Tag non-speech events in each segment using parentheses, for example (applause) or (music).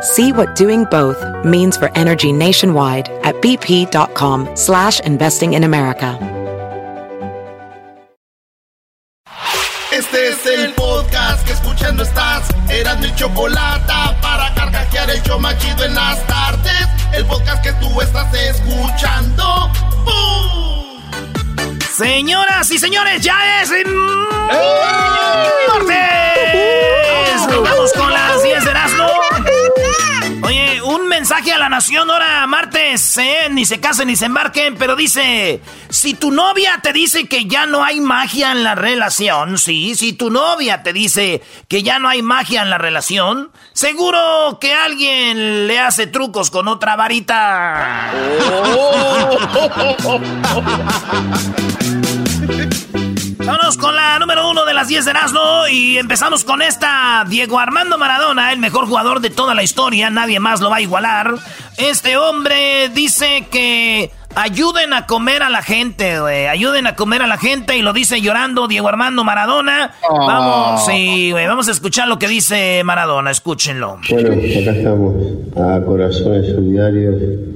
See what doing both means for energy nationwide at bp.com slash investing in America. Este es el podcast que escuchando estás. Eran mi chocolate para carcajear el yo machido en las tardes. El podcast que tú estás escuchando. ¡Bum! Señoras y señores, ya es martes. Vamos con mensaje a la nación ahora martes, ¿eh? Ni se casen ni se embarquen, pero dice, si tu novia te dice que ya no hay magia en la relación, sí, si tu novia te dice que ya no hay magia en la relación, seguro que alguien le hace trucos con otra varita. (laughs) Vamos con la número uno de las 10 de Erasmo y empezamos con esta. Diego Armando Maradona, el mejor jugador de toda la historia, nadie más lo va a igualar. Este hombre dice que ayuden a comer a la gente, güey. Ayuden a comer a la gente y lo dice llorando Diego Armando Maradona. Vamos, sí, güey, vamos a escuchar lo que dice Maradona, escúchenlo. Bueno, acá estamos, a corazones solidarios,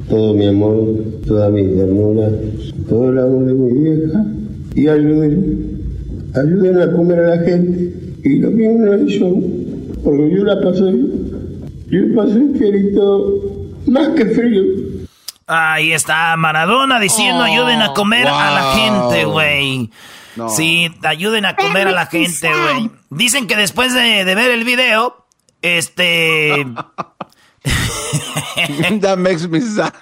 todo mi amor, toda mi ternura, todo el amor de mi vieja y ayuden, ayuden a comer a la gente y lo mismo lo yo, porque yo la pasé, yo pasé fierito más que frío. Ahí está Maradona diciendo ayuden a comer a la gente, güey. Sí, ayuden a comer a la gente, güey. Dicen que después de, de ver el video, este... That makes me sad.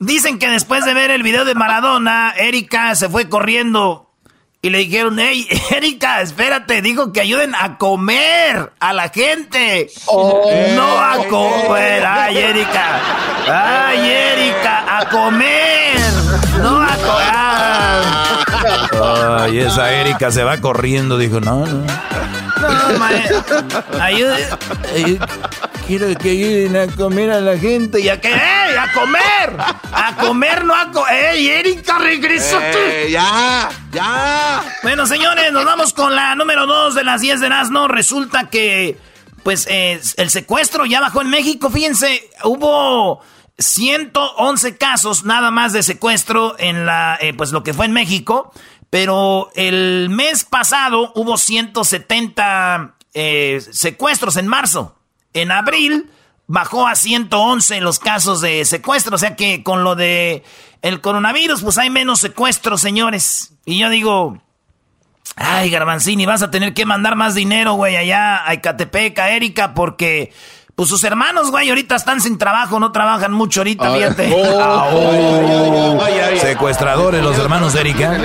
Dicen que después de ver el video de Maradona, Erika se fue corriendo y le dijeron, hey, (laughs) Erika, espérate, dijo que ayuden a comer a la gente. no a comer. Ay, Erika. Ay, Erika, a comer. No a comer. Ay, esa Erika se va corriendo, dijo, no, no. Ayuden. eh, Quiero que ayuden a comer a la gente y a ¡ey! ¡A comer! ¡A comer, no a comer! ¡Ey, Erika, regrésate! Eh, ya, ya. Bueno, señores, nos vamos con la número 2 de las 10 de Nazno. Resulta que, pues, eh, el secuestro ya bajó en México. Fíjense, hubo 111 casos nada más de secuestro en la, eh, pues, lo que fue en México. Pero el mes pasado hubo 170 eh, secuestros en marzo. En abril bajó a 111 los casos de secuestro. O sea que con lo de el coronavirus, pues hay menos secuestros, señores. Y yo digo, ay, Garbanzini, vas a tener que mandar más dinero, güey, allá a Ecatepec, a Erika, porque... Pues sus hermanos, güey, ahorita están sin trabajo, no trabajan mucho ahorita, fíjate. Secuestradores, los hermanos de Erika.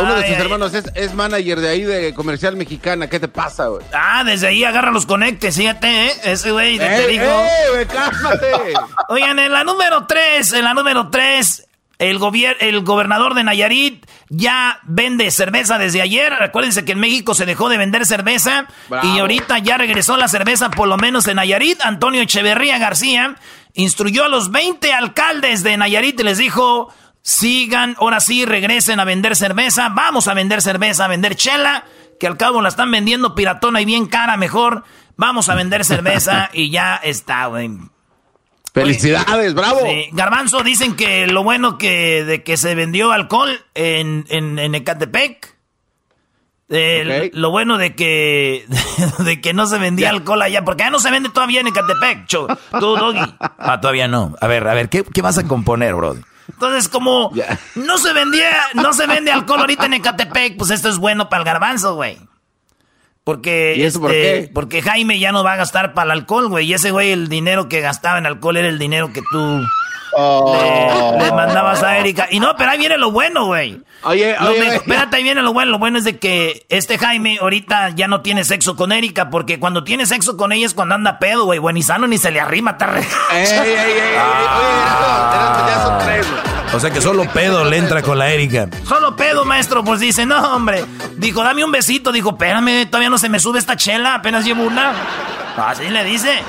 Uno de sus hermanos es, es manager de ahí de comercial mexicana. ¿Qué te pasa, güey? Ah, desde ahí agarra los conectes, fíjate, ¿eh? Ese güey, te ¡Eh, digo. eh, güey, cálmate! (laughs) Oigan, en la número 3, en la número 3, el, gobier- el gobernador de Nayarit ya vende cerveza desde ayer. Acuérdense que en México se dejó de vender cerveza Bravo. y ahorita ya regresó la cerveza, por lo menos en Nayarit. Antonio Echeverría García instruyó a los 20 alcaldes de Nayarit y les dijo, sigan, ahora sí, regresen a vender cerveza. Vamos a vender cerveza, a vender chela, que al cabo la están vendiendo piratona y bien cara, mejor. Vamos a vender cerveza (laughs) y ya está, güey. ¡Felicidades, bravo! Sí, Garbanzo, dicen que lo bueno que de que se vendió alcohol en, en, en Ecatepec. eh. Lo bueno de que (laughs) de que no se vendía alcohol allá, porque allá no se vende todavía en Ecatepec, cho. Tú, Doggy. (laughs) Ah, todavía no. A ver, a ver, ¿qué, qué vas a componer, bro? Entonces, como no se vendía, no se vende alcohol ahorita en Ecatepec, pues esto es bueno para el garbanzo, güey. Porque, ¿Y eso por este, qué? porque Jaime ya no va a gastar para el alcohol, güey. Y ese güey, el dinero que gastaba en alcohol era el dinero que tú le, le mandabas a Erika. Y no, pero ahí viene lo bueno, güey. Oye, Lo oye, me- oye. espérate, ahí viene lo bueno. Lo bueno es de que este Jaime ahorita ya no tiene sexo con Erika, porque cuando tiene sexo con ella es cuando anda pedo, güey. Buenizano ni se le arrima, está re- Ey, ey, ey, ey, ey. Oye, Erasmo, Erasmo, ya son tres, güey. O sea que solo pedo le entra con la Erika. Solo pedo, maestro. Pues dice, no, hombre. Dijo, dame un besito. Dijo, espérame, todavía no se me sube esta chela. Apenas llevo una. Así le dice.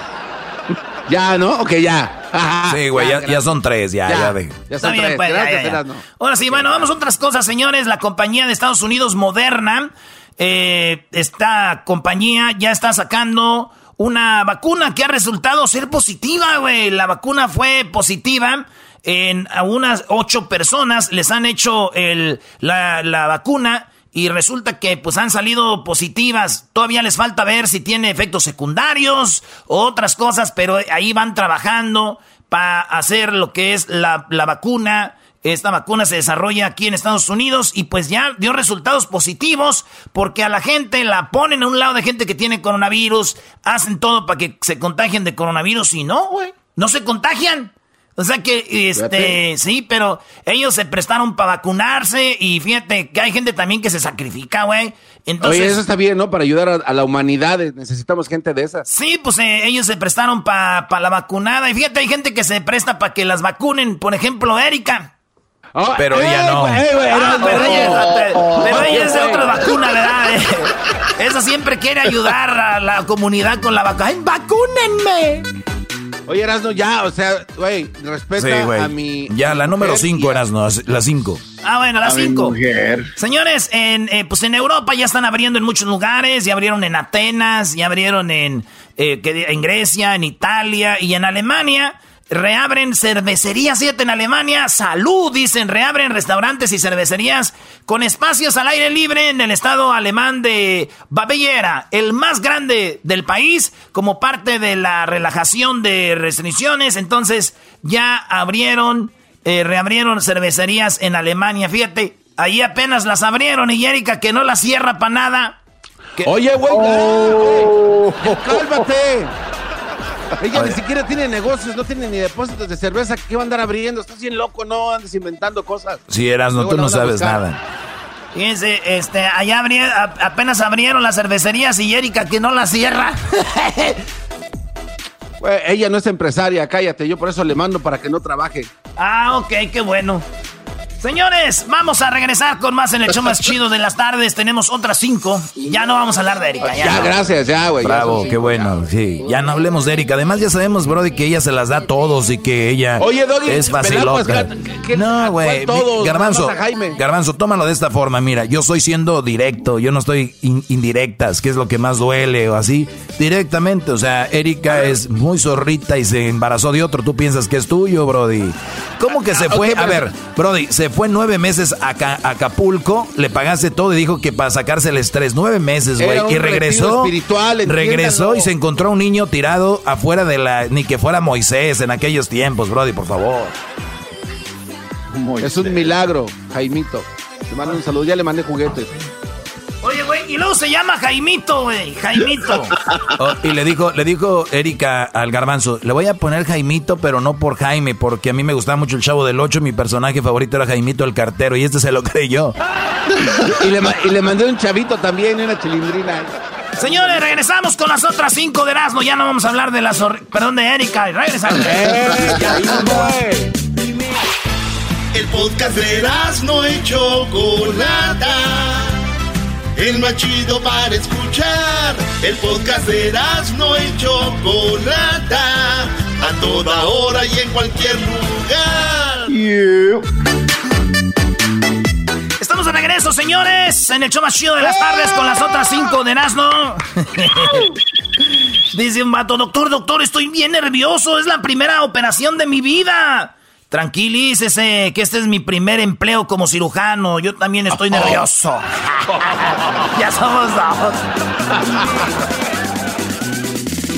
Ya, ¿no? Ok, ya. Ajá. Sí, güey, ya, ya son tres, ya, ya, de- Ya Está son bien, tres. pues, ya, ya, ya. Ahora sí, bueno, vamos a otras cosas, señores. La compañía de Estados Unidos, Moderna, eh, esta compañía ya está sacando una vacuna que ha resultado ser positiva, güey. La vacuna fue positiva. En a unas ocho personas les han hecho el, la, la vacuna y resulta que pues han salido positivas. Todavía les falta ver si tiene efectos secundarios o otras cosas, pero ahí van trabajando para hacer lo que es la, la vacuna. Esta vacuna se desarrolla aquí en Estados Unidos y pues ya dio resultados positivos porque a la gente la ponen a un lado de gente que tiene coronavirus, hacen todo para que se contagien de coronavirus y no, güey, no se contagian. O sea que, este, Fíjate. sí, pero ellos se prestaron para vacunarse y fíjate que hay gente también que se sacrifica, güey. Entonces, Oye, eso está bien, ¿no? Para ayudar a, a la humanidad. eh, Necesitamos gente de esas. Sí, pues eh, ellos se prestaron para la vacunada. Y fíjate, hay gente que se presta para que las vacunen. Por ejemplo, Erika. Oh, Pero ella no. eh, güey, Ah, Erasmo, pero ella, Erasmo. pero ella es de güey. otra vacuna, ¿verdad? (laughs) Esa siempre quiere ayudar a la comunidad con la vacuna. ¡Ay, vacúnenme! Oye, Erasmo, ya, o sea, güey, respeta Sí, a mi. Ya, la número mujer cinco, y- eras, no, la cinco. Ah, bueno, las A mi cinco. mujer. Señores, en, eh, pues en Europa ya están abriendo en muchos lugares, ya abrieron en Atenas, ya abrieron en, eh, que- en Grecia, en Italia y en Alemania. Reabren cervecerías, fíjate, en Alemania, salud, dicen, reabren restaurantes y cervecerías con espacios al aire libre en el estado alemán de Baviera, el más grande del país, como parte de la relajación de restricciones. Entonces, ya abrieron eh, reabrieron cervecerías en Alemania. Fíjate, ahí apenas las abrieron y Erika que no las cierra para nada. Oye, güey, Oh. cálmate. Ella ni siquiera tiene negocios, no tiene ni depósitos de cerveza. ¿Qué va a andar abriendo? Estás bien loco, no andes inventando cosas. Si eras, no, Luego tú no sabes nada. Fíjense, este, allá abrí- a- apenas abrieron las cervecerías y Erika que no las cierra. (laughs) Ella no es empresaria, cállate. Yo por eso le mando para que no trabaje. ah, ok, qué bueno. Señores, vamos a regresar con más en el show más chido de las tardes. Tenemos otras cinco. Ya no vamos a hablar de Erika. Ya, Ya, no. gracias, ya, güey. Bravo, qué bueno. Sí, ya no hablemos de Erika. Además, ya sabemos, Brody, que ella se las da a todos y que ella Oye, Doggy, es facilota. ¿qué- qué- No, güey. Garbanzo. Garbanzo, tómalo de esta forma. Mira, yo estoy siendo directo. Yo no estoy in- indirectas, que es lo que más duele o así. Directamente. O sea, Erika es muy zorrita y se embarazó de otro. Tú piensas que es tuyo, Brody. ¿Cómo que se Ah, fue? A ver, Brody, se fue nueve meses a, Ca- a Acapulco, le pagaste todo y dijo que para sacarse el estrés. Nueve meses, güey. Y regresó. espiritual, regresó y se encontró un niño tirado afuera de la. Ni que fuera Moisés en aquellos tiempos, Brody, por favor. Es un milagro, Jaimito. Te mando un saludo, ya le mandé juguetes. Y luego se llama Jaimito, güey. Jaimito. (laughs) Oh, y le dijo, le dijo Erika al garbanzo, le voy a poner Jaimito, pero no por Jaime, porque a mí me gustaba mucho el chavo del 8, mi personaje favorito era Jaimito el cartero, y este se lo (laughs) creyó. Y le, ma- y le mandé un chavito también, una chilindrina. Señores, regresamos con las otras cinco de Erasmo. Ya no vamos a hablar de las... Perdón, de Erika. Regresamos. ¡Eh! ya. El podcast de no y Chocolata. El más chido para escuchar. El podcast de no y Chocolata. A toda hora y en cualquier lugar. Estamos de regreso, señores, en el show más chido de las tardes con las otras cinco de Erasmo. (laughs) Dice un vato, doctor, doctor, estoy bien nervioso. Es la primera operación de mi vida. Tranquilícese, que este es mi primer empleo como cirujano. Yo también estoy nervioso. (laughs) ya somos dos.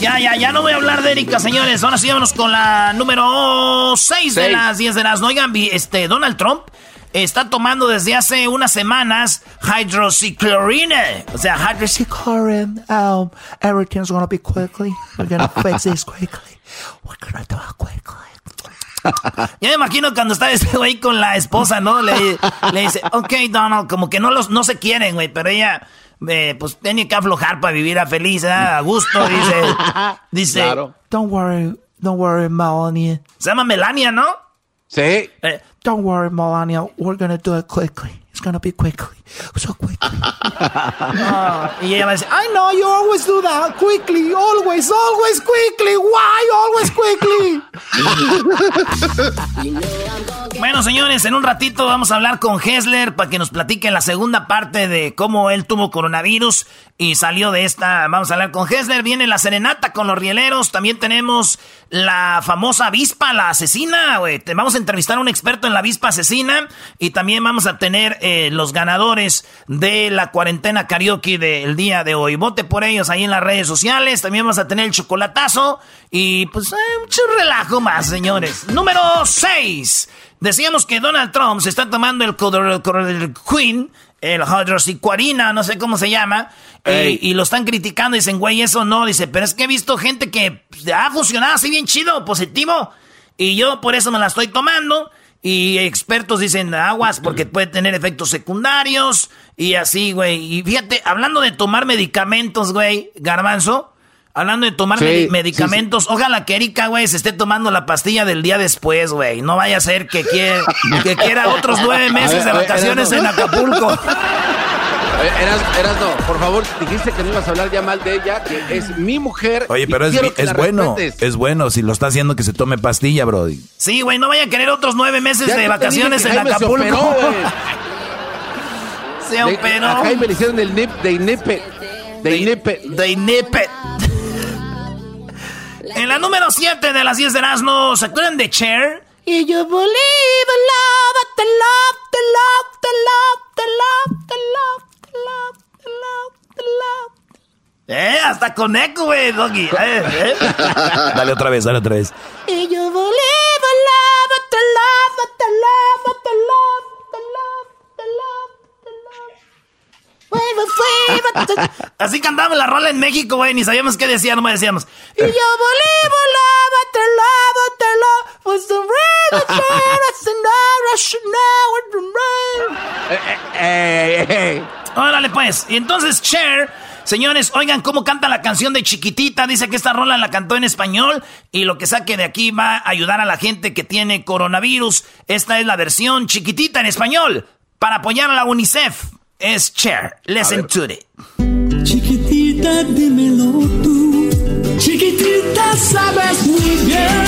Ya, ya, ya no voy a hablar de Erika, señores. Ahora sí, vámonos con la número 6 de las 10 de las. No, oigan, este, Donald Trump está tomando desde hace unas semanas hydroxychloroquine. O sea, hydroxychloroquine. Um, everything's gonna be quickly. We're gonna fix this quickly. We're gonna do it quickly. Ya me imagino cuando está ese güey con la esposa, ¿no? Le, le dice, ok, Donald, como que no, los, no se quieren, güey, pero ella, eh, pues, tiene que aflojar para vivir a feliz, ¿eh? a gusto, dice. (laughs) Dice, don't worry, don't worry, Melania. Se llama Melania, ¿no? Sí. Eh, don't worry, Melania, we're gonna do it quickly. It's gonna be quickly. So quickly. (laughs) uh, y ella va a decir, I know you always do that. Quickly, always, always quickly. Why always quickly? (laughs) bueno, señores, en un ratito vamos a hablar con Hessler para que nos platique la segunda parte de cómo él tuvo coronavirus y salió de esta. Vamos a hablar con Hessler. Viene la serenata con los rieleros. También tenemos la famosa avispa, la asesina. Güey. Vamos a entrevistar a un experto en la avispa asesina y también vamos a tener eh, los ganadores de la cuarentena karaoke del día de hoy. Vote por ellos ahí en las redes sociales. También vamos a tener el chocolatazo y pues eh, mucho relajo más, señores. Número 6. Decíamos que Donald Trump se está tomando el, el Queen, el hidroxicuarina, no sé cómo se llama, y, lo están criticando. Dicen, güey, eso no. Dice, pero es que he visto gente que ha funcionado así bien chido, positivo. Y yo por eso me la estoy tomando. Y expertos dicen aguas porque puede tener efectos secundarios y así, güey. Y fíjate, hablando de tomar medicamentos, güey, garbanzo, hablando de tomar medicamentos, ojalá que Erika, güey, se esté tomando la pastilla del día después, güey. No vaya a ser que, quiera, (laughs) que quiera otros nueve meses de vacaciones en Acapulco. (laughs) Eras, eras no, por favor, dijiste que no ibas a hablar ya mal de ella, que es mi mujer. Oye, pero es, es bueno, es bueno si lo está haciendo que se tome pastilla, Brody. Sí, güey, no vaya a querer otros nueve meses de vacaciones en Acapulco. (laughs) Se operó, A Jaime le hicieron el nip de Inepe. De Inepe. De Inepe. En la número 7 de las 10 de Erasmo, ¿se acuerdan de Cher? Y yo believe love, the love, the love, the love, the love, the love. Eh, hasta con eco, güey, Doggy. Eh, eh. dale otra vez, dale otra vez. Y yo believe love, the love, the love, the love, the love, the love, the love. (laughs) Así cantamos la rola en México, güey, ni sabíamos qué decía, no me decíamos. Y yo believe love, the love, the love, was the rain. Órale, pues. Y entonces, Cher Señores, oigan cómo canta la canción de Chiquitita. Dice que esta rola la cantó en español y lo que saque de aquí va a ayudar a la gente que tiene coronavirus. Esta es la versión Chiquitita en español para apoyar a la UNICEF. Es Cher. Listen to it. Chiquitita, dímelo tú. Chiquitita, sabes muy bien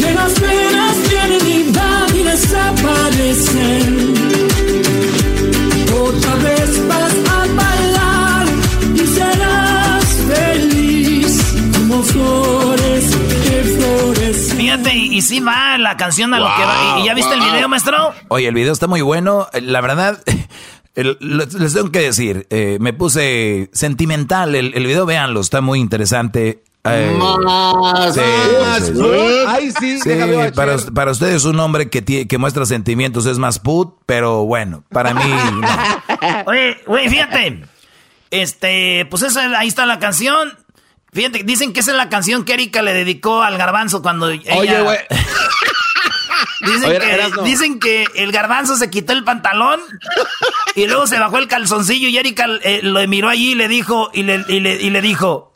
que las penas vienen y van y desaparecen. Fíjate, y, sí va la canción a lo que va. ¿Y, ya viste el video, maestro? Oye, el video está muy bueno. La verdad, (laughs) les tengo que decir, eh, me puse sentimental. El, el video, véanlo, está muy interesante. Eh, más, Ay, sí, para, para ustedes un hombre que, que muestra sentimientos es más put, pero bueno, para mí. (laughs) Oye, güey, fíjate. Este, pues esa, ahí está la canción. Fíjate, dicen que esa es la canción que Erika le dedicó al garbanzo cuando ella... (laughs) Oye, güey. Dicen, que, dicen, que, el garbanzo se quitó el pantalón y luego se bajó el calzoncillo y Erika eh, lo miró allí y le dijo, y le, y le, y le dijo...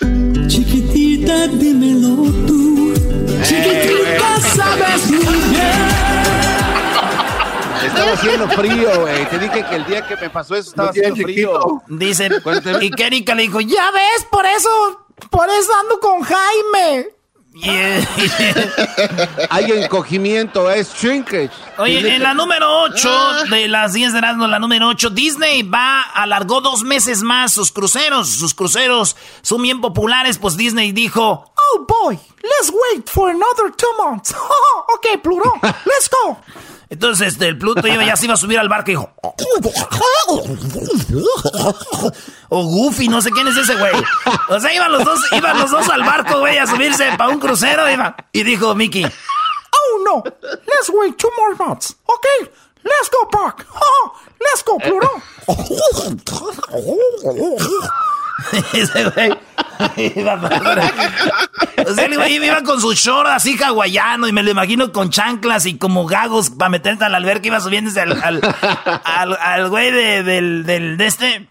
Chiquitita, dímelo tú. Eh, Chiquitita, sabes muy bien. Estaba haciendo frío, güey. Te dije que el día que me pasó eso estaba haciendo frío. Dice, y que Erika le dijo, ya ves, por eso por eso ando con Jaime. (laughs) Hay encogimiento, es shrinkage. Oye, en la número 8 ah. de las 10 de Erasmus, la número 8, Disney va, alargó dos meses más sus cruceros. Sus cruceros son bien populares, pues Disney dijo, oh boy, let's wait for another two months. (laughs) ok, Plurón, let's go. Entonces, este, el Pluto iba, ya se iba a subir al barco y dijo... O Goofy, no sé quién es ese güey. O sea, iban los dos, iban los dos al barco, güey, a subirse para un crucero. Iba. Y dijo Mickey... Oh, no. Let's wait two more months. Okay, let's go back. Oh, let's go, Pluto. (laughs) Ese güey iba, o sea, iba, iba, con su short así hawaiano y me lo imagino con chanclas y como gagos para meterse al alberca. Iba subiéndose al, al, al, güey de, del, del, de este.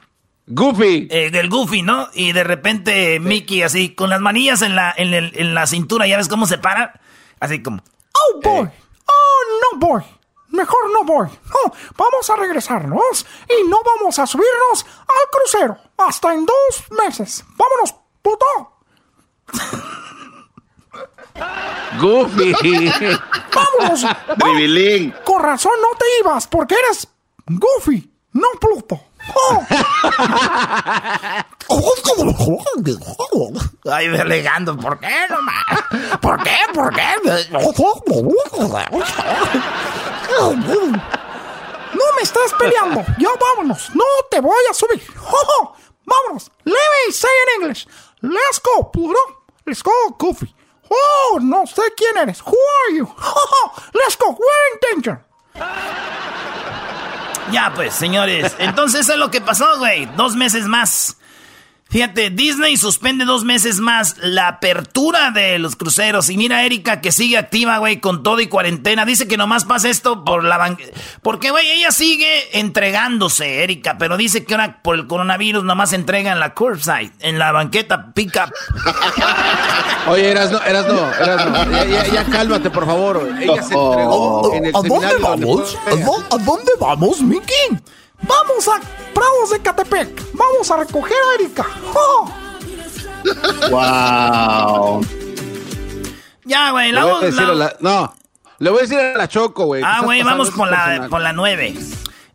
Goofy. Eh, del Goofy, ¿no? Y de repente Mickey así, con las manillas en la, en, el, en la cintura, ¿ya ves cómo se para? Así como... Oh, boy. Oh, no, boy. Mejor no voy. No, vamos a regresarnos y no vamos a subirnos al crucero hasta en dos meses. Vámonos, puto. (laughs) Goofy. Vámonos. (laughs) Tribilín. Con razón no te ibas porque eres Goofy, no Pluto. (laughs) Ay, delegando, ¿por qué nomás? ¿Por qué? ¿Por qué? No me estás peleando. Ya vámonos. No te voy a subir. Vámonos. Let me say in English. Let's go, Pluto. Let's go, Goofy. Oh, no sé quién eres. Who are you? Let's go. We're in danger. Ya, pues, señores. Entonces, eso es lo que pasó, güey. Dos meses más. Fíjate, Disney suspende dos meses más la apertura de los cruceros. Y mira Erika que sigue activa, güey, con todo y cuarentena. Dice que nomás pasa esto por la banqueta. Porque, güey, ella sigue entregándose, Erika. Pero dice que ahora por el coronavirus nomás entrega en la curbside, en la banqueta pick-up. (laughs) Oye, eras no, eras no, eras no. Ya, ya, cálmate, por favor. Ella se entregó en el ¿A dónde vamos? ¿A dónde vamos, Mickey? Vamos a Prados de Catepec. Vamos a recoger a Erika. ¡Oh! ¡Wow! Ya, güey, la, No, le voy a decir a la Choco, güey. Ah, güey, vamos con la, con la 9.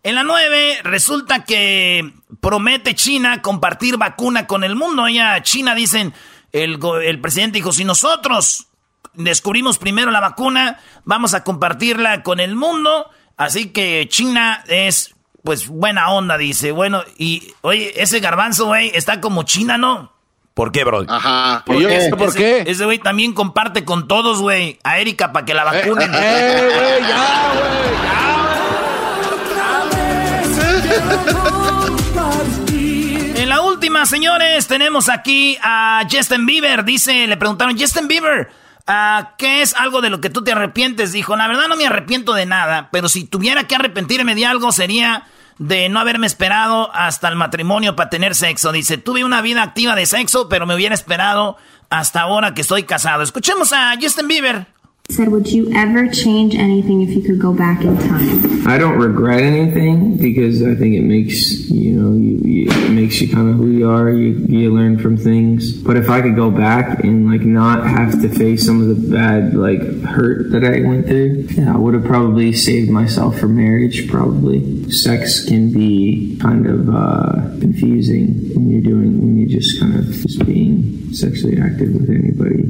En la 9 resulta que promete China compartir vacuna con el mundo. Ya China dicen, el, el presidente dijo, si nosotros descubrimos primero la vacuna, vamos a compartirla con el mundo. Así que China es pues buena onda, dice. Bueno, y oye, ese garbanzo, güey, está como China, ¿no? ¿Por qué, bro? Ajá. ¿Por, qué? ¿Por qué? Ese güey también comparte con todos, güey. A Erika para que la vacunen. Eh, eh güey, ya, güey, En la última, señores, tenemos aquí a Justin Bieber. Dice, le preguntaron, Justin Bieber, Ah, ¿Qué es algo de lo que tú te arrepientes? Dijo, la verdad no me arrepiento de nada, pero si tuviera que arrepentirme de algo sería de no haberme esperado hasta el matrimonio para tener sexo. Dice, tuve una vida activa de sexo, pero me hubiera esperado hasta ahora que estoy casado. Escuchemos a Justin Bieber. Said, would you ever change anything if you could go back in time? I don't regret anything because I think it makes you know you, you, it makes you kind of who you are. You you learn from things. But if I could go back and like not have to face some of the bad like hurt that I went through, yeah, I would have probably saved myself for marriage. Probably sex can be kind of uh, confusing when you're doing when you're just kind of just being sexually active with anybody.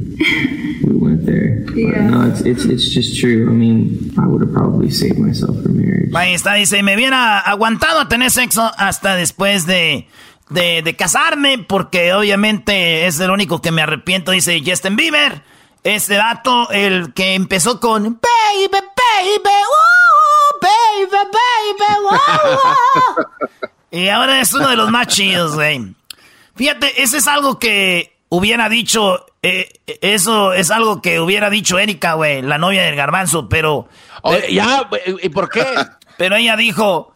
we went there. Yeah. no, it's, it's, it's just true. I mean, I would have probably saved myself for marriage. Ahí está, dice, me hubiera aguantado a tener sexo hasta después de, de, de casarme, porque obviamente es el único que me arrepiento, dice Justin Bieber. Ese dato, el que empezó con Baby, baby, oh, baby, baby, oh, (laughs) Y ahora es uno de los más chidos, güey. Fíjate, ese es algo que hubiera dicho, eh, eso es algo que hubiera dicho Erika, güey, la novia del garbanzo, pero... Oye, ya, ¿y por qué? (laughs) Pero ella dijo,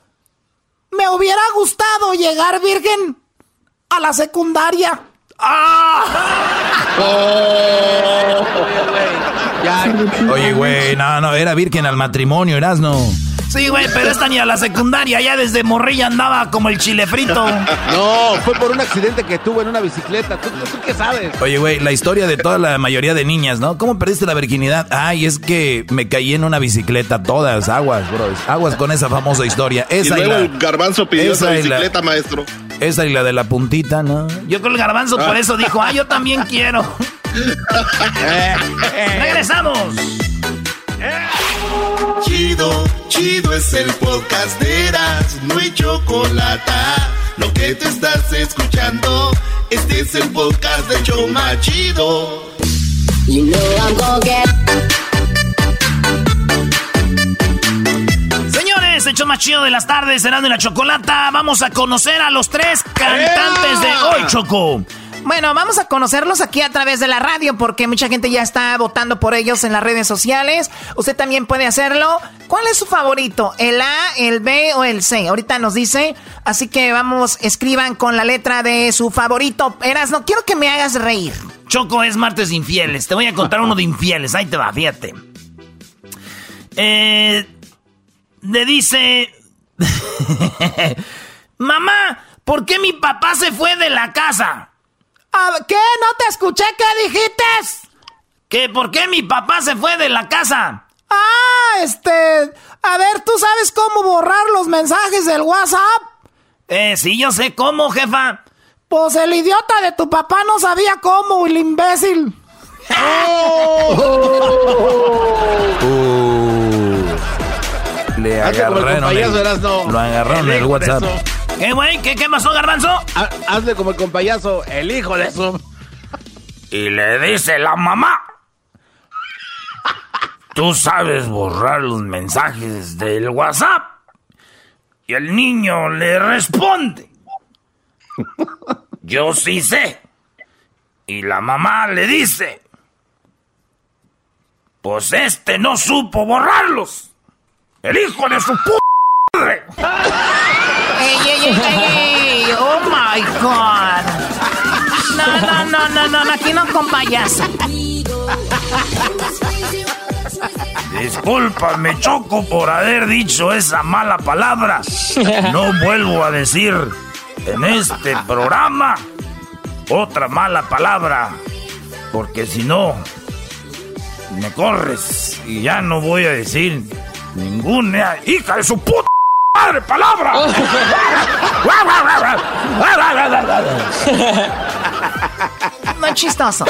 me hubiera gustado llegar virgen a la secundaria. ¡Ah! (laughs) Oh. Oye, güey, no, no, era virgen al matrimonio, eras no. Sí, güey, pero esta ni a la secundaria, ya desde morrilla andaba como el chile frito. (laughs) No, fue por un accidente que tuvo en una bicicleta. ¿Tú, tú qué sabes? Oye, güey, la historia de toda la mayoría de niñas, ¿no? ¿Cómo perdiste la virginidad? Ay, es que me caí en una bicicleta, todas, aguas, bro. Aguas con esa famosa historia. Esa y luego el garbanzo pidió esa, bicicleta, maestro. Esa y la de la puntita, ¿no? Yo creo el garbanzo por eso dijo, ah, yo también quiero. (laughs) (laughs) Regresamos. Chido, chido es el podcast de Eras, no hay chocolate. Lo que te estás escuchando, este es el podcast de Choma Chido. You know I'm gonna get... Señores, el show más chido de las tardes, será de la chocolata. Vamos a conocer a los tres cantantes de hoy, Choco. Bueno, vamos a conocerlos aquí a través de la radio porque mucha gente ya está votando por ellos en las redes sociales. Usted también puede hacerlo. ¿Cuál es su favorito? ¿El A, el B o el C? Ahorita nos dice. Así que vamos, escriban con la letra de su favorito. Eras, no quiero que me hagas reír. Choco es martes infieles. Te voy a contar uno de infieles. Ahí te va, fíjate. Eh, le dice... (laughs) Mamá, ¿por qué mi papá se fue de la casa? ¿Qué? ¿No te escuché? ¿Qué dijiste? ¿Que por qué mi papá se fue de la casa? Ah, este... A ver, ¿tú sabes cómo borrar los mensajes del WhatsApp? Eh, sí, yo sé cómo, jefa. Pues el idiota de tu papá no sabía cómo, el imbécil. (laughs) Le agarraron el, lo agarraron en el WhatsApp. ¿Qué, güey? ¿Qué, ¿Qué pasó, Garbanzo? hazle como el compayazo, el hijo de eso. Y le dice la mamá. Tú sabes borrar los mensajes del WhatsApp. Y el niño le responde. Yo sí sé. Y la mamá le dice. Pues este no supo borrarlos. El hijo de su puta (laughs) madre. ¡Ey, ey, ey, ey! ¡Oh, my God! No, no, no, no, no, aquí no con payaso. Discúlpame, Choco, por haber dicho esa mala palabra. No vuelvo a decir en este programa otra mala palabra. Porque si no, me corres y ya no voy a decir ninguna hija de su puta madre palabra. (laughs) no chistoso.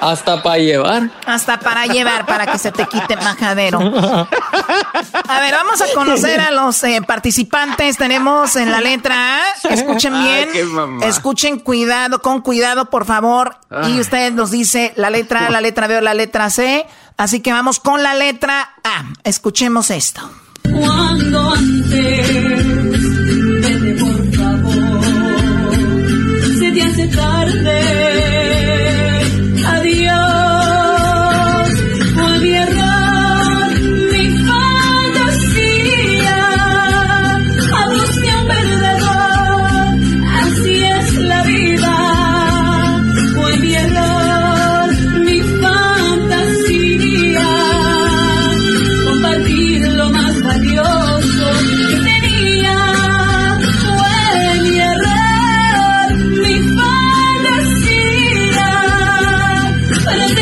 Hasta para llevar. Hasta para llevar, para que se te quite majadero. A ver, vamos a conocer a los eh, participantes. Tenemos en la letra A. Escuchen bien. escuchen cuidado, con cuidado, por favor. Y usted nos dice la letra A, la letra B o la letra C. Así que vamos con la letra A. Escuchemos esto. Cuando antes,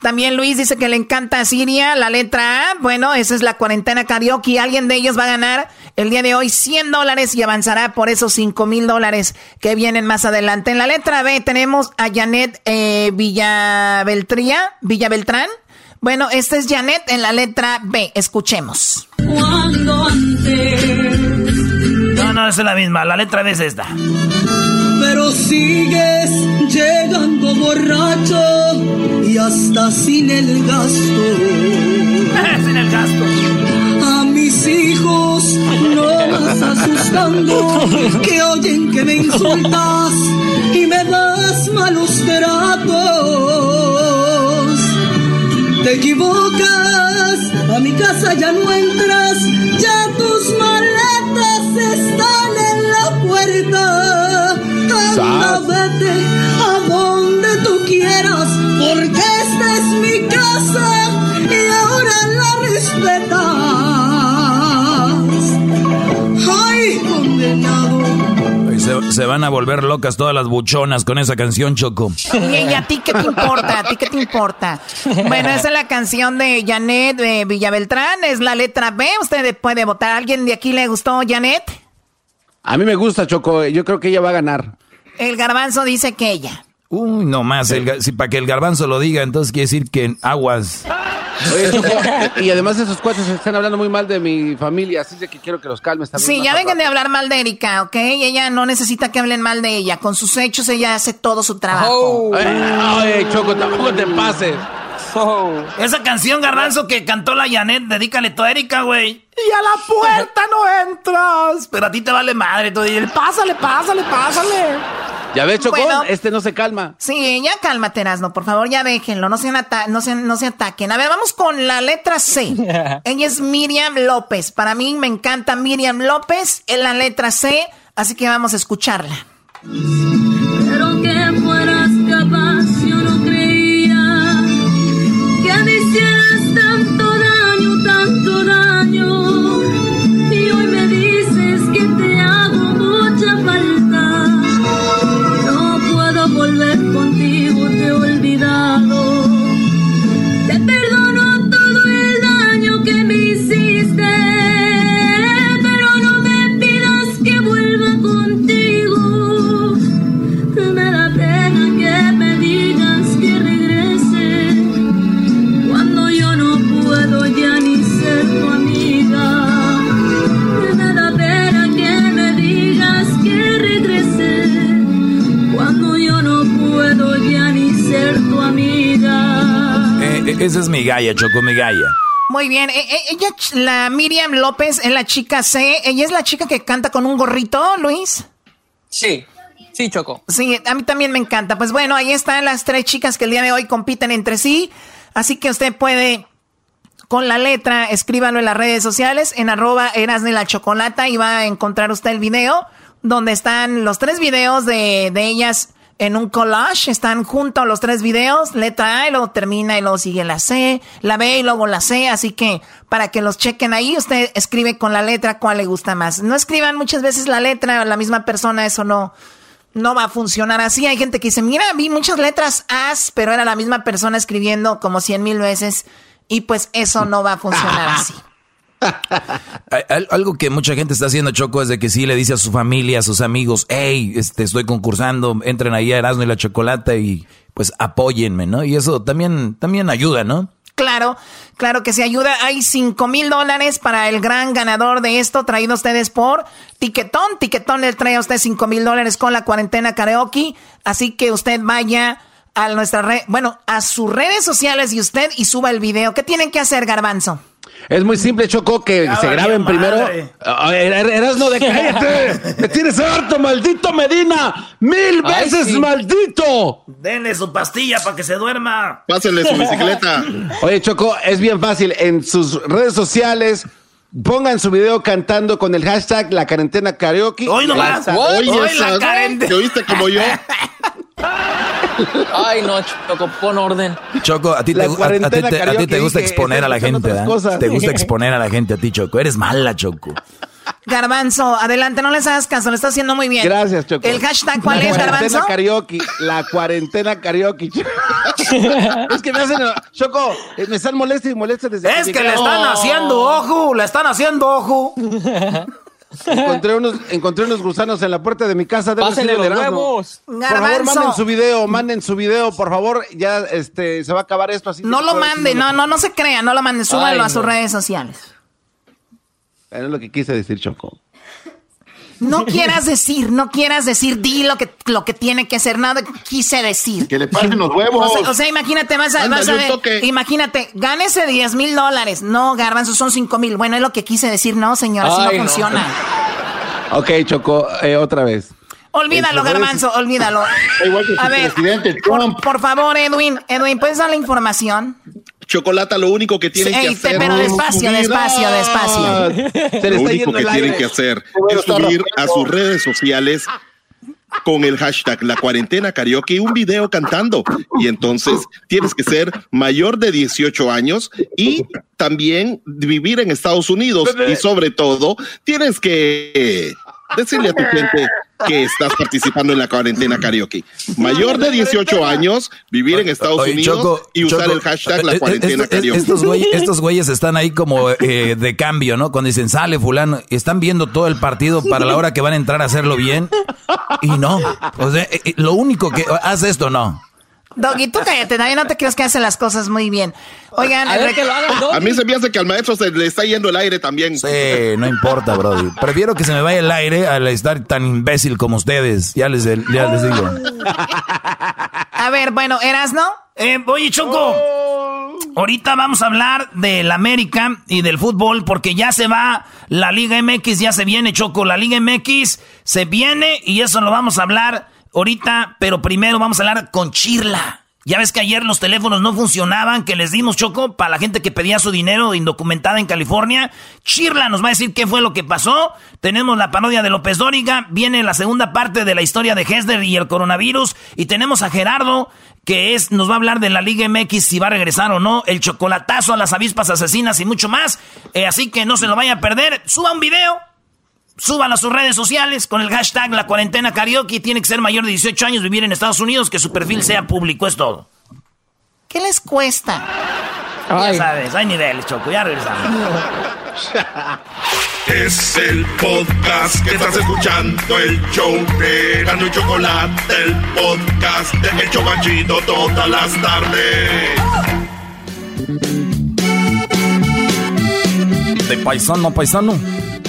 También Luis dice que le encanta Siria, la letra A. Bueno, esa es la cuarentena karaoke. Alguien de ellos va a ganar el día de hoy 100 dólares y avanzará por esos 5 mil dólares que vienen más adelante. En la letra B tenemos a Janet eh, Villabeltría, Villabeltrán. Bueno, esta es Janet en la letra B. Escuchemos. Cuando antes no, no, es la misma. La letra B es esta. Pero sigues llegando borracho y hasta sin el gasto. (laughs) sin el gasto. A mis hijos no vas asustando (laughs) que oyen que me insultas y me das malos tratos. Te equivocas, a mi casa ya no entras, ya tus maletas están en la puerta. Anda, vete a donde tú quieras, porque esta es mi casa y ahora la respetas. Ay, condenado. Se, se van a volver locas todas las buchonas con esa canción, Choco. ¿Y a ti qué te importa? ¿A ti qué te importa? Bueno, esa es la canción de Janet de Villabeltrán, es la letra B. Usted puede votar. ¿Alguien de aquí le gustó Janet? A mí me gusta, Choco. Yo creo que ella va a ganar. El garbanzo dice que ella. Uy, no más. si para que el garbanzo lo diga, entonces quiere decir que aguas. y además esos cuates están hablando muy mal de mi familia, así que quiero que los calmes también. Sí, ya vengan de hablar mal de Erika, ¿ok? Ella no necesita que hablen mal de ella. Con sus hechos ella hace todo su trabajo. Oh. Ay, Choco, tampoco te pases. Oh. Esa canción, Garbanzo, que cantó la Janet, dedícale tú a Erika, güey. Y a la puerta no entras. Pero a ti te vale madre. Tú dices, pásale, pásale, pásale. Ya ves, Choco, este no se calma. Sí, ya cálmate, Erasno, por favor, ya déjenlo, no se, no, se, no se ataquen. A ver, vamos con la letra C. (laughs) Ella es Miriam López. Para mí me encanta Miriam López en la letra C, así que vamos a escucharla. Esa es mi galla, Choco, mi galla. Muy bien, e- e- ella, la Miriam López, es la chica C. Ella es la chica que canta con un gorrito, Luis. Sí, sí, Choco. Sí, a mí también me encanta. Pues bueno, ahí están las tres chicas que el día de hoy compiten entre sí. Así que usted puede, con la letra, escríbalo en las redes sociales, en arroba eras de la chocolata, y va a encontrar usted el video donde están los tres videos de, de ellas en un collage. Están juntos los tres videos, letra A, y luego termina, y luego sigue la C, la B y luego la C. Así que para que los chequen ahí, usted escribe con la letra cuál le gusta más. No escriban muchas veces la letra, la misma persona, eso no no va a funcionar así. Hay gente que dice, mira, vi muchas letras As, pero era la misma persona escribiendo como cien mil veces. Y pues eso no va a funcionar (laughs) así. Al- al- Algo que mucha gente está haciendo, Choco, es de que sí le dice a su familia, a sus amigos, hey, este, estoy concursando, entren ahí a Erasmo y la Chocolata y pues apóyenme, ¿no? Y eso también, también ayuda, ¿no? Claro, claro que se ayuda. Hay cinco mil dólares para el gran ganador de esto, traído a ustedes por Tiquetón. Tiquetón le trae a usted cinco mil dólares con la cuarentena karaoke. Así que usted vaya a nuestra red, bueno, a sus redes sociales y usted y suba el video. ¿Qué tienen que hacer, Garbanzo? Es muy simple, Choco, que Ya se graben primero. madre. Er- er- Erasno de (laughs) cállate. Me tienes harto, maldito Medina. Mil Ay, veces, sí. maldito. Denle su pastilla para que se duerma. Pásenle su bicicleta. (laughs) Oye, Choco, es bien fácil. En sus redes sociales, pongan su video cantando con el hashtag la cuarentena karaoke. Hoy nomás. Ya está. Oye, Hoy esa- la Karen- ¿te oíste como yo? (laughs) Ay, no, Choco, pon orden. Choco, a ti, te, La a- a, ti cuarentena te- a ti te gusta dije, exponer a la gente. Te gusta exponer a la gente a ti, Choco. Eres mala, Choco. Garbanzo, adelante, no les hagas caso, lo está haciendo muy bien. Gracias, Choco. ¿El hashtag cuál la es, cuarentena Garbanzo? karaoke. La cuarentena karaoke. (laughs) es que me hacen. Choco, eh, me están molestos y molestos desde Es que llegué. le están Oh. haciendo ojo, le están haciendo ojo. (laughs) Encontré unos, encontré unos gusanos en la puerta de mi casa. debe Pásenle los huevos. Por favor, manden su video, manden su video, por favor. Ya este se va a acabar esto así. No lo puedo mande, decir no, no, no se crea, no lo mande, súbalo Ay, a sus redes sociales. Es lo que quise decir, Choco. No quieras decir, no quieras decir, di lo que, lo que tiene que hacer, nada quise decir. Que le pasen los O huevos. sea, o sea, imagínate, vas a, Ándale, vas a ver, toque. imagínate, gánese 10 mil dólares. No, Garbanzo, son 5 mil. Bueno, es lo que quise decir, no, señora, así Ay, no no. funciona. Ok, Choco, eh, otra vez. Olvídalo, Garbanzo, olvídalo. Igual que A ver, presidente por, Trump. por favor, Edwin, Edwin, ¿puedes dar la información? Chocolata, lo único que tienen Ey, que hacer. pero en despacio, su vida- despacio, despacio. Se le Lo está único yendo que el tienen aire. que hacer Bueno, es subir a sus redes sociales con el hashtag la cuarentena karaoke un video cantando y entonces tienes que ser mayor de 18 años y también vivir en Estados Unidos y sobre todo tienes que decirle a tu gente que estás participando en la cuarentena karaoke. Mayor de 18 años, vivir en Estados Oye, Unidos Choco, y usar Choco, el hashtag la eh, eh, cuarentena esto- karaoke. Estos güeyes, estos güeyes están ahí como eh, de cambio, ¿no? Cuando dicen sale fulano, están viendo todo el partido para la hora que van a entrar a hacerlo bien y no. O sea, eh, lo único que haz esto, no. Doggy, tú cállate, nadie no te crees que hace las cosas muy bien. Oigan, rec- A mí se me hace que al maestro se le está yendo el aire también. Sí, no importa, Brody. Prefiero que se me vaya el aire al estar tan imbécil como ustedes. Ya les, ya les digo. a ver, bueno, ¿eras no? Eh, oye, Choco. Ahorita vamos a hablar del América y del fútbol porque ya se va la Liga MX, ya se viene, Choco. La Liga MX se viene y eso lo vamos a hablar ahorita, pero primero vamos a hablar con Chirla. Ya ves que ayer los teléfonos no funcionaban, que les dimos, Choco, para la gente que pedía su dinero indocumentada en California. Chirla nos va a decir qué fue lo que pasó. Tenemos la parodia de López Dóriga, viene la segunda parte de la historia de Hesler y el coronavirus. Y tenemos a Gerardo, que es, nos va a hablar de la Liga MX, si va a regresar o no, el chocolatazo a las avispas asesinas y mucho más. Eh, así que no se lo vaya a perder. Suba un video, Súbalo a sus redes sociales con el hashtag La Cuarentena Karaoke. Tiene que ser mayor de 18 años, vivir en Estados Unidos, que su perfil sea público, es todo. ¿Qué les cuesta? Ya sabes, hay niveles, Choco, ya regresamos. Es el podcast que estás escuchando, el show de Gano y Chocolate, el podcast de El Chobachito todas las tardes. De paisano a paisano,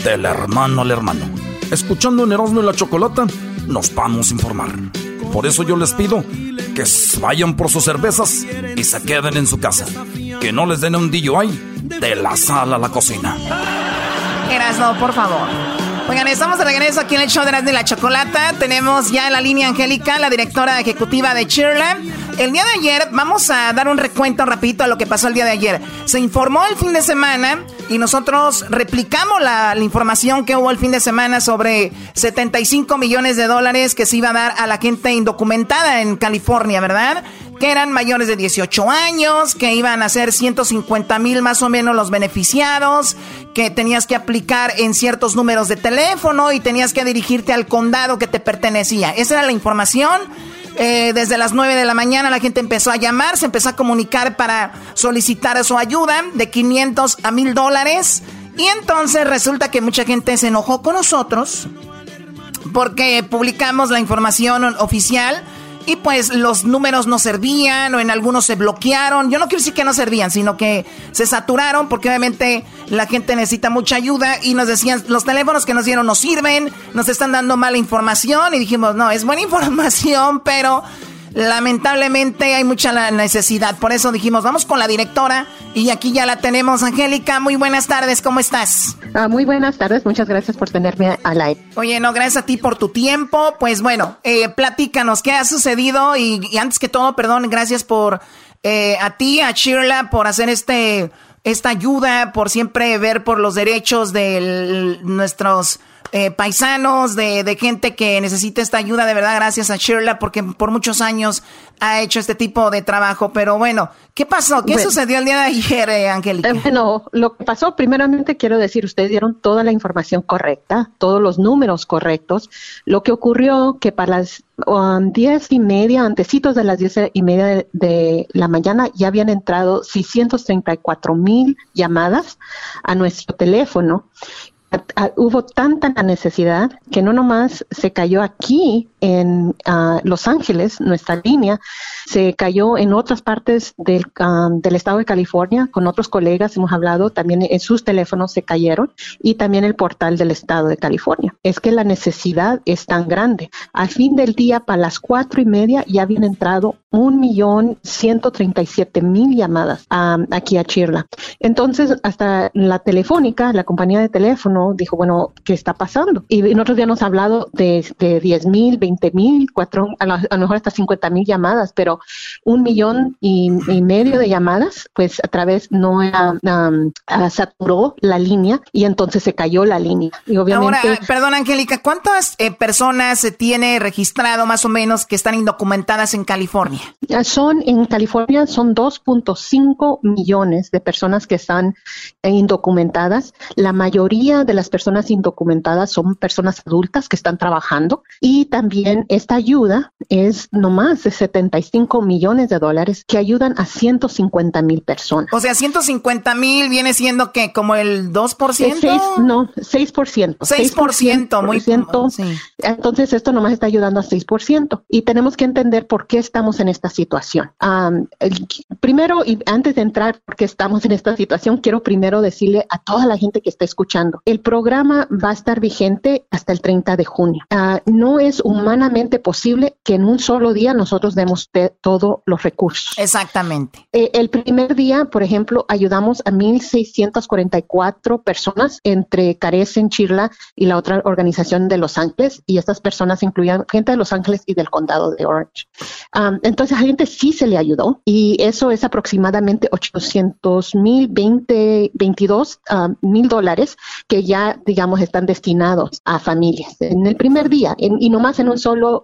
del hermano al hermano. Escuchando en Erasmo y la Chocolata, nos vamos a informar. Por eso yo les pido que vayan por sus cervezas y se queden en su casa. Que no les den un DUI de la sala a la cocina. Erasno, por favor. Estamos de regreso aquí en el show de Erasmo y la Chocolata. Tenemos ya la línea Angélica, la directora ejecutiva de Cheerland. El día de ayer, vamos a dar un recuento rapidito a lo que pasó el día de ayer. Se informó el fin de semana y nosotros replicamos la información que hubo el fin de semana sobre 75 millones de dólares que se iba a dar a la gente indocumentada en California, ¿verdad? Que eran mayores de 18 años, que iban a ser 150 mil más o menos los beneficiados, que tenías que aplicar en ciertos números de teléfono y tenías que dirigirte al condado que te pertenecía. Esa era la información. Eh, desde las 9 de la mañana la gente empezó a llamar, se empezó a comunicar para solicitar su ayuda de 500 a 1000 dólares. Y entonces resulta que mucha gente se enojó con nosotros porque publicamos la información oficial pues los números no servían o en algunos se bloquearon. Yo no quiero decir que no servían, sino que se saturaron porque obviamente la gente necesita mucha ayuda y nos decían, los teléfonos que nos dieron no sirven, nos están dando mala información y dijimos, no, es buena (laughs) información, pero lamentablemente hay mucha necesidad. Por eso dijimos, vamos con la directora y aquí ya la tenemos, Angélica. Muy buenas tardes, ¿cómo estás? Ah, muy buenas tardes, muchas gracias por tenerme al aire. Oye, no, gracias a ti por tu tiempo. Pues bueno, eh, platícanos, ¿qué ha sucedido? Y, y antes que todo, perdón, gracias por eh, a ti, a Shirla, por hacer este esta ayuda, por siempre ver por los derechos de nuestros eh, paisanos, de, de gente que necesita esta ayuda. De verdad, gracias a Shirla, porque por muchos años ha hecho este tipo de trabajo. Pero bueno, ¿qué pasó? ¿Qué Bueno. sucedió el día de ayer, eh, Angélica? Eh, bueno, lo que pasó, primeramente quiero decir, ustedes dieron toda la información correcta, todos los números correctos. Lo que ocurrió que para las um, diez y media, antecitos de las diez y media de, de la mañana, ya habían entrado 634 mil llamadas a nuestro teléfono. A- hubo tanta necesidad que no nomás se cayó aquí en ah, Los Ángeles, nuestra línea, se cayó en otras partes del, ah, del estado de California, con otros colegas hemos hablado, también en sus teléfonos se cayeron y también el portal del estado de California. Es que la necesidad es tan grande. Al fin del día, para las cuatro y media, ya habían entrado un millón ciento treinta y siete mil llamadas ah, aquí a Chirla. Entonces, hasta la telefónica, la compañía de teléfono, dijo, bueno, ¿qué está pasando? Y nosotros habíamos hablado de, de 10 mil, 20 mil, a, lo- a lo mejor hasta 50 mil llamadas, pero un millón y, y medio de llamadas, pues a través no era, um, saturó la línea y entonces se cayó la línea. Y obviamente. Ahora, ah, perdón, Angélica, ¿cuántas eh, personas se tiene registrado más o menos que están indocumentadas en California? Son en California son 2.5 millones de personas que están eh, indocumentadas. La mayoría de las personas indocumentadas son personas adultas que están trabajando y también esta ayuda es no más de 75 millones de dólares que ayudan a 150 mil personas. O sea, 150 mil viene siendo que como el 2%. Es seis- no, 6%. 6%, muy- Entonces, esto nomás está ayudando a 6%. Y tenemos que entender por qué estamos en esta situación. Am, el- primero, y antes de entrar por qué estamos en esta situación, quiero primero decirle a toda la gente que está escuchando, el programa va a estar vigente hasta el 30 de junio. Ah, no es humanamente posible que en un solo día nosotros demos todos los recursos. Exactamente. Eh, el primer día, por ejemplo, ayudamos a 1.644 personas entre Carecen, Chirla y la otra organización de Los Ángeles, y estas personas incluían gente de Los Ángeles y del condado de Orange. Am, entonces, a gente sí se le ayudó, y eso es aproximadamente 800 mil, 20, 22 ah, mil dólares que ya, digamos, están destinados a familias en el primer día, en- y nomás en un solo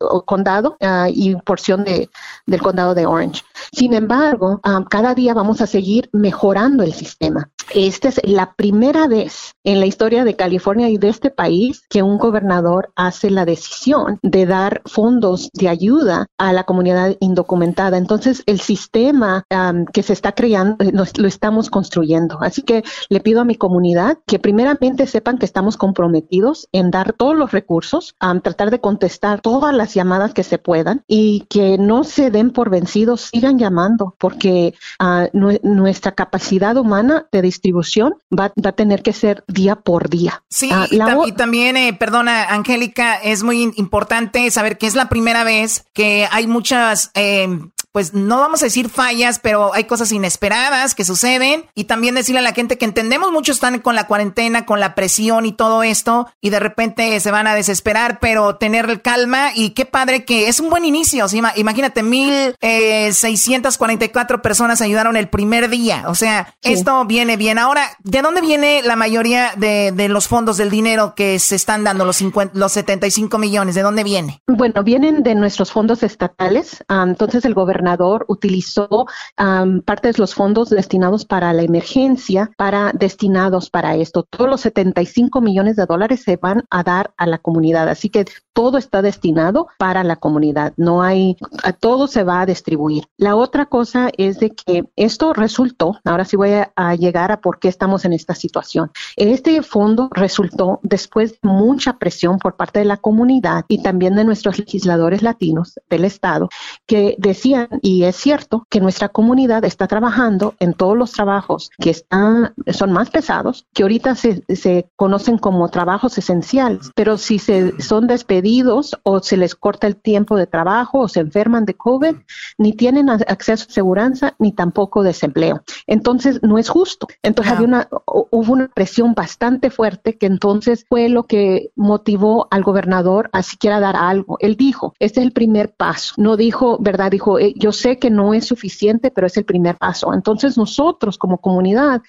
o condado ah, y porción de, del condado de Orange. Sin embargo, ah, cada día vamos a seguir mejorando el sistema. Esta es la primera vez en la historia de California y de este país que un gobernador hace la decisión de dar fondos de ayuda a la comunidad indocumentada. Entonces, el sistema am, que se está creando eh, nos- lo estamos construyendo. Así que le pido a mi comunidad que primeramente sepan que estamos comprometidos en dar todos los recursos, am, tratar de contestar todas las llamadas que se puedan y que no se den por vencidos, sigan llamando, porque nue- nuestra capacidad humana de distribución va, va a tener que ser día por día. Sí, Ah, y, tam- y también, eh, perdona, Angélica, es muy importante saber que es la primera vez que hay muchas, eh, pues no vamos a decir fallas, pero hay cosas inesperadas que suceden. Y también decirle a la gente que entendemos mucho están con la cuarentena, con la presión y todo esto, y de repente se van a desesperar, pero tener calma y qué padre que es un buen inicio. ¿sí? Ima- Imagínate, mil eh, seiscientas cuarenta y cuatro personas ayudaron el primer día. O sea, Sí. esto viene bien. Ahora, ¿de dónde viene la mayoría de, de los fondos del dinero que se están dando, los, 50, los 75 millones? ¿De dónde viene? Bueno, vienen de nuestros fondos estatales. Ah, entonces el gobernador utilizó am, parte de los fondos destinados para la emergencia, para destinados para esto. Todos los 75 millones de dólares se van a dar a la comunidad. Así que todo está destinado para la comunidad. No hay, a todo se va a distribuir. La otra cosa es de que esto resultó, ahora sí voy a, a llegar a por qué estamos en esta situación. Este fondo resultó después de mucha presión por parte de la comunidad y también de nuestros legisladores latinos del estado que decían, y es cierto, que nuestra comunidad está trabajando en todos los trabajos que están, son más pesados, que ahorita se, se conocen como trabajos esenciales, pero si se son despedidos o se les corta el tiempo de trabajo o se enferman de COVID, ni tienen acceso a seguridad ni tampoco desempleo. Entonces, no es justo. Entonces, había una, hu- hubo una presión bastante fuerte que entonces fue lo que motivó al gobernador a siquiera dar algo. Él dijo, este es el primer paso. No dijo, ¿verdad? Dijo, "Eh, yo sé que no es suficiente, pero es el primer paso. Entonces, nosotros como comunidad,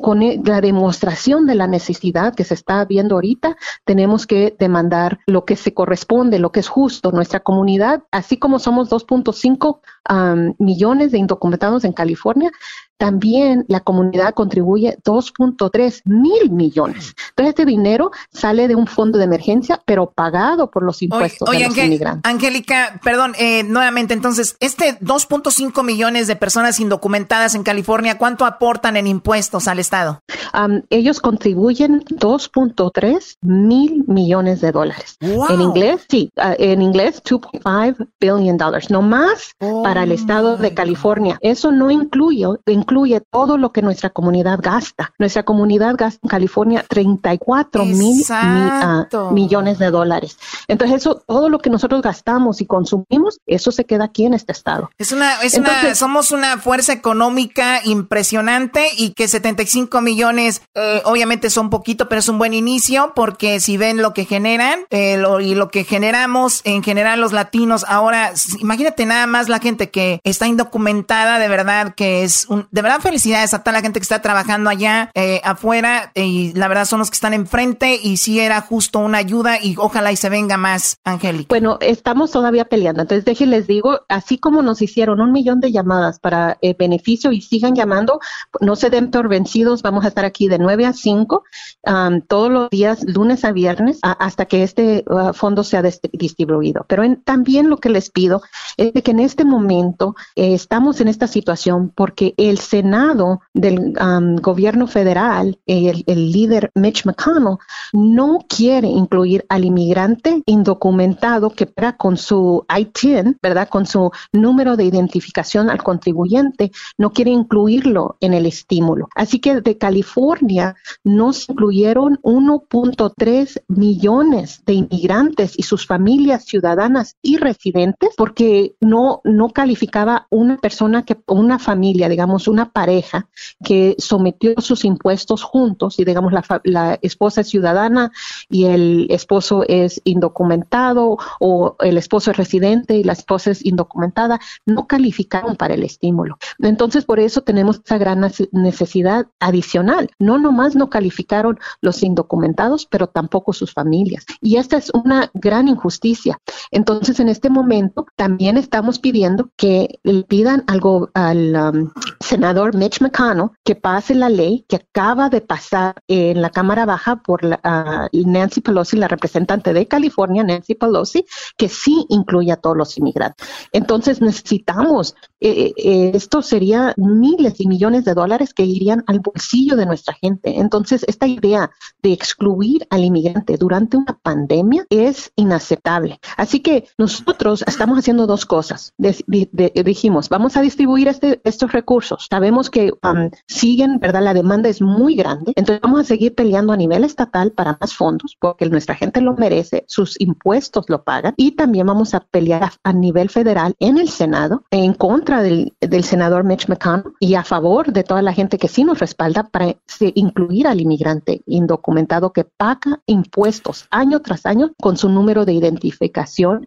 con e- la demostración de la necesidad que se está viendo ahorita, tenemos que demandar lo que se corresponde, lo que es justo. Nuestra comunidad, así como somos 2.5 am, millones de indocumentados en California, también la comunidad contribuye 2.3 mil millones. Entonces, este dinero sale de un fondo de emergencia, pero pagado por los impuestos Oye, de los Angé- inmigrantes. Angélica, perdón, eh, nuevamente, entonces, este 2.5 millones de personas indocumentadas en California, ¿cuánto aportan en impuestos al Estado? Ellos contribuyen 2.3 mil millones de dólares. En inglés, sí, en inglés 2.5 billion dollars, no más para el estado de California. Eso no incluye, incluye incluye todo lo que nuestra comunidad gasta. Nuestra comunidad gasta en California 34 mil ah, millones de dólares. Entonces eso, todo lo que nosotros gastamos y consumimos, eso se queda aquí en este estado. Es una, es una, somos una fuerza económica impresionante y que 75 millones, eh, obviamente son poquito, pero es un buen inicio porque si ven lo que generan eh, y lo que generamos en general los latinos, ahora imagínate nada más la gente que está indocumentada, de verdad que es un, de verdad felicidades a toda la gente que está trabajando allá eh, afuera y la verdad son los que están enfrente y si era justo una ayuda y ojalá y se venga más, Angélica. Bueno, estamos todavía peleando, entonces déjenles digo, así como nos hicieron un millón de llamadas para el beneficio y sigan llamando, no se den por vencidos, vamos a estar aquí de 9 a 5 todos los días, lunes a viernes, hasta que este uh, fondo sea distribuido. Pero también lo que les pido es de que en este momento eh, estamos en esta situación porque el Senado del gobierno federal, el, el líder Mitch McConnell, no quiere incluir al inmigrante indocumentado que para con su ITIN, ¿verdad? Con su número de identificación al contribuyente, no quiere incluirlo en el estímulo. Así que de California no se incluyeron 1.3 millones de inmigrantes y sus familias ciudadanas y residentes porque no, no calificaba una persona que, una familia, digamos, una pareja que sometió sus impuestos juntos y digamos la, la esposa es ciudadana y el esposo es indocumentado o el esposo es residente y la esposa es indocumentada, no calificaron para el estímulo. Entonces, por eso tenemos esa gran necesidad adicional. No nomás no calificaron los indocumentados, pero tampoco sus familias. Y esta es una gran injusticia. Entonces, en este momento, también estamos pidiendo que le pidan algo al um, senador Mitch McConnell que pase la ley que acaba de pasar en la Cámara Baja por la, uh, Nancy Pelosi, la representante de California, Nancy Pelosi, que sí incluye a todos los inmigrantes. Entonces, necesitamos, eh, eh, esto sería miles y millones de dólares que irían al bolsillo de nuestra gente. Entonces, esta idea de excluir al inmigrante durante una pandemia es inaceptable. Así que nosotros estamos haciendo dos cosas. dijimos, vamos a distribuir este, estos recursos. Sabemos que um, siguen, ¿verdad? La demanda es muy grande. Entonces vamos a seguir peleando a nivel estatal para más fondos porque nuestra gente lo merece, sus impuestos lo pagan y también vamos a pelear a, nivel federal en el Senado en contra del, del senador Mitch McConnell y a favor de toda la gente que sí nos respalda para incluir al inmigrante indocumentado que paga impuestos año tras año con su número de identificación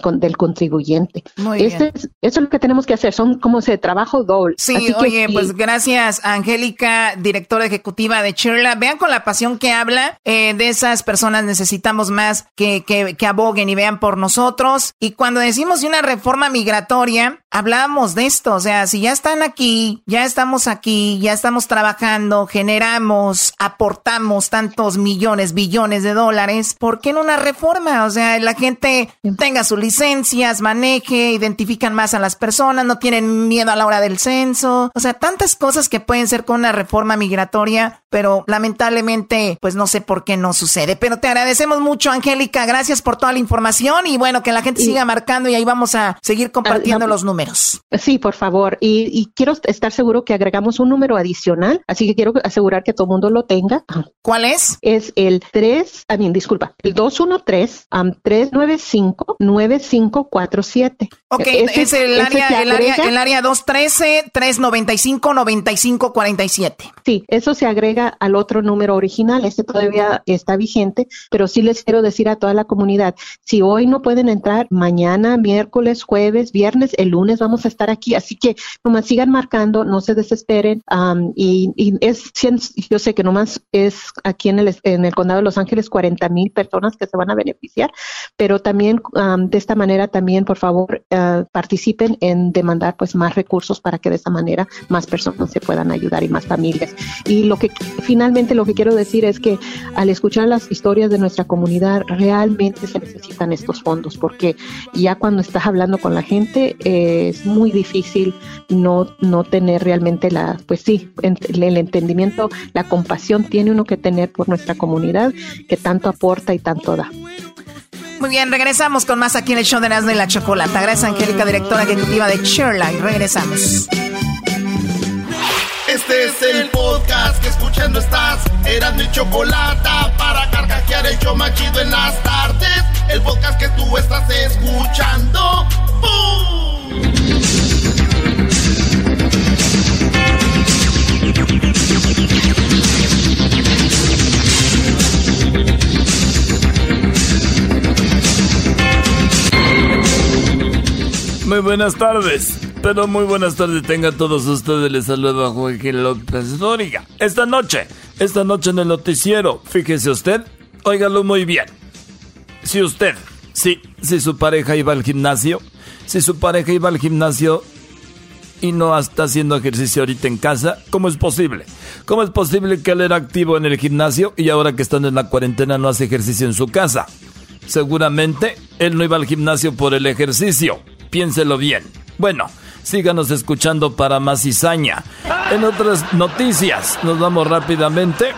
con, del contribuyente. Muy bien. eso es lo que tenemos que hacer, son como ese trabajo doble. Sí, oye, pues gracias Angélica, directora ejecutiva de Chirla. Vean con la pasión que habla eh, de esas personas necesitamos más que, que, que aboguen y vean por nosotros. Y cuando decimos de una reforma migratoria, hablábamos de esto, o sea, si ya están aquí, ya estamos aquí, ya estamos trabajando, generamos, aportamos tantos millones, billones de dólares, ¿por qué no una reforma? O sea, la gente tenga sus licencias, maneje, identifican más a las personas, no tienen miedo a la hora del censo, o sea, tantas cosas que pueden ser con una reforma migratoria, pero lamentablemente, pues no sé por qué no sucede. Pero te agradecemos mucho, Angélica, gracias por toda la información y bueno, que la gente siga marcando y ahí vamos a seguir compartiendo los números. Sí, por favor, y, y quiero estar seguro que agregamos un número adicional, así que quiero asegurar que todo el mundo lo tenga. ¿Cuál es? Es el 3, a mí, disculpa, el 213-395-9547. Ok, es el área, el, área, el área 213-395-9547. Sí, eso se agrega al otro número original, este todavía está vigente, pero sí les quiero decir a toda la comunidad, si hoy no pueden entrar, mañana, miércoles, jueves, viernes, el lunes vamos a estar aquí, así que nomás sigan marcando, no se desesperen, y, y es, yo sé que nomás es aquí en el, en el condado de Los Ángeles 40 mil personas que se van a beneficiar, pero también de esta manera también, por favor, uh, participen en demandar pues más recursos para que de esa manera más personas se puedan ayudar y más familias. Y lo que finalmente lo que quiero decir es que al escuchar las historias de nuestra comunidad realmente se necesitan estos fondos porque ya cuando estás hablando con la gente eh, es muy difícil no, no tener realmente la, pues sí, el entendimiento, la compasión tiene uno que tener por nuestra comunidad que tanto aporta y tanto da. Muy bien, regresamos con más aquí en el show de Nazno y la Chocolata. Gracias, Angélica, directora ejecutiva de Sherline. Regresamos. Este es el podcast que escuchando estás. Eran mi chocolate para carcajear el yo machido en las tardes. El podcast que tú estás escuchando. Muy buenas tardes. Pero muy buenas tardes tengan todos ustedes. Les saludo a Joaquín López Dóriga. Esta noche, esta noche en el noticiero, fíjese usted, óigalo muy bien. Si usted, si, si su pareja iba al gimnasio, si su pareja iba al gimnasio y no está haciendo ejercicio ahorita en casa, ¿cómo es posible? ¿Cómo es posible que él era activo en el gimnasio y ahora que están en la cuarentena no hace ejercicio en su casa? Seguramente él no iba al gimnasio por el ejercicio. Piénselo bien. Bueno, síganos escuchando para más cizaña. En otras noticias, nos vamos rápidamente.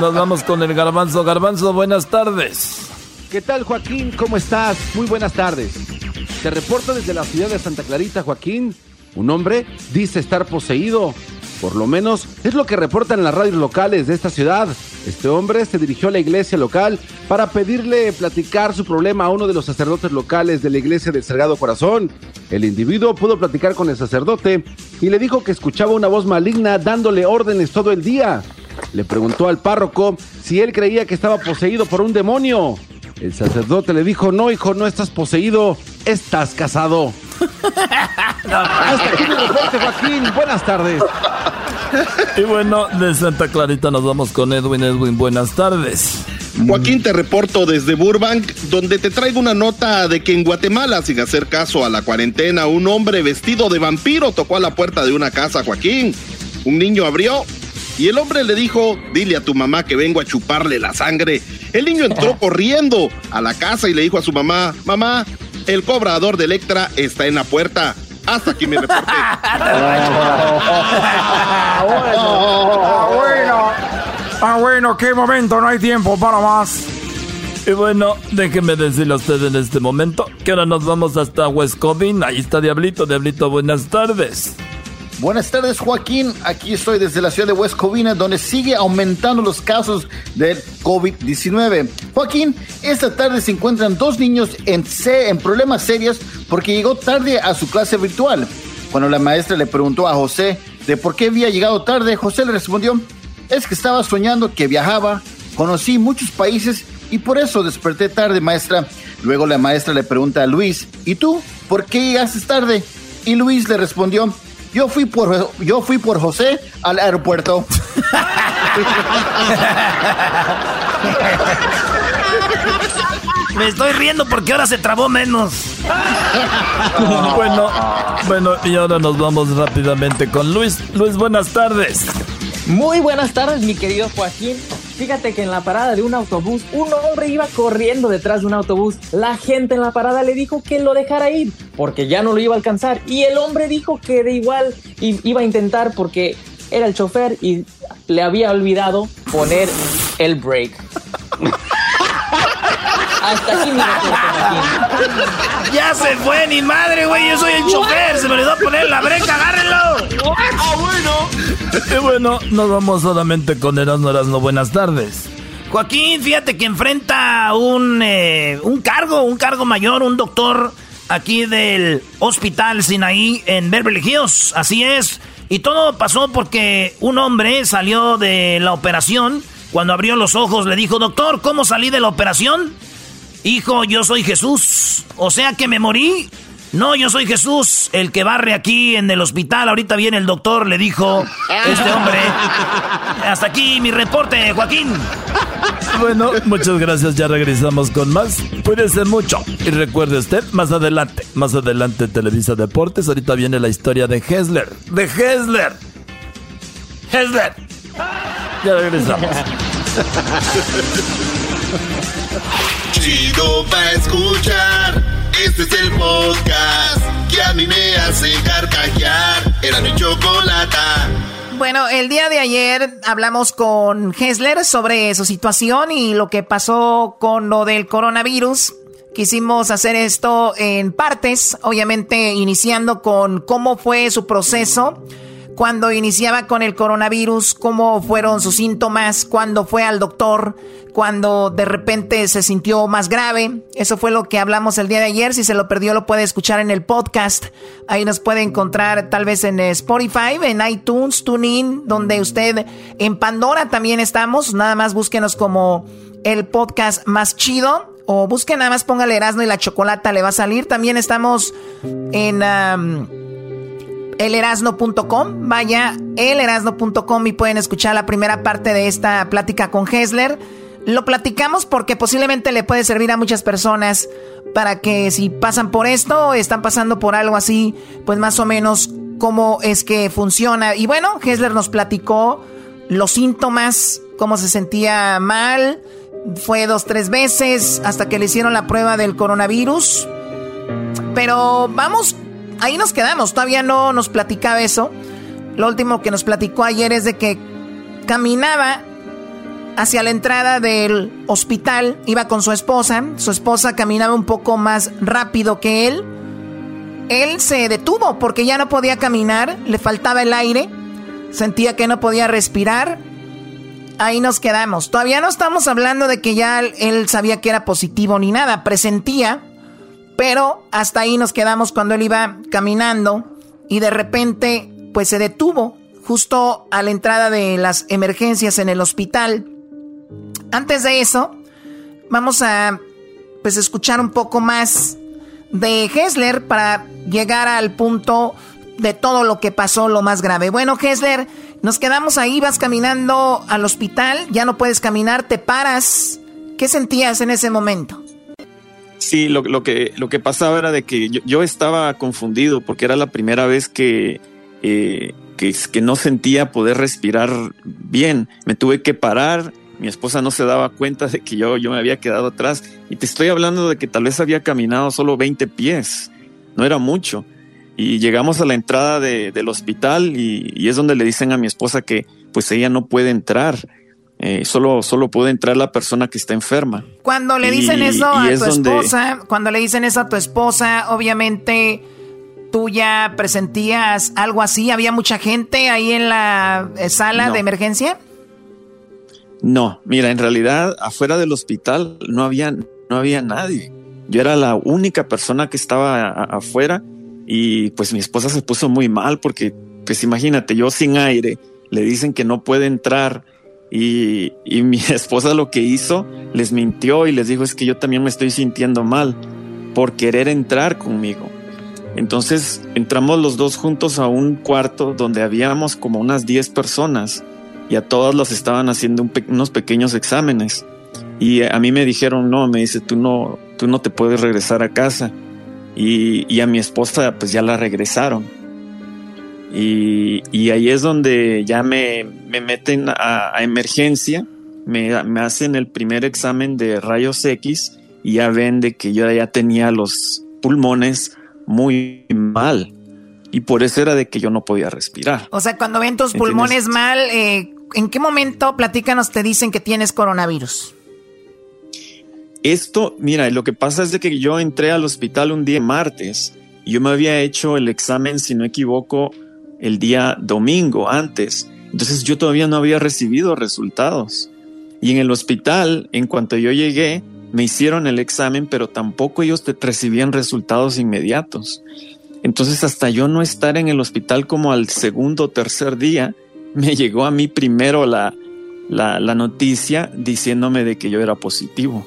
Nos vamos con el garbanzo. Garbanzo, buenas tardes. ¿Qué tal, Joaquín? ¿Cómo estás? Muy buenas tardes. Te reporto desde la ciudad de Santa Clarita, Joaquín. Un hombre dice estar poseído. Por lo menos es lo que reportan las radios locales de esta ciudad. Este hombre se dirigió a la iglesia local para pedirle platicar su problema a uno de los sacerdotes locales de la iglesia del Sagrado Corazón. El individuo pudo platicar con el sacerdote y le dijo que escuchaba una voz maligna dándole órdenes todo el día. Le preguntó al párroco si él creía que estaba poseído por un demonio. El sacerdote le dijo, no, hijo, no estás poseído, estás casado. (laughs) Hasta aquí mi reporte, Joaquín. Buenas tardes. Y bueno, de Santa Clarita nos vamos con Edwin. Edwin, buenas tardes. Joaquín, te reporto desde Burbank, donde te traigo una nota de que en Guatemala, sin hacer caso a la cuarentena, un hombre vestido de vampiro tocó a la puerta de una casa, Joaquín. Un niño abrió y el hombre le dijo, dile a tu mamá que vengo a chuparle la sangre. El niño entró (laughs) corriendo a la casa y le dijo a su mamá, mamá, el cobrador de Electra está en la puerta. Hasta aquí mi reporte. (laughs) Ah, bueno. Ah, bueno, qué momento, no hay tiempo para más. Y bueno, déjeme decirle a usted en este momento que ahora nos vamos hasta West Covina. Ahí está Diablito. Diablito, buenas tardes. Buenas tardes, Joaquín. Aquí estoy desde la ciudad de West Covina, donde sigue aumentando los casos del COVID-19. Joaquín, esta tarde se encuentran dos niños en, se- en problemas serios porque llegó tarde a su clase virtual. Cuando la maestra le preguntó a José de por qué había llegado tarde, José le respondió, es que estaba soñando que viajaba, conocí muchos países y por eso desperté tarde, maestra. Luego la maestra le pregunta a Luis, ¿y tú? ¿Por qué llegaste tarde? Y Luis le respondió, yo fui por, yo fui por José al aeropuerto. Me estoy riendo porque ahora se trabó menos. (laughs) Bueno, bueno, y ahora nos vamos rápidamente con Luis. Luis, buenas tardes. Muy buenas tardes, mi querido Joaquín. Fíjate que en la parada de un autobús, un hombre iba corriendo detrás de un autobús. La gente en la parada le dijo que lo dejara ir, porque ya no lo iba a alcanzar. Y el hombre dijo que de igual iba a intentar porque era el chofer y le había olvidado poner el brake. (laughs) Hasta aquí mi reporte, Joaquín. Ya se fue, ni madre, güey. Yo soy el chofer. Se me olvidó poner la breca. Agárrenlo. Ah, bueno. Y (laughs) bueno, nos vamos solamente con Erasmo Erasmo. Buenas tardes. Joaquín, fíjate que enfrenta un, eh, un cargo, un cargo mayor, un doctor aquí del Hospital Sinaí en Beverly Hills. Así es. Y todo pasó porque un hombre salió de la operación. Cuando abrió los ojos le dijo, doctor, ¿cómo salí de la operación? Hijo, yo soy Jesús. O sea que me morí. No, yo soy Jesús, el que barre aquí en el hospital. Ahorita viene el doctor, le dijo este hombre. Hasta aquí mi reporte, Joaquín. Bueno, muchas gracias. Ya regresamos con más. Cuídense mucho. Y recuerde usted, más adelante, más adelante Televisa Deportes. Ahorita viene la historia de Hessler. De Hessler. Hessler. Ya regresamos. (laughs) Chido pa' escuchar. Este es el podcast que a mí me hace carcajear. Era mi chocolata. Bueno, el día de ayer hablamos con Hessler sobre su situación y lo que pasó con lo del coronavirus. Quisimos hacer esto en partes, obviamente iniciando con cómo fue su proceso cuando iniciaba con el coronavirus, cómo fueron sus síntomas, cuando fue al doctor, cuando de repente se sintió más grave. Eso fue lo que hablamos el día de ayer. Si se lo perdió, lo puede escuchar en el podcast. Ahí nos puede encontrar tal vez en Spotify, en iTunes, TuneIn, donde usted, en Pandora también estamos. Nada más búsquenos como el podcast más chido. O busquen nada más, póngale Erasmo y la chocolata, le va a salir. También estamos en elerasno.com. Vaya, elerasno.com y pueden escuchar la primera parte de esta plática con Hessler. Lo platicamos porque posiblemente le puede servir a muchas personas para que si pasan por esto, están pasando por algo así, pues más o menos cómo es que funciona. Y bueno, Hessler nos platicó los síntomas, cómo se sentía mal. Fue dos, tres veces hasta que le hicieron la prueba del coronavirus. Pero vamos ahí nos quedamos, todavía no nos platicaba eso. Lo último que nos platicó ayer es de que caminaba hacia la entrada del hospital, iba con su esposa, su esposa caminaba un poco más rápido que él. Él se detuvo porque ya no podía caminar, le faltaba el aire, sentía que no podía respirar. Ahí nos quedamos. Todavía no estamos hablando de que ya él sabía que era positivo ni nada, presentía pero hasta ahí nos quedamos cuando él iba caminando y de repente pues se detuvo justo a la entrada de las emergencias en el hospital. Antes de eso, vamos a pues escuchar un poco más de Hessler para llegar al punto de todo lo que pasó, lo más grave. Bueno, Hessler, nos quedamos ahí, vas caminando al hospital, ya no puedes caminar, te paras. ¿Qué sentías en ese momento? Sí, lo, que, lo que pasaba era de que yo, estaba confundido porque era la primera vez que, eh, que, que, no sentía poder respirar bien. Me tuve que parar, mi esposa no se daba cuenta de que yo, yo me había quedado atrás. Y te estoy hablando de que tal vez había caminado solo 20 pies, no era mucho. Y llegamos a la entrada del hospital y, y es donde le dicen a mi esposa que pues ella no puede entrar eh, solo, solo puede entrar la persona que está enferma. Cuando le dicen eso a tu esposa, cuando le dicen eso a tu esposa, obviamente tú ya presentías algo así. ¿Había mucha gente ahí en la eh, sala de emergencia? No, mira, en realidad afuera del hospital no había, no había nadie. Yo era la única persona que estaba afuera y pues mi esposa se puso muy mal porque, pues imagínate, yo sin aire, le dicen que no puede entrar y, mi (laughs) esposa lo que hizo, les mintió y les dijo es que yo también me estoy sintiendo mal por querer entrar conmigo. Entonces entramos los dos juntos a un cuarto donde habíamos como unas 10 personas y a todas las estaban haciendo unos pequeños exámenes. Y a mí me dijeron, no, me dice, tú no, tú no te puedes regresar a casa. Y, y a mi esposa pues ya la regresaron. Y, ahí es donde ya me, meten a, emergencia, me, hacen el primer examen de rayos X y ya ven de que yo ya tenía los pulmones muy mal. Y por eso era de que yo no podía respirar. O sea, cuando ven tus pulmones mal, eh, ¿en qué momento, platícanos, te dicen que tienes coronavirus? Esto, mira, lo que pasa es de que yo entré al hospital un día martes y yo me había hecho el examen, si no equivoco, el día domingo antes. Entonces yo todavía no había recibido resultados. Y en el hospital, en cuanto yo llegué, me hicieron el examen, pero tampoco ellos te recibían resultados inmediatos. Entonces hasta yo no estar en el hospital como al segundo o tercer día, me llegó a mí primero la, la, la noticia diciéndome de que yo era positivo.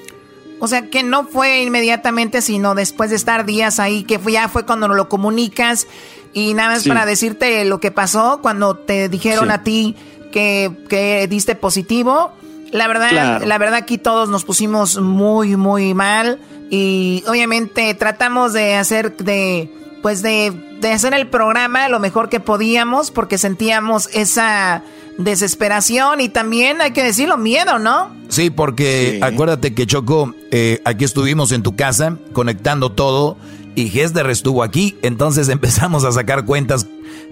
O sea, que no fue inmediatamente, sino después de estar días ahí, que ya fue cuando lo comunicas y nada más para decirte lo que pasó cuando te dijeron a ti que, que, diste positivo. La verdad, la verdad aquí todos nos pusimos muy, muy mal. Y obviamente tratamos de hacer de pues de, de hacer el programa lo mejor que podíamos porque sentíamos esa desesperación y también hay que decirlo, miedo, ¿no? Sí, porque acuérdate que Choco, eh, aquí estuvimos en tu casa conectando todo y Hesder estuvo aquí, entonces (laughs) empezamos a sacar cuentas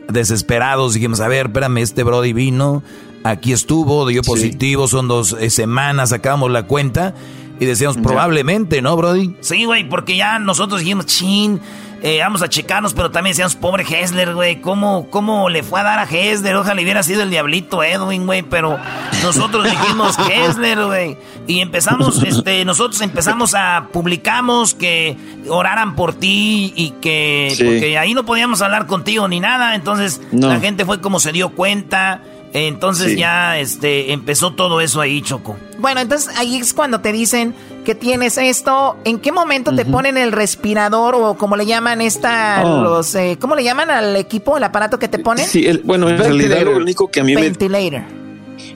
desesperados, dijimos, a ver, espérame, este Brody vino, aquí estuvo, dio positivo, son dos eh, semanas, sacamos la cuenta y decíamos, probablemente, ¿no, Brody? Sí, güey, porque ya nosotros dijimos, chin, eh, vamos a checarnos, pero también decíamos, pobre Hessler, güey, ¿cómo, ¿cómo le fue a dar a Hessler? Ojalá hubiera sido el diablito Edwin, güey, pero nosotros dijimos (laughs) Hessler, güey. Y empezamos, este, nosotros empezamos a, publicamos que oraran por ti y que, porque ahí no podíamos hablar contigo ni nada, entonces la gente fue como se dio cuenta. Entonces ya este empezó todo eso ahí, Choco. Bueno, entonces ahí es cuando te dicen que tienes esto. ¿En qué momento te ponen el respirador o como le llaman esta oh. los eh, cómo le llaman al equipo, el aparato que te ponen? Sí, bueno, en realidad lo único que a mí Ventilator.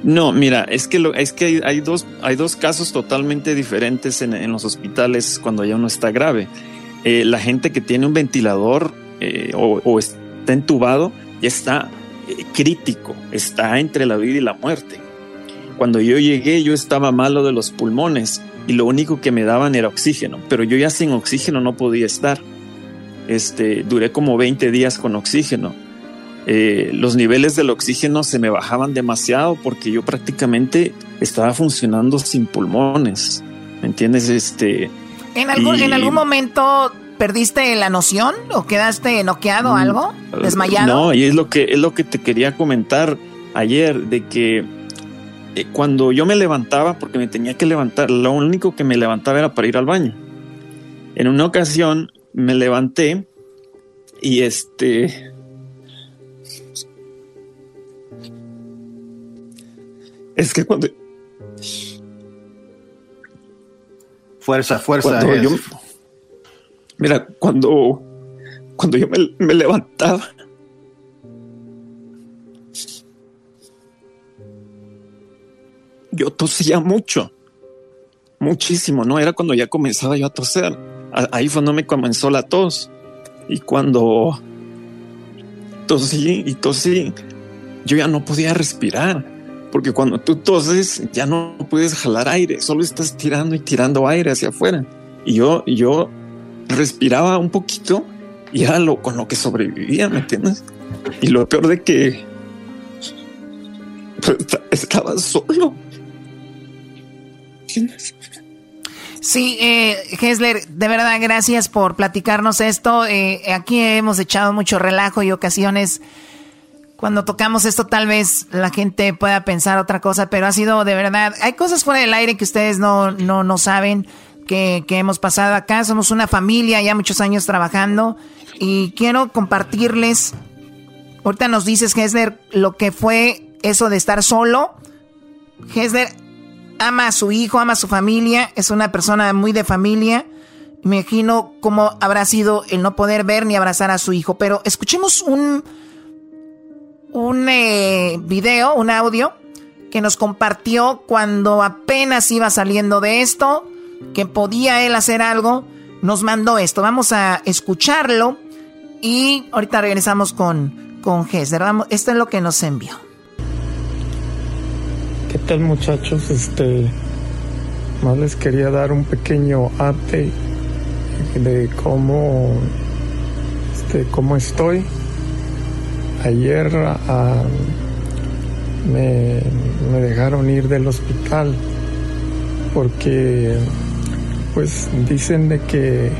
No, mira, es que lo, es que hay, dos hay dos casos totalmente diferentes en, los hospitales cuando ya uno está grave. Eh, la gente que tiene un ventilador eh, o, o está entubado ya está eh, crítico, está entre la vida y la muerte. Cuando yo llegué yo estaba malo de los pulmones y lo único que me daban era oxígeno, pero yo ya sin oxígeno no podía estar. Este, duré como 20 días con oxígeno. Eh, los niveles del oxígeno se me bajaban demasiado porque yo prácticamente estaba funcionando sin pulmones. ¿Me entiendes? Este, ¿En algún, ¿En algún momento ¿Perdiste la noción o quedaste noqueado o mm, algo? ¿Desmayado? No, y es lo que es lo que te quería comentar ayer de que eh, cuando yo me levantaba porque me tenía que levantar, lo único que me levantaba era para ir al baño. En una ocasión me levanté y este es que cuando fuerza, fuerza. Mira, cuando, cuando yo me, levantaba, yo tosía mucho, muchísimo, ¿no? Era cuando ya comenzaba yo a toser. Ahí fue donde me comenzó la tos. Y cuando tosí y tosí, yo ya no podía respirar. Porque cuando tú toses, ya no puedes jalar aire, solo estás tirando y tirando aire hacia afuera. Y yo, yo respiraba un poquito y era con lo que sobrevivía, ¿me entiendes? Y lo peor de que pues, estaba solo. Sí, eh, de verdad, gracias por platicarnos esto. Eh, aquí hemos echado mucho relajo y ocasiones cuando tocamos esto tal vez la gente pueda pensar otra cosa, pero ha sido de verdad, hay cosas fuera del aire que ustedes no, no, no saben que, hemos pasado acá. Somos una familia, ya muchos años trabajando. Y quiero compartirles. Ahorita nos dices, Hesler, lo que fue eso de estar solo. Hesler ama a su hijo, ama a su familia. Es una persona muy de familia. Me imagino cómo habrá sido el no poder ver ni abrazar a su hijo. Pero escuchemos un, un eh, video, un audio que nos compartió cuando apenas iba saliendo de esto que podía él hacer algo, nos mandó esto. Vamos a escucharlo y ahorita regresamos con, con esto es lo que nos envió. ¿Qué tal muchachos? Este, más les quería dar un pequeño update de cómo, este, cómo estoy. Ayer ah, me, me dejaron ir del hospital porque pues dicen de que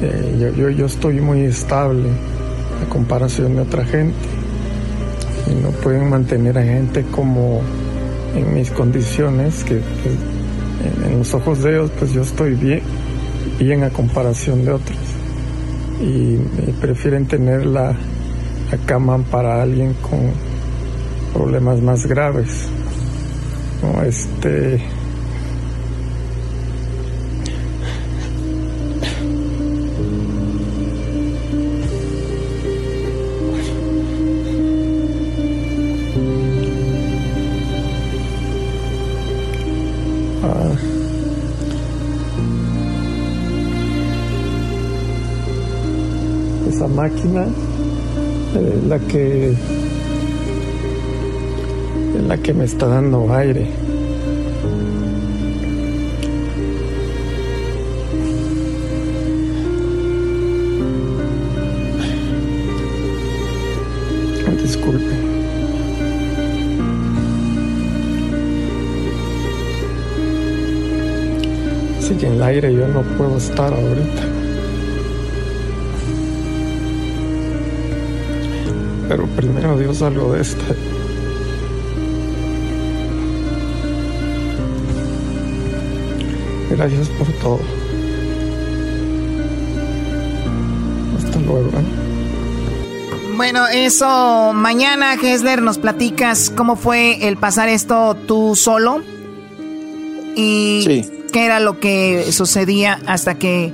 eh, yo, yo, estoy muy estable a comparación de otra gente y no pueden mantener a gente como en mis condiciones que, en, los ojos de ellos pues yo estoy bien bien a comparación de otros y, prefieren tener la, la cama para alguien con problemas más graves ¿no? este máquina eh, la que la que me está dando aire. Disculpe. En el aire yo no puedo estar ahorita. Primero Dios algo de este. Gracias por todo. Hasta luego. ¿eh? Bueno, eso mañana, Hesler, nos platicas cómo fue el pasar esto tú solo y qué era lo que sucedía hasta que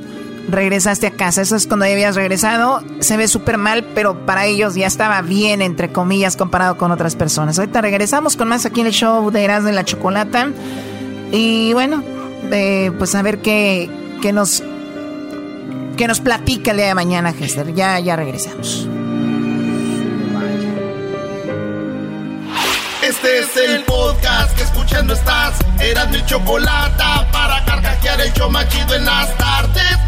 regresaste a casa. Eso es cuando ya habías regresado. Se ve súper mal, pero para ellos ya estaba bien, entre comillas, comparado con otras personas. Ahorita regresamos con más aquí en el show de Erasmo de la Chocolata. Y bueno, pues a ver qué, qué nos que nos platica el día de mañana, Hester. Ya, ya regresamos. Este es el podcast que escuchando estás. Eran mi chocolate para carcajear el show machido en las tardes.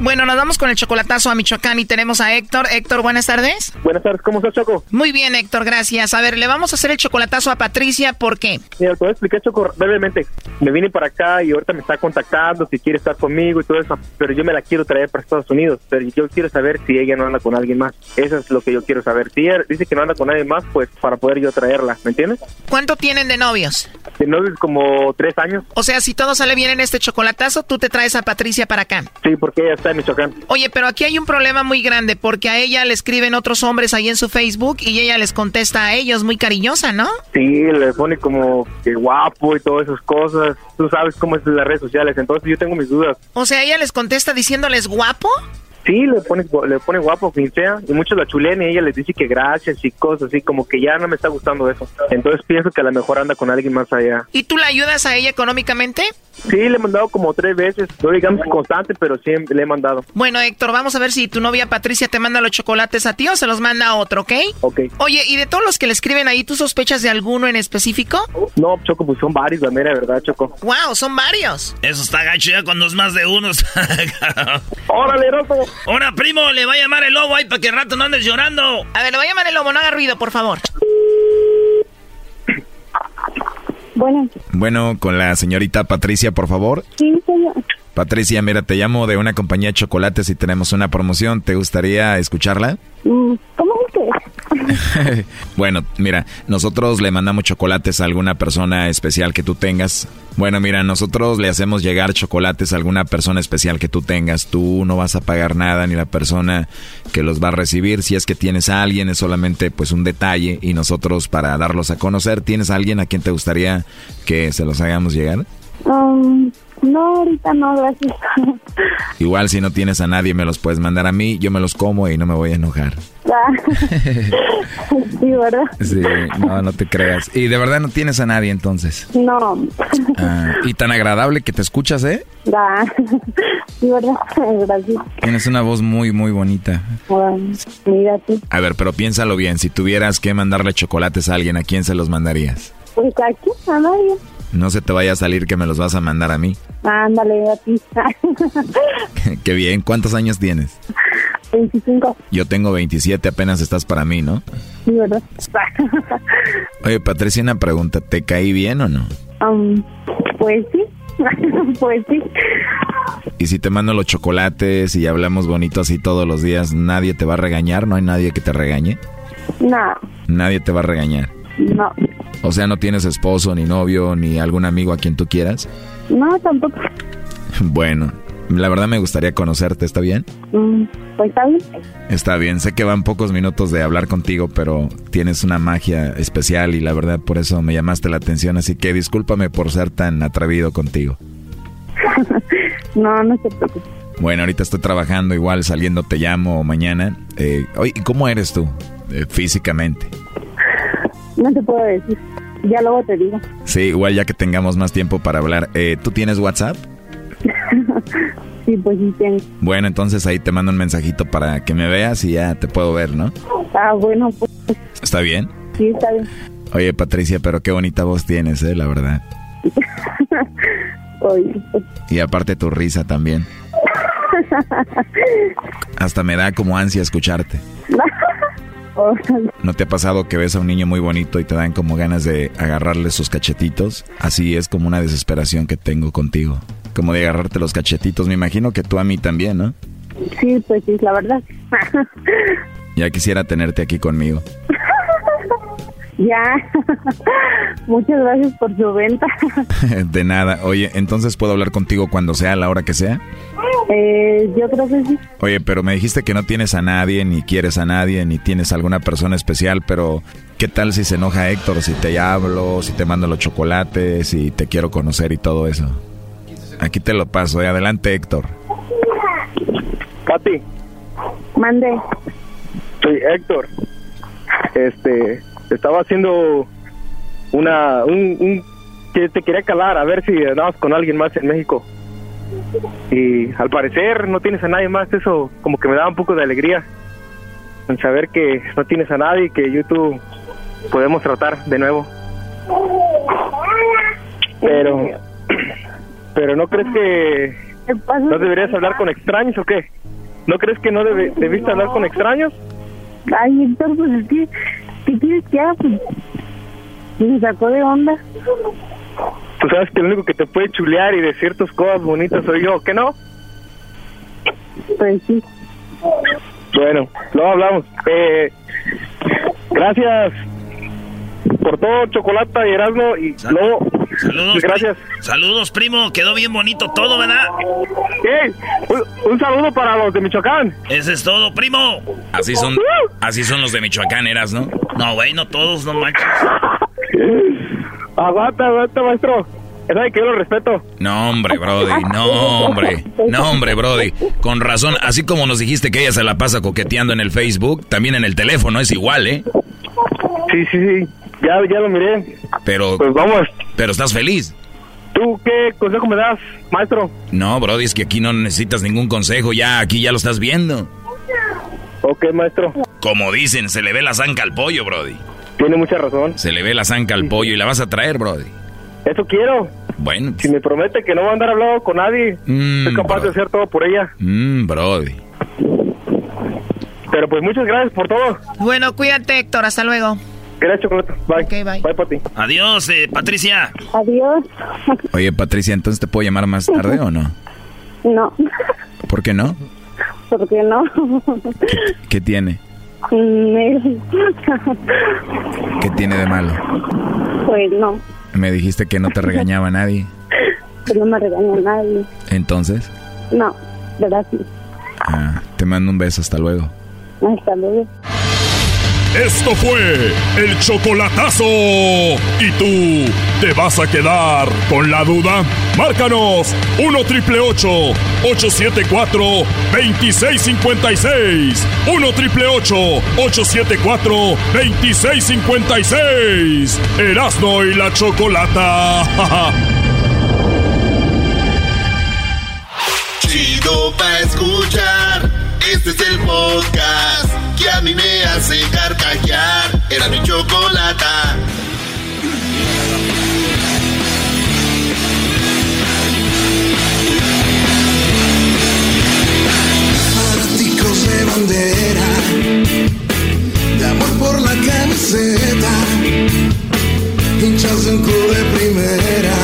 Bueno, nos vamos con el chocolatazo a Michoacán y tenemos a Héctor. Héctor, buenas tardes. Buenas tardes, ¿cómo estás, Choco? Muy bien, Héctor, gracias. A ver, le vamos a hacer el chocolatazo a Patricia, ¿por qué? Mira, te voy a explicar, Choco, brevemente. Me vine para acá y ahorita me está contactando si quiere estar conmigo y todo eso, pero yo me la quiero traer para Estados Unidos, pero yo quiero saber si ella no anda con alguien más. Eso es lo que yo quiero saber. Si ella dice que no anda con nadie más, pues para poder yo traerla, ¿me entiendes? ¿Cuánto tienen de novios? De novios como tres años. O sea, si todo sale bien en este chocolatazo, tú te traes a Patricia para acá. Sí, porque ella está en Michoacán. Oye, pero aquí hay un problema muy grande porque a ella le escriben otros hombres ahí en su Facebook y ella les contesta a ellos muy cariñosa, ¿no? Sí, le pone como que guapo y todas esas cosas. Tú sabes cómo es las redes sociales, entonces yo tengo mis dudas. O sea, ella les contesta diciéndoles guapo. Sí, le pone, le pone guapo, quien sea, y muchos la chulean y ella les dice que gracias y cosas así, como que ya no me está gustando eso. Entonces pienso que a lo mejor anda con alguien más allá. ¿Y tú la ayudas a ella económicamente? Sí, le he mandado como tres veces, no digamos constante, pero sí le he mandado. Bueno, Héctor, vamos a ver si tu novia Patricia te manda los chocolates a ti o se los manda a otro, ¿ok? Ok. Oye, ¿y de todos los que le escriben ahí, tú sospechas de alguno en específico? No, Choco, pues son varios, la mera verdad, Choco. Wow, son varios. Eso está gacho ya cuando es más de uno. ¡Órale, loco! Ahora, primo, le va a llamar el lobo ahí para que el rato no andes llorando. A ver, le va a llamar el lobo, no haga ruido, por favor. Bueno. Bueno, con la señorita Patricia, por favor. Sí, señor. Patricia, mira, te llamo de una compañía de chocolates y tenemos una promoción. ¿Te gustaría escucharla? Mm, ¿Cómo? (laughs) bueno, mira, nosotros le mandamos chocolates a alguna persona especial que tú tengas. Bueno, mira, nosotros le hacemos llegar chocolates a alguna persona especial que tú tengas. Tú no vas a pagar nada ni la persona que los va a recibir. Si es que tienes a alguien, es solamente pues un detalle y nosotros para darlos a conocer, ¿tienes a alguien a quien te gustaría que se los hagamos llegar? Um, no, ahorita no, gracias. (laughs) Igual si no tienes a nadie me los puedes mandar a mí, yo me los como y no me voy a enojar. Ah. (laughs) sí, ¿verdad? Sí, no, no te creas. Y de verdad no tienes a nadie entonces. No. Ah, y tan agradable que te escuchas, ¿eh? Ah. Sí, ¿verdad? Gracias. Tienes una voz muy, muy bonita. Bueno, mira tú. A ver, pero piénsalo bien, si tuvieras que mandarle chocolates a alguien, ¿a quién se los mandarías? Pues aquí, a nadie. No se te vaya a salir que me los vas a mandar a mí. Ándale, a ti. (laughs) Qué bien, ¿cuántos años tienes? (laughs) 25. Yo tengo 27, apenas estás para mí, ¿no? Sí, ¿verdad? (laughs) (laughs) Oye, Patricia, una pregunta, ¿te caí bien o no? Um, pues sí. (laughs) pues sí. Y si te mando los chocolates y hablamos bonito así todos los días, ¿nadie te va a regañar? ¿No hay nadie que te regañe? No, Nadie te va a regañar. no. O sea, no tienes esposo, ni novio, ni algún amigo a quien tú quieras. No, tampoco. Bueno, la verdad me gustaría conocerte, ¿está bien? Mm, pues está bien. Está bien, sé que van pocos minutos de hablar contigo, pero tienes una magia especial y la verdad por eso me llamaste la atención, así que discúlpame por ser tan atrevido contigo. (laughs) no, no se preocupe. Bueno, ahorita estoy trabajando, igual saliendo te llamo mañana. Eh, oye, ¿y ¿cómo eres tú eh, físicamente? No te puedo decir. Ya luego te digo. Sí, igual ya que tengamos más tiempo para hablar. Eh, ¿Tú tienes WhatsApp? Sí, pues sí tengo. Bueno, entonces ahí te mando un mensajito para que me veas y ya te puedo ver, ¿no? Ah, bueno, pues ¿Está bien? sí, está bien. Oye, Patricia, pero qué bonita voz tienes, ¿eh? La verdad. (laughs) Oye, pues, Y aparte tu risa también. Hasta me da como ansia escucharte. (laughs) ¿No te ha pasado que ves a un niño muy bonito y te dan como ganas de agarrarle sus cachetitos? Así es como una desesperación que tengo contigo. Como de agarrarte los cachetitos. Me imagino que tú a mí también, ¿no? Sí, pues sí, la verdad. Ya quisiera tenerte aquí conmigo. (laughs) ya. Muchas gracias por su venta. (laughs) De nada. Oye, entonces puedo hablar contigo cuando sea, a la hora que sea. Eh, yo creo que sí. Oye, pero me dijiste que no tienes a nadie, ni quieres a nadie, ni tienes alguna persona especial, pero ¿qué tal si se enoja Héctor, si te hablo, si te mando los chocolates, si te quiero conocer y todo eso? Aquí te lo paso, adelante Héctor. Katy, Mande. soy Héctor. Este, estaba haciendo una, un, un- que te quería calar a ver si andabas con alguien más en México. Y al parecer no tienes a nadie más, eso como que me da un poco de alegría. En saber que no tienes a nadie y que yo y tú podemos tratar de nuevo. Pero, pero ¿no crees que no deberías hablar con extraños o qué? ¿No crees que no debe- debiste hablar con extraños? Ay, Héctor, pues es que, ¿qué quieres que haga? Pues, me sacó de onda. Tú sabes que el único que te puede chulear y decir tus cosas bonitas soy yo, ¿qué no? Pues sí. Bueno, luego hablamos. Eh, gracias por todo, Chocolata y Erasmo. Y luego, Saludos. gracias. Saludos, primo. Quedó bien bonito todo, ¿verdad? Ey, un, un saludo para los de Michoacán. Ese es todo, primo. Así son, así son los de Michoacán, eras, ¿no? No, güey, no todos, no manches. (laughs) Aguanta, aguanta, maestro. Sabe que yo lo respeto. No, hombre, Brody, no, hombre. No, hombre, Brody. Con razón, así como nos dijiste que ella se la pasa coqueteando en el Facebook, también en el teléfono es igual, ¿eh? Sí, sí, sí. Ya, ya lo miré. Pero. Pues vamos. Pero estás feliz. ¿Tú qué consejo me das, maestro? No, Brody, es que aquí no necesitas ningún consejo, ya aquí ya lo estás viendo. Ok, maestro. Como dicen, se le ve la zanca al pollo, Brody. Tiene mucha razón. Se le ve la zanca al pollo y la vas a traer, Brody. Eso quiero. Bueno, Si me promete que no va a andar hablando con nadie, Mm, soy capaz de hacer todo por ella. mmm, Brody. Pero pues muchas gracias por todo. Bueno, cuídate, Héctor. Hasta luego. Gracias, Chocolate. Bye. bye. Bye, Pati. Adiós, eh, Patricia. Adiós. Oye, Patricia, ¿entonces te puedo llamar más tarde o no? No, ¿Por qué no? ¿por qué no? ¿Qué tiene? Mm, ¿Qué tiene de malo? pues no, Me dijiste que no te regañaba nadie. que no me regaña nadie. Entonces, No, ¿verdad? Sí. ah, te mando un beso, hasta luego. Hasta luego. Esto fue el chocolatazo. ¿Y tú te vas a quedar con la duda? Márcanos 1 triple 874 2656. 1 triple 874 2656. Erasno y la chocolata. (laughs) Chido pa' escuchar. Este es el podcast que a mí me hace carcajear. Era mi chocolata. Fanáticos de bandera, de amor por la camiseta, hinchas de un club de primera,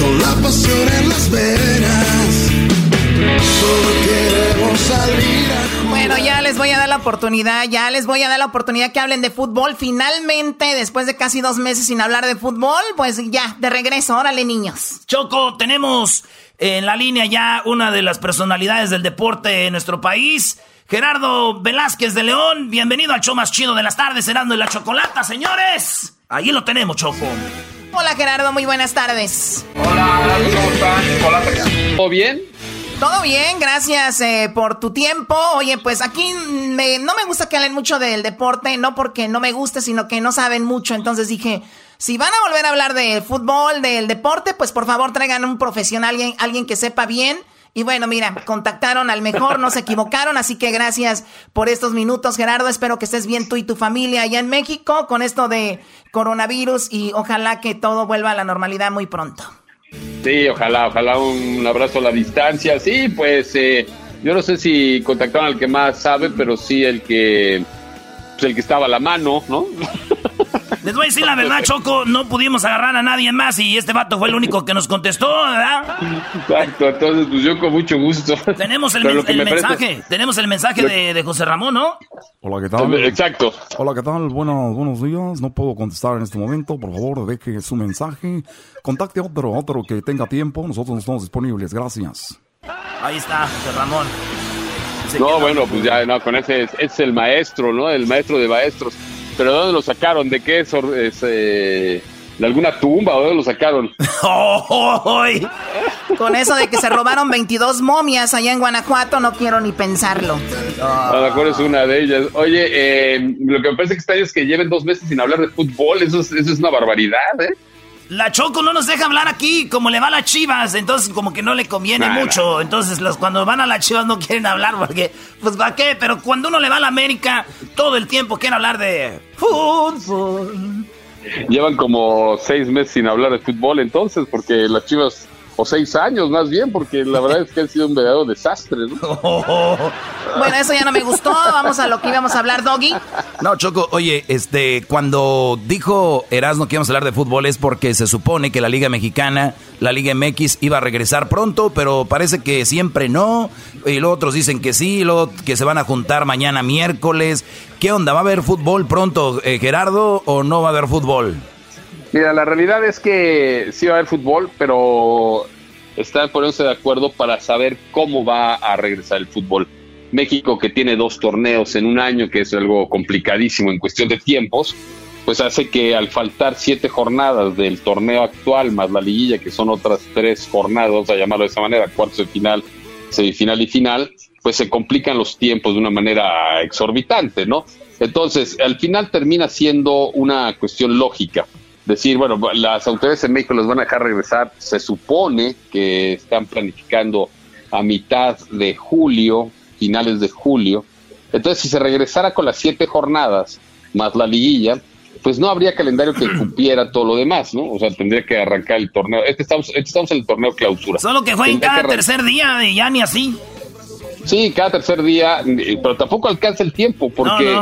con la pasión en las venas, solo queremos salir Bueno, ya les voy a dar la oportunidad, ya les voy a dar la oportunidad que hablen de fútbol. Finalmente, después de casi dos meses sin hablar de fútbol, pues ya, de regreso, órale niños. Choco, tenemos en la línea ya una de las personalidades del deporte en nuestro país. Gerardo Velázquez de León, bienvenido al show más chido de las tardes, Herando y la Chocolata, señores. Ahí lo tenemos, Choco. Hola Gerardo, muy buenas tardes. Hola, ¿cómo están? Hola, ¿todo bien? Todo bien, gracias eh, por tu tiempo. Oye, pues aquí me- no me gusta que hablen mucho del deporte, no porque no me guste, sino que no saben mucho. Entonces dije, Si van a volver a hablar de fútbol, del deporte, pues por favor traigan un profesional, alguien, alguien que sepa bien. Y bueno, mira, contactaron al mejor, no se equivocaron, así que gracias por estos minutos, Gerardo. Espero que estés bien tú y tu familia allá en México con esto de coronavirus y ojalá que todo vuelva a la normalidad muy pronto. Sí, ojalá, ojalá un abrazo a la distancia. Sí, pues eh, yo no sé si contactaron al que más sabe, pero sí el que, pues el que estaba a la mano, ¿no? (laughs) Les voy a decir la verdad, Choco, no pudimos agarrar a nadie más y este vato fue el único que nos contestó, ¿verdad? Exacto, entonces pues yo con mucho gusto. Tenemos el, mensaje, tenemos el mensaje de, José Ramón, ¿no? Hola, ¿qué tal? Exacto. Hola, ¿qué tal? Buenos, buenos días. No puedo contestar en este momento. Por favor, deje su mensaje. Contacte a otro, otro que tenga tiempo. Nosotros no estamos disponibles. Gracias. Ahí está, José Ramón. no, bueno, pues ya, no, con ese es, el maestro, ¿no? El maestro de maestros. ¿Pero de dónde lo sacaron? ¿De qué es? Eh, ¿De alguna tumba o de dónde lo sacaron? Con eso de que se robaron 22 momias allá en Guanajuato, no quiero ni pensarlo. A lo mejor es una de ellas. Oye, eh, lo que me parece está es que lleven dos meses sin hablar de fútbol. Eso es, eso es una barbaridad, ¿eh? La Choco no nos deja hablar aquí, como le va a las chivas, entonces como que no le conviene mucho. Entonces los cuando van a las chivas no quieren hablar porque, pues ¿para qué? Pero cuando uno le va a la América, todo el tiempo quiere hablar de fútbol. Llevan como seis meses sin hablar de fútbol entonces, porque las chivas o seis años más bien, porque la verdad es que ha sido un verdadero desastre. (laughs) Bueno, eso ya no me gustó. Vamos a lo que íbamos a hablar, Doggy. No, Choco, oye, este, cuando dijo Erasmo que íbamos a hablar de fútbol es porque se supone que la Liga Mexicana, la Liga MX, iba a regresar pronto, pero parece que siempre no. Y los otros dicen que sí, luego que se van a juntar mañana miércoles. ¿Qué onda? ¿Va a haber fútbol pronto, eh, Gerardo, o no va a haber fútbol? Mira, la realidad es que sí va a haber fútbol, pero están poniéndose de acuerdo para saber cómo va a regresar el fútbol. México, que tiene dos torneos en un año, que es algo complicadísimo en cuestión de tiempos, pues hace que al faltar siete jornadas del torneo actual más la liguilla, que son otras tres jornadas, a llamarlo de esa manera, cuartos de final, semifinal y final, pues se complican los tiempos de una manera exorbitante, ¿no? Entonces, al final termina siendo una cuestión lógica decir, bueno, las autoridades en México los van a dejar regresar, se supone que están planificando a mitad de julio, finales de julio. Entonces, si se regresara con las siete jornadas más la liguilla, pues no habría calendario que (clears throat) cumpliera todo lo demás, ¿no? O sea, tendría que arrancar el torneo. Este estamos, este estamos en el torneo clausura. Solo que fue en cada tercer día y ya ni así. Sí, cada tercer día, eh, pero tampoco alcanza el tiempo porque,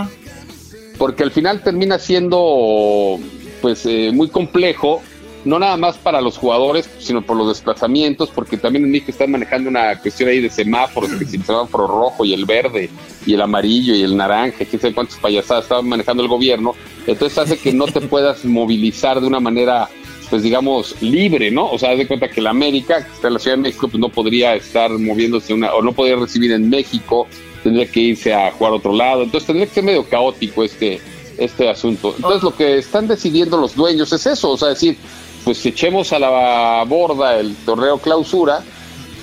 porque al final termina siendo pues eh, muy complejo, no nada más para los jugadores, sino por los desplazamientos, porque también en México están manejando una cuestión ahí de semáforos, que si el semáforo rojo y el verde y el amarillo y el naranja, que sé cuántas payasadas estaban manejando el gobierno, entonces hace que no te puedas movilizar de una manera pues digamos libre, ¿no? O sea, de cuenta que la América, que está en la Ciudad de México, pues no podría estar moviéndose una, o no podría recibir en México, tendría que irse a jugar a otro lado, entonces tendría que ser medio caótico este, este asunto. Entonces lo que están decidiendo los dueños es eso, o sea, decir, pues echemos a la borda el torneo clausura,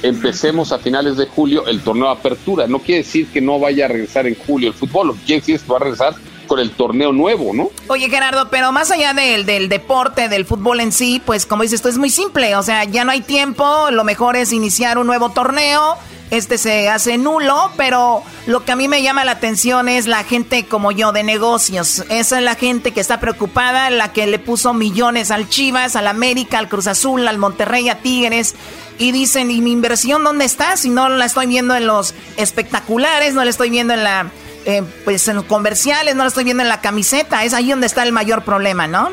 empecemos a finales de julio el torneo apertura. No quiere decir que no vaya a regresar en julio el fútbol, lo que quiere decir es que va a regresar con el torneo nuevo, ¿no? Oye, Gerardo, pero más allá del, del deporte, del fútbol en sí, pues como dices, esto es muy simple, o sea, ya no hay tiempo, lo mejor es iniciar un nuevo torneo este se hace nulo, pero lo que a mí me llama la atención es la gente como yo de negocios. Esa es la gente que está preocupada, la que le puso millones al Chivas, al América, al Cruz Azul, al Monterrey, a Tigres. Y dicen, ¿y mi inversión dónde está? Si no la estoy viendo en los espectaculares, no la estoy viendo en la... Eh, pues en los comerciales, no la estoy viendo en la camiseta. Es ahí donde está el mayor problema, ¿no?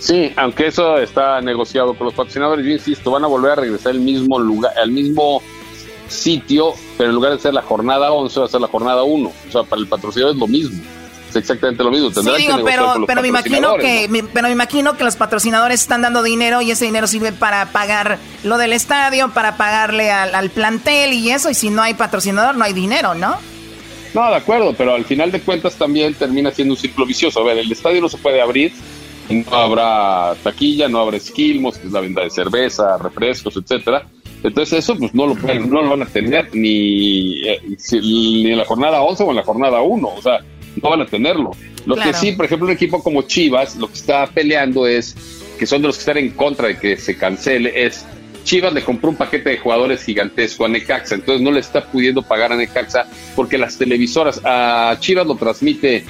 Sí, aunque eso está negociado con los patrocinadores, yo insisto, van a volver a regresar al mismo lugar, al mismo sitio, pero en lugar de ser la jornada 11 va a ser la jornada 1. O sea, para el patrocinador es lo mismo. Es exactamente lo mismo. sí, pero, pero me imagino que, pero me imagino que los patrocinadores están dando dinero y ese dinero sirve para pagar lo del estadio, para pagarle al, plantel y eso. Y si no hay patrocinador, no hay dinero, ¿no? No, de acuerdo, pero al final de cuentas también termina siendo un ciclo vicioso. A ver, el estadio no se puede abrir, no habrá taquilla, no habrá esquilmos, que es la venta de cerveza, refrescos, etcétera entonces eso pues no lo, no lo van a tener ni, eh, ni en la jornada 11 o en la jornada 1, o sea, no van a tenerlo. Lo que sí, por ejemplo, un equipo como Chivas, lo que está peleando es, que son de los que están en contra de que se cancele, es Chivas le compró un paquete de jugadores gigantesco a Necaxa, entonces no le está pudiendo pagar a Necaxa porque las televisoras, a Chivas lo transmite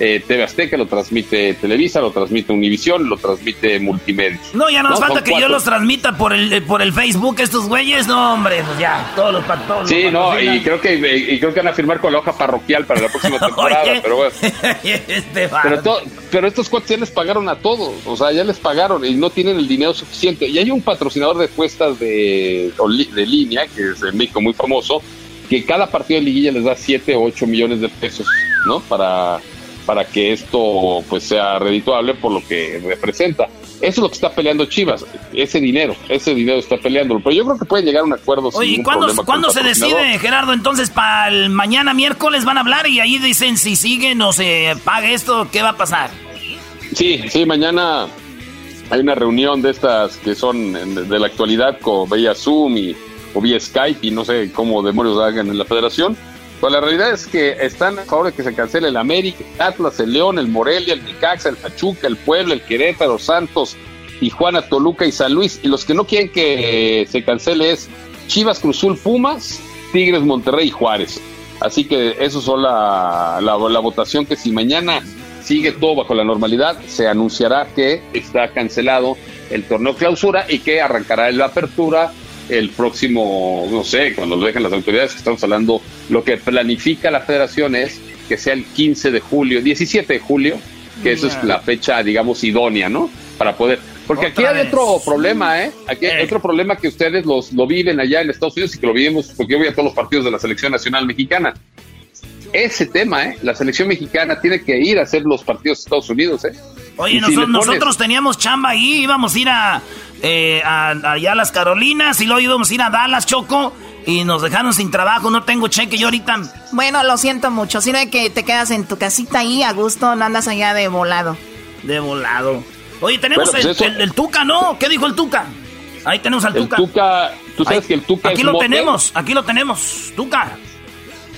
eh, TV Azteca, lo transmite Televisa, lo transmite Univisión, lo transmite Multimedia. No, ya no nos falta que yo los transmita por el, eh, por el Facebook estos güeyes, no hombre, pues ya, todos los todos Sí, no, y creo que y creo que van a firmar con la hoja parroquial para la próxima (laughs) temporada, pero bueno. (laughs) este pero, pero estos cuates ya les pagaron a todos, o sea, ya les pagaron y no tienen el dinero suficiente. Y hay un patrocinador de puestas de, de línea, que es en México muy famoso, que cada partido de liguilla les da 7 o 8 millones de pesos, ¿no? Para para que esto pues sea redituable por lo que representa. Eso es lo que está peleando Chivas, ese dinero, ese dinero está peleando. Pero yo creo que pueden llegar a un acuerdo. Oye, ¿y cuándo, se decide, Gerardo? Entonces, para el mañana miércoles van a hablar y ahí dicen si siguen o se paga esto, ¿qué va a pasar? Sí, sí, mañana hay una reunión de estas que son de la actualidad con vía Zoom y, o vía Skype y no sé cómo demonios hagan en la federación pues la realidad es que están a favor de que se cancele el América, el Atlas, el León, el Morelia, el Necaxa, el Pachuca, el Puebla, el Querétaro, Santos, Tijuana, Toluca y San Luis. Y los que no quieren que se cancele es Chivas, Cruzul, Pumas, Tigres, Monterrey y Juárez. Así que eso son la, la, votación que si mañana sigue todo bajo la normalidad, se anunciará que está cancelado el torneo clausura y que arrancará la apertura el próximo, no sé, cuando lo dejen las autoridades, que estamos hablando, lo que planifica la federación es que sea el 15 de julio, 17 de julio, que eso es la fecha, digamos, idónea, ¿no? Para poder. Porque aquí hay otro problema, ¿eh? Aquí hay otro problema que ustedes los, lo viven allá en Estados Unidos y que lo vivimos, porque yo voy a todos los partidos de la Selección Nacional Mexicana. Ese tema, ¿eh? La selección mexicana tiene que ir a hacer los partidos de Estados Unidos, ¿eh? Oye, nosotros teníamos chamba ahí, íbamos a ir a, eh, allá a las Carolinas y luego íbamos a ir a Dallas, Choco. Y nos dejaron sin trabajo, no tengo cheque yo ahorita. Bueno, lo siento mucho. Si no que te quedas en tu casita ahí a gusto, no andas allá de volado. De volado. Oye, tenemos pues el, Tuca, ¿no? ¿Qué dijo el Tuca? Ahí tenemos al Tuca. El Tuca, tú sabes que el Tuca Aquí lo tenemos, aquí lo tenemos. Tuca.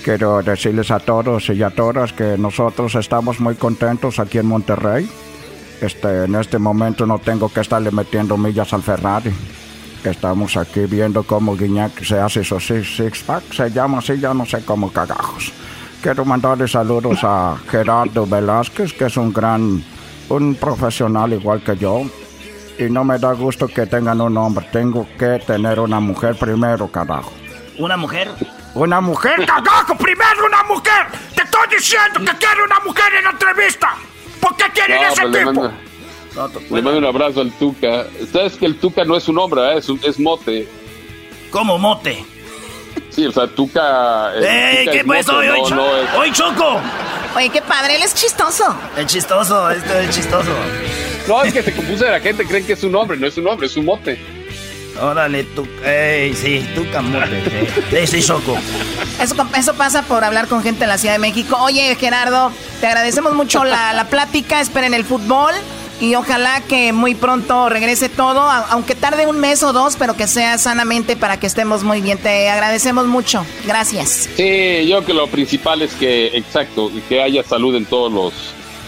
Quiero decirles a todos y a todas que nosotros estamos muy contentos aquí en Monterrey. Este, en este momento no tengo que estarle metiendo millas al Ferrari. Estamos aquí viendo cómo Guiñac se hace esos six, pack, se llama así, ya no sé cómo cagajos. Quiero mandarle saludos a Gerardo Velázquez, que es un gran, un profesional igual que yo. Y no me da gusto que tengan un hombre, tengo que tener una mujer primero, carajo. ¿Una mujer? Una mujer, cagajo, primero una mujer. Te estoy diciendo que quiero una mujer en la entrevista. ¿Por qué quieren ese pues tipo? Le mando, un abrazo al Tuca. Sabes que el Tuca no es un hombre, ¿eh? es, un, es mote. ¿Cómo mote? Sí, o sea, Tuca. ¡Ey, qué pues hoy, hoy, hoy, Choco! Oye, qué padre, él es chistoso. Es chistoso, esto es chistoso. No, es que se confunde la gente, creen que es un hombre, no es un hombre, es un mote. Órale, tú. Ey, sí, tú camote. Sí, sí, Choco. Eso, eso pasa por hablar con gente de la Ciudad de México. Oye, Gerardo, te agradecemos mucho la, la plática. Esperen el fútbol. Y ojalá que muy pronto regrese todo, aunque tarde un mes o dos, pero que sea sanamente para que estemos muy bien. Te agradecemos mucho. Gracias. Sí, yo creo que lo principal es que, exacto, que haya salud en todos los,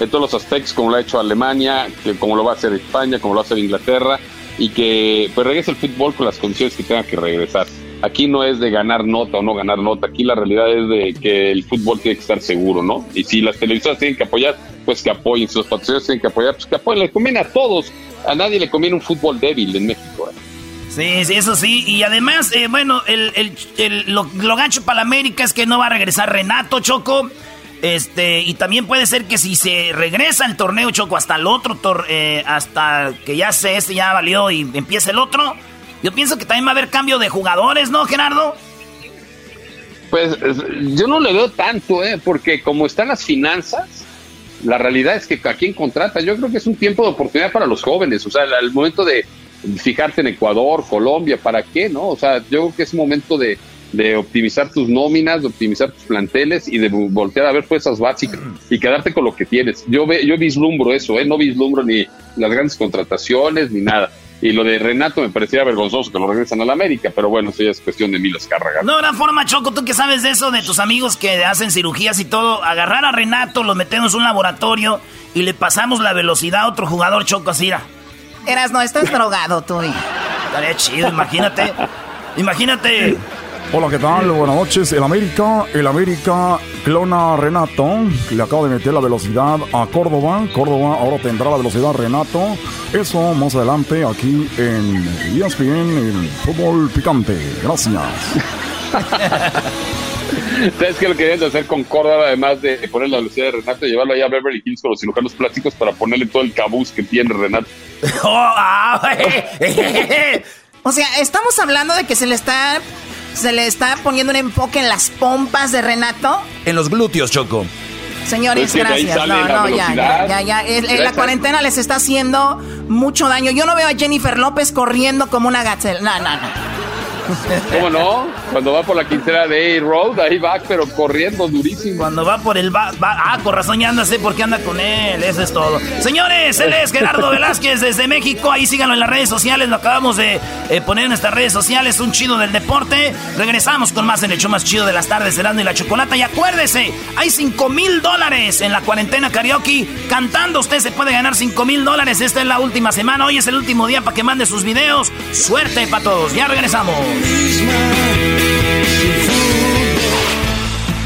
en todos los aspectos, como lo ha hecho Alemania, que como lo va a hacer España, como lo va a hacer Inglaterra y que pues regrese el fútbol con las condiciones que tenga que regresar. Aquí no es de ganar nota o no ganar nota, aquí la realidad es de que el fútbol tiene que estar seguro, ¿no? Y si las televisoras tienen que apoyar, pues que apoyen, si los patrocinadores tienen que apoyar, pues que apoyen, le conviene a todos, a nadie le conviene un fútbol débil en México. ¿eh? Sí, sí, eso sí. Y además, eh, bueno, el, el, lo, lo, gancho para la América es que no va a regresar Renato Choco. Este, y también puede ser que si se regresa el torneo Choco hasta el otro, eh, hasta que ya se este ya valió y empiece el otro, yo pienso que también va a haber cambio de jugadores, ¿no, Gerardo? Pues yo no le veo tanto, ¿eh? Porque como están las finanzas, la realidad es que a quien contrata, yo creo que es un tiempo de oportunidad para los jóvenes, o sea, el momento de fijarte en Ecuador, Colombia, ¿para qué, no? O sea, yo creo que es momento de de optimizar tus nóminas, de optimizar tus planteles y de voltear a ver fuerzas básicas y quedarte con lo que tienes. Yo ve, yo vislumbro eso, ¿eh? no vislumbro ni las grandes contrataciones ni nada. Y lo de Renato me parecía vergonzoso que lo regresan a la América, pero bueno, eso ya es cuestión de Milos Cárraga. No habrá forma, Choco, tú que sabes de eso, de tus amigos que hacen cirugías y todo, agarrar a Renato, lo metemos en un laboratorio y le pasamos la velocidad a otro jugador, Choco, así Eras, no, estás drogado tú. Estaría chido, imagínate. imagínate. Hola, ¿qué tal? Buenas noches. El América, el América clona Renato. Le acaba de meter la velocidad a Córdoba. Córdoba ahora tendrá la velocidad Renato. Eso más adelante aquí en ESPN, el fútbol picante. Gracias. (laughs) ¿Sabes qué lo querían hacer con Córdoba? Además de poner la velocidad de Renato y llevarlo allá a Beverly Hills con los cirujanos plásticos para ponerle todo el cabuz que tiene Renato. (laughs) Oh, ah, (laughs) o sea, estamos hablando de que se le está se le está poniendo un enfoque en las pompas de Renato. En los glúteos, Choco. Señores, pues gracias. No, no, ya, ya, ya, la cuarentena les está haciendo mucho daño. Yo no veo a Jennifer López corriendo como una gacela. No, no, no. ¿Cómo no? Cuando va por la quintera de A-Road, ahí va, pero corriendo durísimo. Cuando va por el... Va, ah, con razón ya anda, sé por qué anda con él. Eso es todo. Señores, él es Gerardo Velázquez desde México. Ahí síganlo en las redes sociales. Lo acabamos de eh, poner en nuestras redes sociales. Un chido del deporte. Regresamos con más en el show más chido de las tardes, Cerrando y la Chocolata. Y acuérdese, hay 5 mil dólares en la cuarentena karaoke. Cantando usted se puede ganar 5 mil dólares. Esta es la última semana. Hoy es el último día para que mande sus videos. Suerte para todos. Ya regresamos.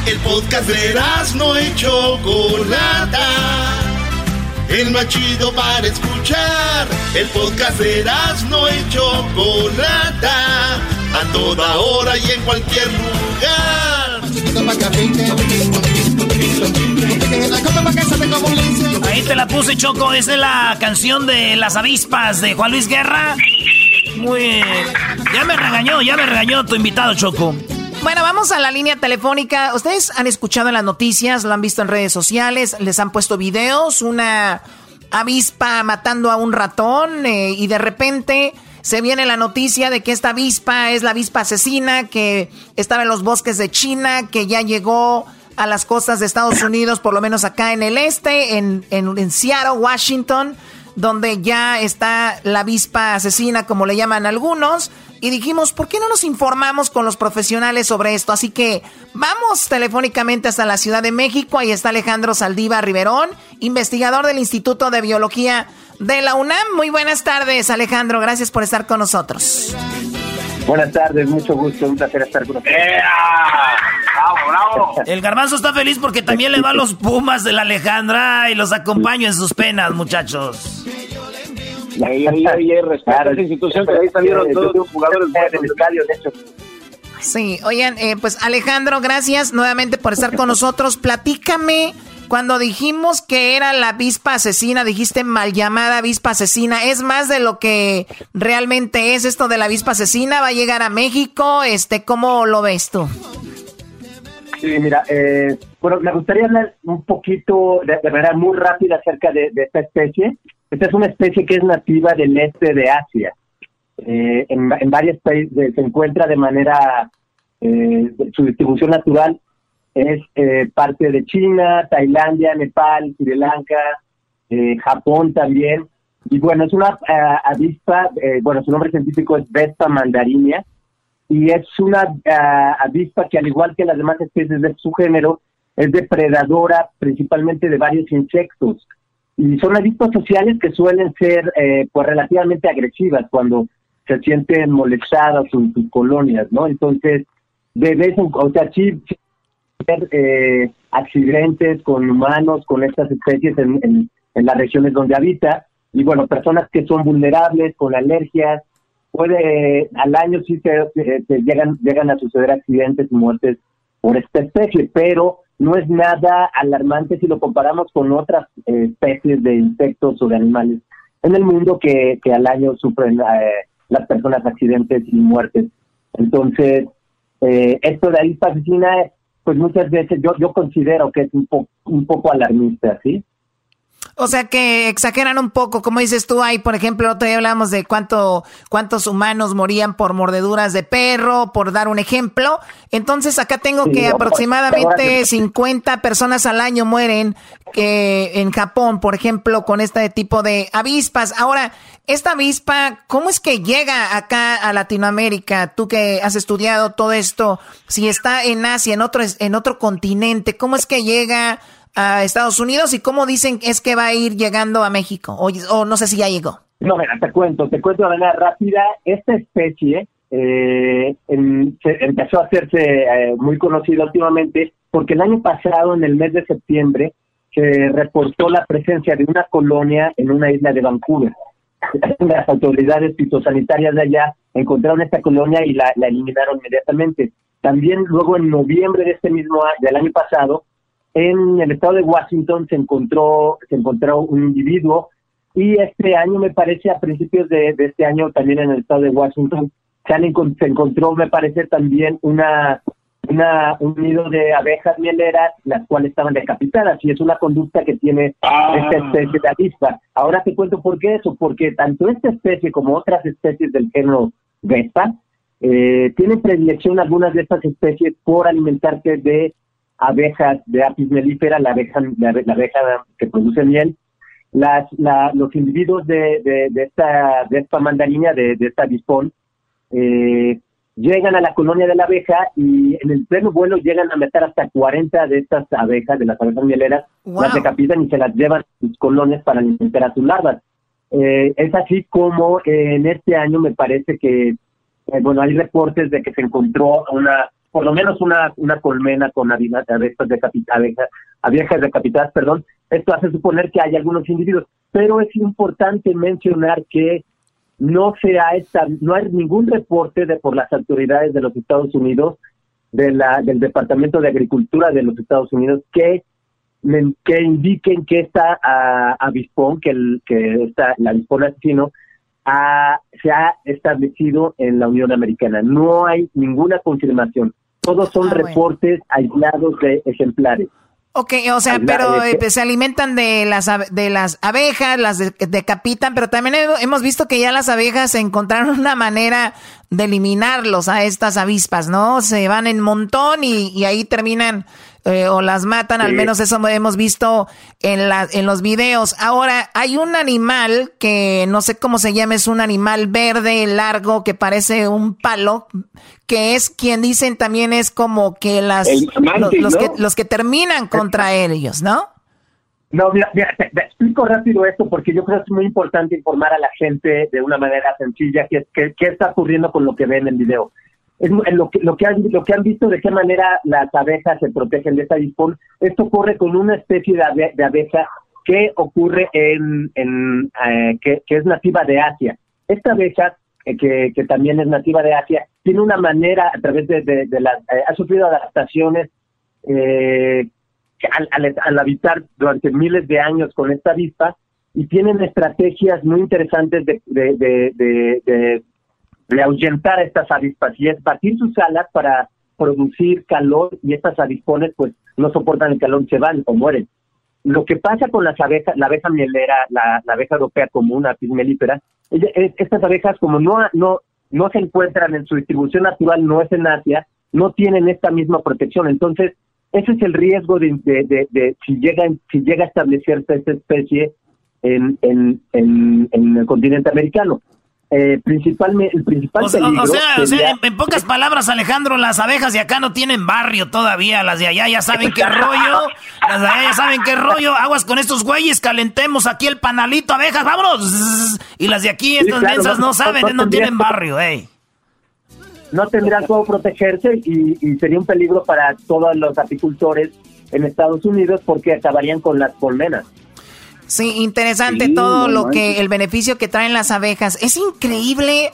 El podcast de no hecho Chocolata. El más chido para escuchar. El podcast de no hecho Chocolata. A toda hora y en cualquier lugar. Ahí te la puse, Choco. Esa es la canción de las avispas de Juan Luis Guerra. Muy Ya me regañó, ya me regañó tu invitado, Choco. Bueno, vamos a la línea telefónica. Ustedes han escuchado las noticias, lo han visto en redes sociales, les han puesto videos, una avispa matando a un ratón eh, y de repente se viene la noticia de que esta avispa es la avispa asesina que estaba en los bosques de China, que ya llegó a las costas de Estados Unidos, por lo menos acá en el este, en, en, en Seattle, Washington donde ya está la avispa asesina, como le llaman algunos. Y dijimos, ¿por qué no nos informamos con los profesionales sobre esto? Así que vamos telefónicamente hasta la Ciudad de México. Ahí está Alejandro Saldiva Riverón, investigador del Instituto de Biología de la UNAM. Muy buenas tardes, Alejandro. Gracias por estar con nosotros. Buenas tardes, mucho gusto, un placer estar con ustedes. El garbanzo está feliz porque también le va a los Pumas de la Alejandra y los acompaño en sus penas, muchachos. Ahí, ahí, ahí, respeto esa institución, pero ahí salieron todos los jugadores del estadio, de hecho. Sí, oigan, eh, pues Alejandro, gracias nuevamente por estar con nosotros. Platícame cuando dijimos que era la avispa asesina, dijiste mal llamada avispa asesina. ¿Es más de lo que realmente es esto de la avispa asesina? ¿Va a llegar a México? Este, ¿Cómo lo ves tú? Sí, mira, eh, bueno, me gustaría hablar un poquito de, manera muy rápida acerca de, esta especie. Esta es una especie que es nativa del este de Asia. Eh, en, en varios países se encuentra de manera, eh, su distribución natural es eh, parte de China, Tailandia, Nepal, Sri Lanka, eh, Japón también. Y bueno, es una eh, avispa, bueno, su nombre científico es Vespa mandarinia, y es una avispa que al igual que las demás especies de su género, es depredadora principalmente de varios insectos. Y son avispas sociales que suelen ser pues relativamente agresivas cuando se sienten molestadas en sus colonias, ¿no? Entonces, de vez en o sea, sí eh, accidentes con humanos, con estas especies en, las regiones donde habita. Y bueno, personas que son vulnerables, con alergias, puede, al año sí se, llegan, llegan a suceder accidentes y muertes por esta especie, pero no es nada alarmante si lo comparamos con otras eh, especies de insectos o de animales en el mundo que, que al año sufren eh, las personas accidentes y muertes. Entonces, eh, esto de ahí asesina pues muchas veces yo, yo considero que es un, un poco alarmista, ¿sí? O sea que exageran un poco, como dices tú, ahí por ejemplo, otro día hablamos de cuánto, cuántos humanos morían por mordeduras de perro, por dar un ejemplo. Entonces acá tengo que aproximadamente 50 personas al año mueren en Japón, por ejemplo, con este tipo de avispas. Ahora, esta avispa, ¿cómo es que llega acá a Latinoamérica? Tú que has estudiado todo esto, si está en Asia, en otro, en otro continente, ¿cómo es que llega a Estados Unidos y cómo dicen es que va a ir llegando a México? O, no sé si ya llegó. No, mira, te cuento, te cuento de manera rápida. Esta especie eh, empezó a hacerse eh, muy conocida últimamente porque el año pasado, en el mes de septiembre, se reportó la presencia de una colonia en una isla de Vancouver. (laughs) Las autoridades fitosanitarias de allá encontraron esta colonia y la, eliminaron inmediatamente. También luego en noviembre de este mismo año, del año pasado, en el estado de Washington se encontró, se encontró un individuo y este año, me parece, a principios de, este año, también en el estado de Washington, se, se encontró, me parece, también una, una, un nido de abejas mieleras, las cuales estaban decapitadas, y es una conducta que tiene ah. esta especie de avispa. Ahora te cuento por qué eso, porque tanto esta especie como otras especies del género Vespa eh, tienen predilección algunas de estas especies por alimentarse de abejas de apis mellifera, la abeja, la, abeja que produce miel, las, los individuos de, de, esta, de esta mandarina, de, de esta dispón, eh, llegan a la colonia de la abeja y en el pleno vuelo llegan a meter hasta 40 de estas abejas, de las abejas mieleras, las decapitan y se las llevan a sus colonias para alimentar a sus larvas. Eh, es así como en este año me parece que, eh, bueno, hay reportes de que se encontró una por lo menos una, una colmena con abejas decapitadas, abejas decapitadas, perdón, esto hace suponer que hay algunos individuos, pero es importante mencionar que no se ha esta, no hay ningún reporte de por las autoridades de los Estados Unidos, de la, del Departamento de Agricultura de los Estados Unidos, que que indiquen que esta uh, avispón, que el que está el avispón asesino se ha establecido en la Unión Americana. No hay ninguna confirmación. Todos son ah, reportes aislados de ejemplares. Ok, o sea, pero eh, se alimentan de las de las abejas, las decapitan, pero también hemos visto que ya las abejas encontraron una manera de eliminarlos a estas avispas, ¿no? Se van en montón y, y ahí terminan eh, o las matan, al menos eso hemos visto en, la, en los videos. Ahora, hay un animal que no sé cómo se llama, es un animal verde, largo, que parece un palo, que es quien dicen también es como que las los, que, los que terminan contra ellos, ¿no? No, mira, te, explico rápido esto porque yo creo que es muy importante informar a la gente de una manera sencilla qué, qué está ocurriendo con lo que ven en el video es lo que, lo, que han, lo que han visto de qué manera las abejas se protegen de esta dispón. Esto ocurre con una especie de, de abeja que ocurre en, en eh, que, es nativa de Asia. Esta abeja, eh, que, que, también es nativa de Asia, tiene una manera a través de, de, las, eh, ha sufrido adaptaciones al, al, habitar durante miles de años con esta avispa y tienen estrategias muy interesantes de, de ahuyentar a estas avispas y es batir sus alas para producir calor y estas avispones pues no soportan el calor, se van o mueren. Lo que pasa con las abejas, la abeja mielera, la, abeja europea común, apis mellifera, estas abejas como no, no, no se encuentran en su distribución natural, no es en Asia, no tienen esta misma protección. Entonces, ese es el riesgo de, de, de, si, llega, si llega a establecerse esta especie en, en, en el continente americano eh, principalmente el principal o, sea, en, pocas palabras Alejandro las abejas de acá no tienen barrio todavía las de allá ya saben qué rollo las de allá ya saben qué rollo aguas con estos güeyes calentemos aquí el panalito abejas vámonos y las de aquí estas mensas no, saben no, tienen barrio hey. no tendrían cómo protegerse y, y sería un peligro para todos los apicultores en Estados Unidos porque acabarían con las colmenas Sí, interesante todo lo que, el beneficio que traen las abejas. Es increíble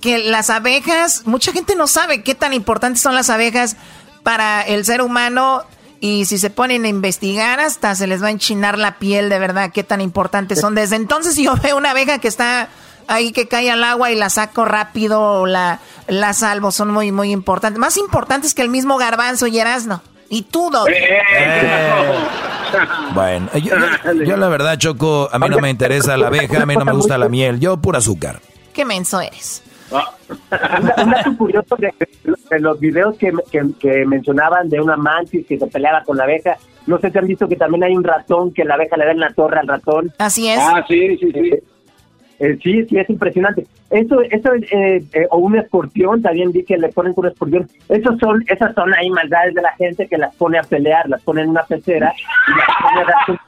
que las abejas, mucha gente no sabe qué tan importantes son las abejas para el ser humano y si se ponen a investigar hasta se les va a enchinar la piel de verdad qué tan importantes son. Desde entonces yo veo una abeja que está ahí que cae al agua y la saco rápido, la, la salvo, son muy, muy importantes. Más importantes que el mismo garbanzo y erasno. Y tú, eh, (laughs) Bueno, yo, la verdad, Choco, a mí no me interesa la abeja, a mí no me gusta la miel, yo pura azúcar. ¿Qué menso eres? Un dato curioso de, los videos que, que, mencionaban de una mantis que se peleaba con la abeja. No sé si han visto que también hay un ratón que la abeja le da en la torre al ratón. Así es. Ah, sí, sí, sí. Eh, sí, sí, es impresionante. Eso, eso eh, eh, o un escorpión, también vi que le ponen un escorpión. Esos son, esas son ahí maldades de la gente que las pone a pelear, las pone en una pecera y las pone a dar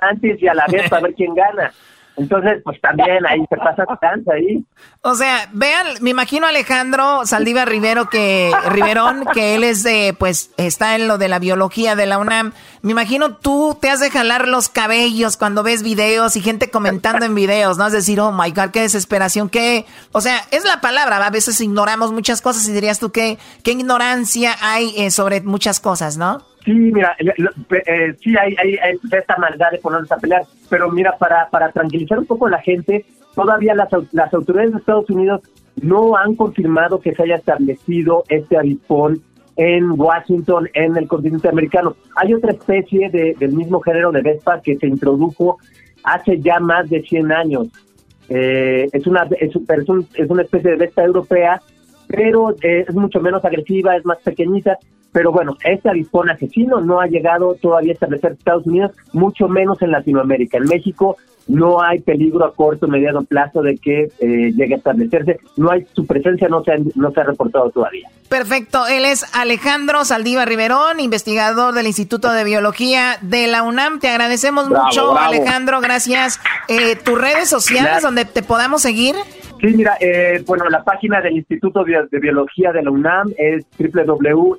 mantis y a la vez para ver quién gana. Entonces, pues también ahí se pasa tanto ahí. O sea, vean, me imagino Alejandro Saldiva Rivero que Riverón, que él es de, pues, está en lo de la biología de la UNAM. Me imagino tú te has de jalar los cabellos cuando ves videos y gente comentando en videos, ¿no? Es decir, oh my God, qué desesperación, qué. O sea, es la palabra, a veces ignoramos muchas cosas y dirías tú que qué ignorancia hay eh, sobre muchas cosas, ¿no? Sí, mira, eh, sí hay, hay, esta maldad de ponernos a pelear, pero mira, para, para tranquilizar un poco a la gente, todavía las, las autoridades de Estados Unidos no han confirmado que se haya establecido este avispón en Washington, en el continente americano. Hay otra especie de, del mismo género de Vespa que se introdujo hace ya más de 100 años. Eh, es, una, es, es, una especie de Vespa europea, pero eh, es mucho menos agresiva, es más pequeñita pero bueno, este avispón asesino no ha llegado todavía a establecer Estados Unidos, mucho menos en Latinoamérica. En México no hay peligro a corto o mediano plazo de que eh, llegue a establecerse. No hay, su presencia no se, ha, no se ha reportado todavía. Perfecto. Él es Alejandro Saldiva Riverón, investigador del Instituto de Biología de la UNAM. Te agradecemos mucho, Alejandro. Gracias. Eh, ¿Tus redes sociales donde te podamos seguir? Sí, mira, eh, bueno, la página del Instituto de Biología de la UNAM es www.ib.unam.mx.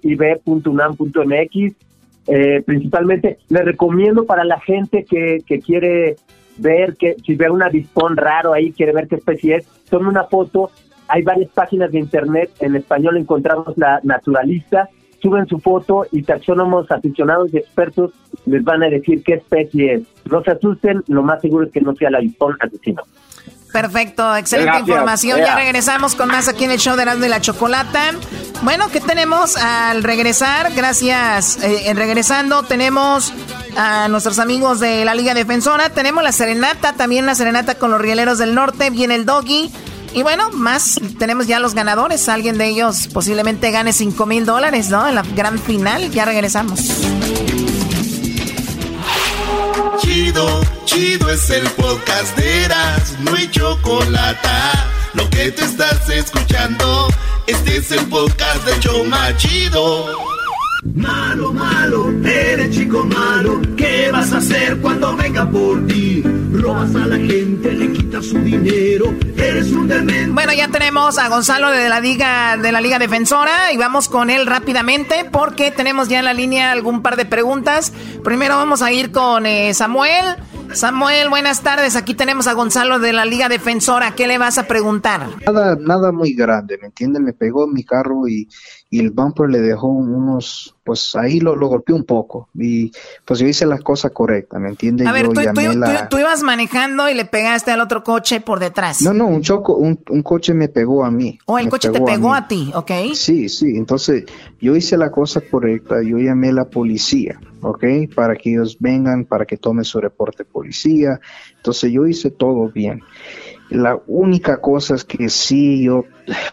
Eh, principalmente, le recomiendo para la gente que, que quiere ver que si ve un avispón raro ahí, quiere ver qué especie es, tome una foto. Hay varias páginas de internet, en español encontramos la naturalista, suben su foto y taxónomos aficionados y expertos les van a decir qué especie es. No se asusten, lo más seguro es que no sea el avispón asesino. Perfecto, excelente información. Ya regresamos con más aquí en el show de Erasmo y la Chocolata. Bueno, ¿qué tenemos al regresar? Gracias. Eh, en regresando tenemos a nuestros amigos de la Liga Defensora. Tenemos la Serenata, también la Serenata con los Rieleros del Norte. Viene el Doggy. Y bueno, más tenemos ya los ganadores. Alguien de ellos posiblemente gane 5 mil dólares, ¿no? En la gran final. Ya regresamos. Chido, chido es el podcast de Eras, no hay chocolate. Lo que te estás escuchando, este es el podcast de Choma Chido. Malo, malo, eres chico malo. ¿Qué vas a hacer cuando venga por ti? Robas a la gente, le quitas su dinero. Eres un demente. Bueno, ya tenemos a Gonzalo de la Liga de la Liga Defensora y vamos con él rápidamente porque tenemos ya en la línea algún par de preguntas. Primero vamos a ir con eh, Samuel. Samuel, buenas tardes. Aquí tenemos a Gonzalo de la Liga Defensora. ¿Qué le vas a preguntar? Nada, nada muy grande, ¿me entiende? Me pegó mi carro y, y el bumper le dejó unos, pues ahí lo, lo golpeó un poco y pues yo hice la cosa correcta, ¿me entiendes? A ver, tú, tú, ibas manejando y le pegaste al otro coche por detrás. No, no, un choco, un, un coche me pegó a mí. Oh, el coche te pegó a, ti, ¿ok? Sí, sí, entonces yo hice la cosa correcta, yo llamé a la policía, ¿ok? Para que ellos vengan, para que tomen su reporte policía, entonces yo hice todo bien. La única cosa es que sí, yo,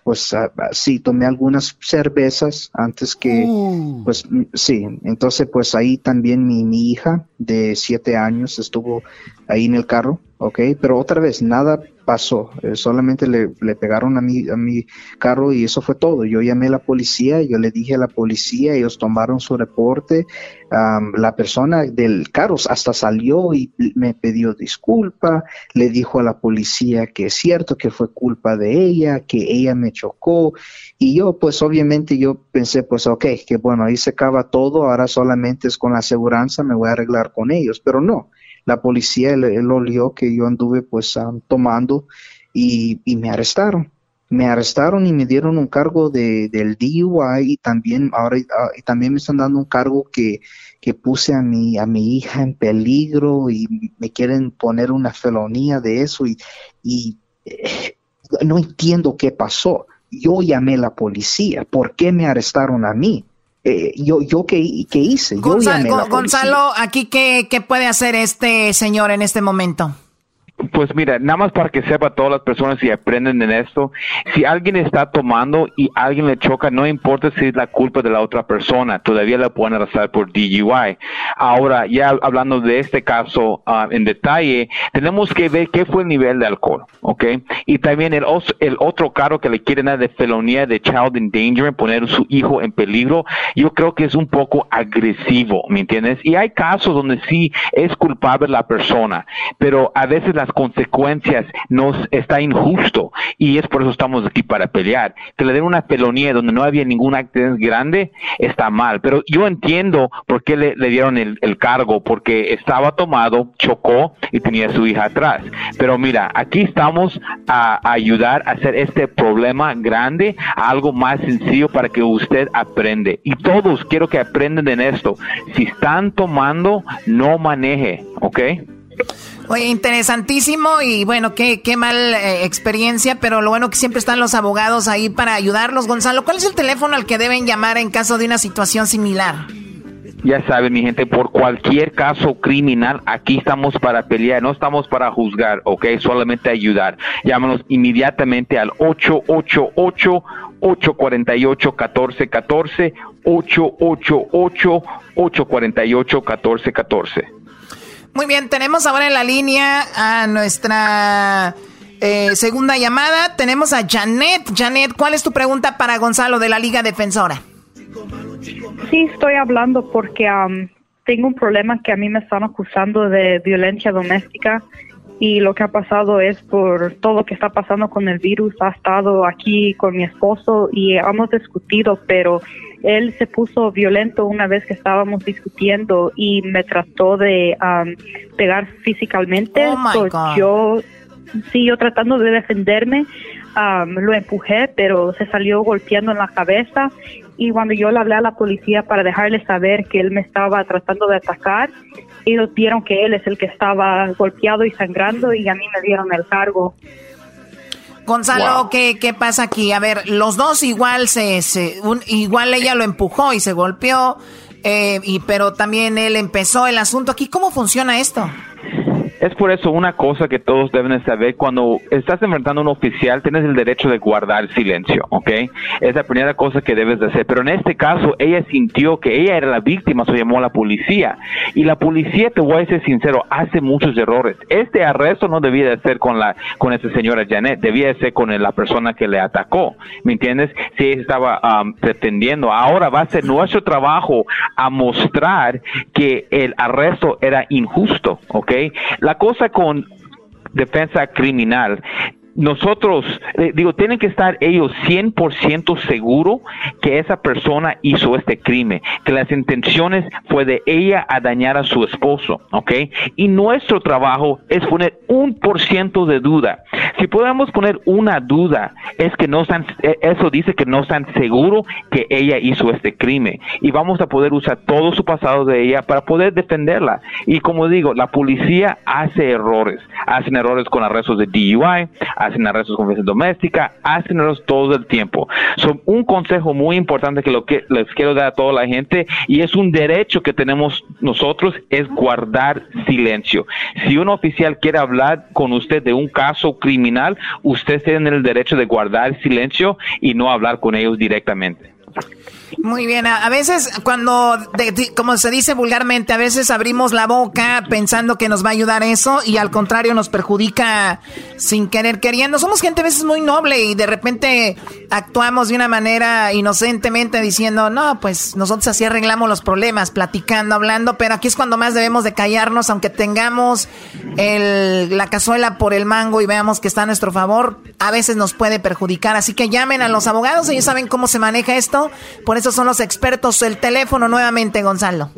pues ah, ah, sí, tomé algunas cervezas antes que, uh. pues sí, entonces pues ahí también mi, mi hija de siete años estuvo ahí en el carro, ¿ok? Pero otra vez, nada pasó, eh, solamente le, le, pegaron a mi, a mi carro y eso fue todo. Yo llamé a la policía, yo le dije a la policía, ellos tomaron su reporte, la persona del carro hasta salió y me pidió disculpa, le dijo a la policía que es cierto que fue culpa de ella, que ella me chocó y yo pues obviamente yo pensé pues ok, que bueno, ahí se acaba todo, ahora solamente es con la aseguranza, me voy a arreglar con ellos, pero no la policía lo olió que yo anduve pues tomando y, me arrestaron. Me arrestaron y me dieron un cargo de, del DUI y también ahora ah, y también me están dando un cargo que, que puse a mi, a mi hija en peligro y me quieren poner una felonía de eso y, y eh, no entiendo qué pasó. Yo llamé a la policía. ¿Por qué me arrestaron a mí? Eh, yo, yo ¿qué, qué hice? Gonzalo, Gonzalo, aquí qué, qué puede hacer este señor en este momento. Pues mira, nada más para que sepa todas las personas y aprenden en esto, si alguien está tomando y alguien le choca, no importa si es la culpa de la otra persona, todavía la pueden arrestar por DUI. Ahora, ya hablando de este caso ah, en detalle, tenemos que ver qué fue el nivel de alcohol, ¿ok? Y también el, el otro cargo que le quieren dar de felonía de child endangerment, poner a su hijo en peligro, yo creo que es un poco agresivo, ¿me entiendes? Y hay casos donde sí es culpable la persona, pero a veces consecuencias nos está injusto y es por eso estamos aquí para pelear. Que le den una pelonía donde no había ningún accidente grande está mal, pero yo entiendo por qué le, dieron el, cargo, porque estaba tomado, chocó y tenía su hija atrás. Pero mira, aquí estamos a, ayudar a hacer este problema grande algo más sencillo para que usted aprende. Y todos quiero que aprendan en esto. Si están tomando, no maneje, ¿ok? Oye, interesantísimo y bueno, qué, qué mal eh, experiencia, pero lo bueno que siempre están los abogados ahí para ayudarlos. Gonzalo, ¿cuál es el teléfono al que deben llamar en caso de una situación similar? Ya saben, mi gente, por cualquier caso criminal, aquí estamos para pelear, no estamos para juzgar, ¿ok? Solamente ayudar. Llámanos inmediatamente al 888 848 1414 888 848 1414 muy bien, tenemos ahora en la línea a nuestra eh, segunda llamada. Tenemos a Janet. Janet, ¿cuál es tu pregunta para Gonzalo de la Liga Defensora? Sí, estoy hablando porque tengo un problema que a mí me están acusando de violencia doméstica y lo que ha pasado es por todo lo que está pasando con el virus. Ha estado aquí con mi esposo y hemos discutido, pero él se puso violento una vez que estábamos discutiendo y me trató de pegar físicamente. Oh yo, sí, yo tratando de defenderme, lo empujé, pero se salió golpeando en la cabeza. Y cuando yo le hablé a la policía para dejarle saber que él me estaba tratando de atacar, ellos vieron que él es el que estaba golpeado y sangrando y a mí me dieron el cargo. Gonzalo, ¿qué, ¿qué, pasa aquí? A ver, los dos igual se, se igual ella lo empujó y se golpeó, eh, y pero también él empezó el asunto aquí. ¿Cómo funciona esto? Es por eso una cosa que todos deben saber, cuando estás enfrentando a un oficial, tienes el derecho de guardar silencio, ¿ok? Es la primera cosa que debes de hacer. Pero en este caso, ella sintió que ella era la víctima, se llamó a la policía. Y la policía, te voy a ser sincero, hace muchos errores. Este arresto no debía de ser con la con esa señora Janet, debía de ser con la persona que le atacó, ¿me entiendes? Si ella estaba um, pretendiendo. Ahora va a ser nuestro trabajo a mostrar que el arresto era injusto, ¿ok? La cosa con defensa criminal nosotros, eh, digo, tienen que estar ellos 100% seguros que esa persona hizo este crimen, que las intenciones fue de ella a dañar a su esposo, ¿ok? Y nuestro trabajo es poner un por ciento de duda. Si podemos poner una duda, es que no están, eh, eso dice que no están seguros que ella hizo este crimen. Y vamos a poder usar todo su pasado de ella para poder defenderla. Y como digo, la policía hace errores. Hacen errores con arrestos de DUI, hacen arrestos con violencia doméstica, hacen arrestos todo el tiempo. Son un consejo muy importante que lo que les quiero dar a toda la gente y es un derecho que tenemos nosotros es guardar silencio. Si un oficial quiere hablar con usted de un caso criminal, usted tiene el derecho de guardar silencio y no hablar con ellos directamente. Muy bien, a, veces cuando, como se dice vulgarmente, a veces abrimos la boca pensando que nos va a ayudar eso y al contrario nos perjudica sin querer queriendo. Somos gente a veces muy noble y de repente actuamos de una manera inocentemente diciendo, no, pues nosotros así arreglamos los problemas, platicando, hablando, pero aquí es cuando más debemos de callarnos, aunque tengamos el, la cazuela por el mango y veamos que está a nuestro favor, a veces nos puede perjudicar. Así que llamen a los abogados, ellos saben cómo se maneja esto. Esos son los expertos. El teléfono nuevamente, Gonzalo.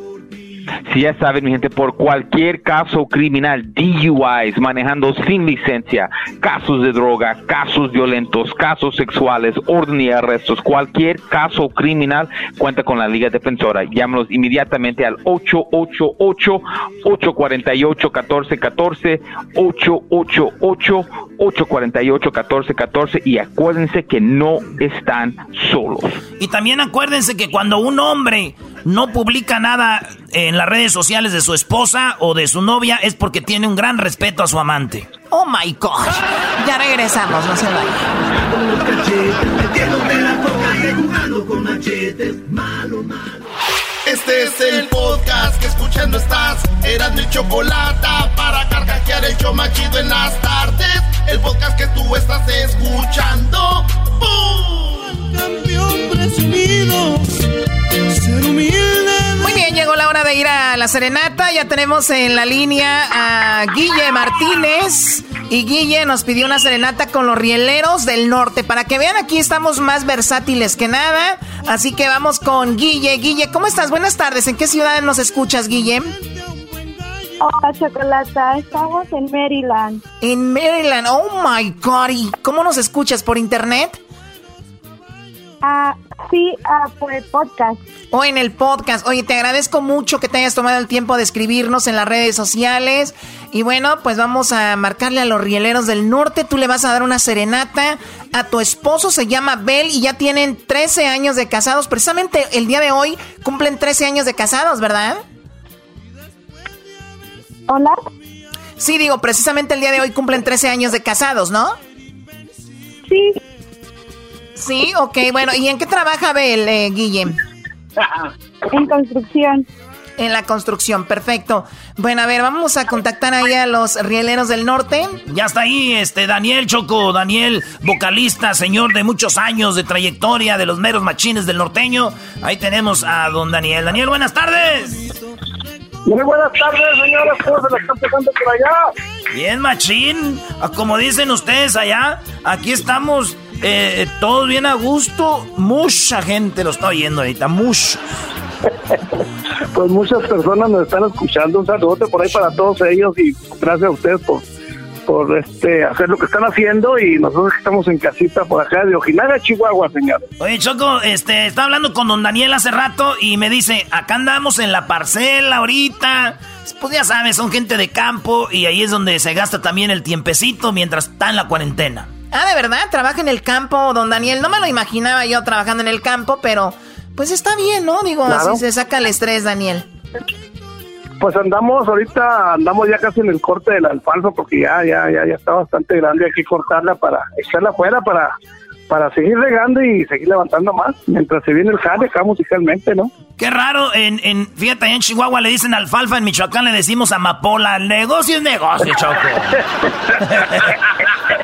Si ya saben, mi gente, por cualquier caso criminal, DUIs, manejando sin licencia, casos de droga, casos violentos, casos sexuales, orden y arrestos, cualquier caso criminal, cuenta con la Liga Defensora. Llámenos inmediatamente al 888-848-1414, 888-848-1414 y acuérdense que no están solos. Y también acuérdense que cuando un hombre no publica nada en las redes sociales de su esposa o de su novia es porque tiene un gran respeto a su amante. Oh my God. Ya regresamos, no se vayan. Este es el podcast que escuchando estás. Eran mi chocolate para carcajear el show machido en las tardes. El podcast que tú estás escuchando. ¡Bum! Campeón presumido. Muy bien, llegó la hora de ir a la serenata. Ya tenemos en la línea a Guille Martínez. Y Guille nos pidió una serenata con los rieleros del norte. Para que vean, aquí estamos más versátiles que nada. Así que vamos con Guille. Guille, ¿cómo estás? Buenas tardes. ¿En qué ciudad nos escuchas, Guille? Hola, Chocolata. Estamos en Maryland. En Maryland. Oh my God. ¿Y cómo nos escuchas? ¿Por internet? Ah, sí, ah, por el podcast. O en el podcast. Oye, te agradezco mucho que te hayas tomado el tiempo de escribirnos en las redes sociales. Y bueno, pues vamos a marcarle a los rieleros del norte. Tú le vas a dar una serenata a tu esposo, se llama Bel, y ya tienen 13 años de casados. Precisamente el día de hoy cumplen 13 años de casados, ¿verdad? Hola. Sí, digo, precisamente el día de hoy cumplen 13 años de casados, ¿no? Sí. Sí, ok, bueno. ¿Y en qué trabaja Bel, eh, Guillem? (laughs) En construcción. En la construcción, perfecto. Bueno, a ver, vamos a contactar ahí a los rieleros del norte. Ya está ahí, este, Daniel Choco, Daniel, vocalista, señor de muchos años de trayectoria de los meros machines del norteño. Ahí tenemos a don Daniel. Daniel, buenas tardes. Muy buenas tardes, señores. ¿Cómo se la están pasando por allá? Bien, machín. Ah, Como dicen ustedes allá, aquí estamos eh, todos bien a gusto. Mucha gente lo está oyendo ahorita, mucho. (laughs) Pues muchas personas nos están escuchando. Un saludo por ahí para todos ellos y gracias a ustedes por, por este hacer lo que están haciendo y nosotros que estamos en casita por acá de Ojinaga, Chihuahua, señores. Oye, Choco, este, estaba hablando con don Daniel hace rato y me dice, acá andamos en la parcela ahorita. Pues ya sabes, son gente de campo y ahí es donde se gasta también el tiempecito mientras está en la cuarentena. Ah, ¿de verdad? ¿Trabaja en el campo, don Daniel? No me lo imaginaba yo trabajando en el campo, pero pues está bien, ¿no? Digo, Claro. así se saca el estrés, Daniel. Pues andamos ahorita, andamos ya casi en el corte del alfalfa porque ya, ya, ya, ya está bastante grande. Hay que cortarla para echarla afuera para, para seguir regando y seguir levantando más. Mientras se viene el jale acá musicalmente, ¿no? Qué raro, en, en, fíjate, en Chihuahua le dicen alfalfa, en Michoacán le decimos amapola. El negocio es negocio, Choco. (laughs)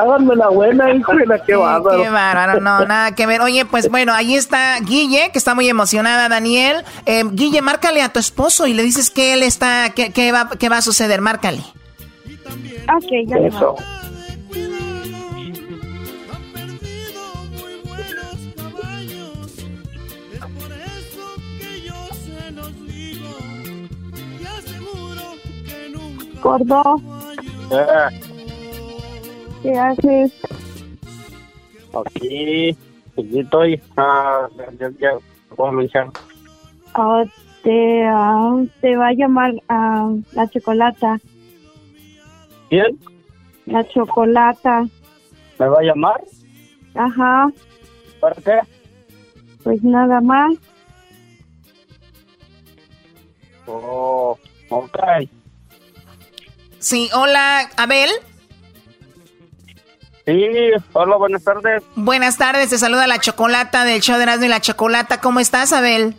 Háganme la buena, hijo de la que bárbaro. Qué bárbaro, no, nada que ver. Oye, pues bueno, ahí está Guille, que está muy emocionada, Daniel. Eh, Guille, márcale a tu esposo y le dices que él está, que, que va, que va a suceder, márcale. Ok, ya Eso. Gordo, ¿qué haces? Aquí, aquí estoy. Ah, ya, ya, puedo anunciar. Ah, te, ah, te va a llamar ah, la chocolata. ¿Quién? La chocolata. ¿Me va a llamar? Ajá, ¿Para qué? pues nada más. Oh, ok. Sí, hola, Abel. Sí, hola, buenas tardes. Buenas tardes, te saluda la chocolata del show de Erasmo y la Chocolata. ¿Cómo estás, Abel?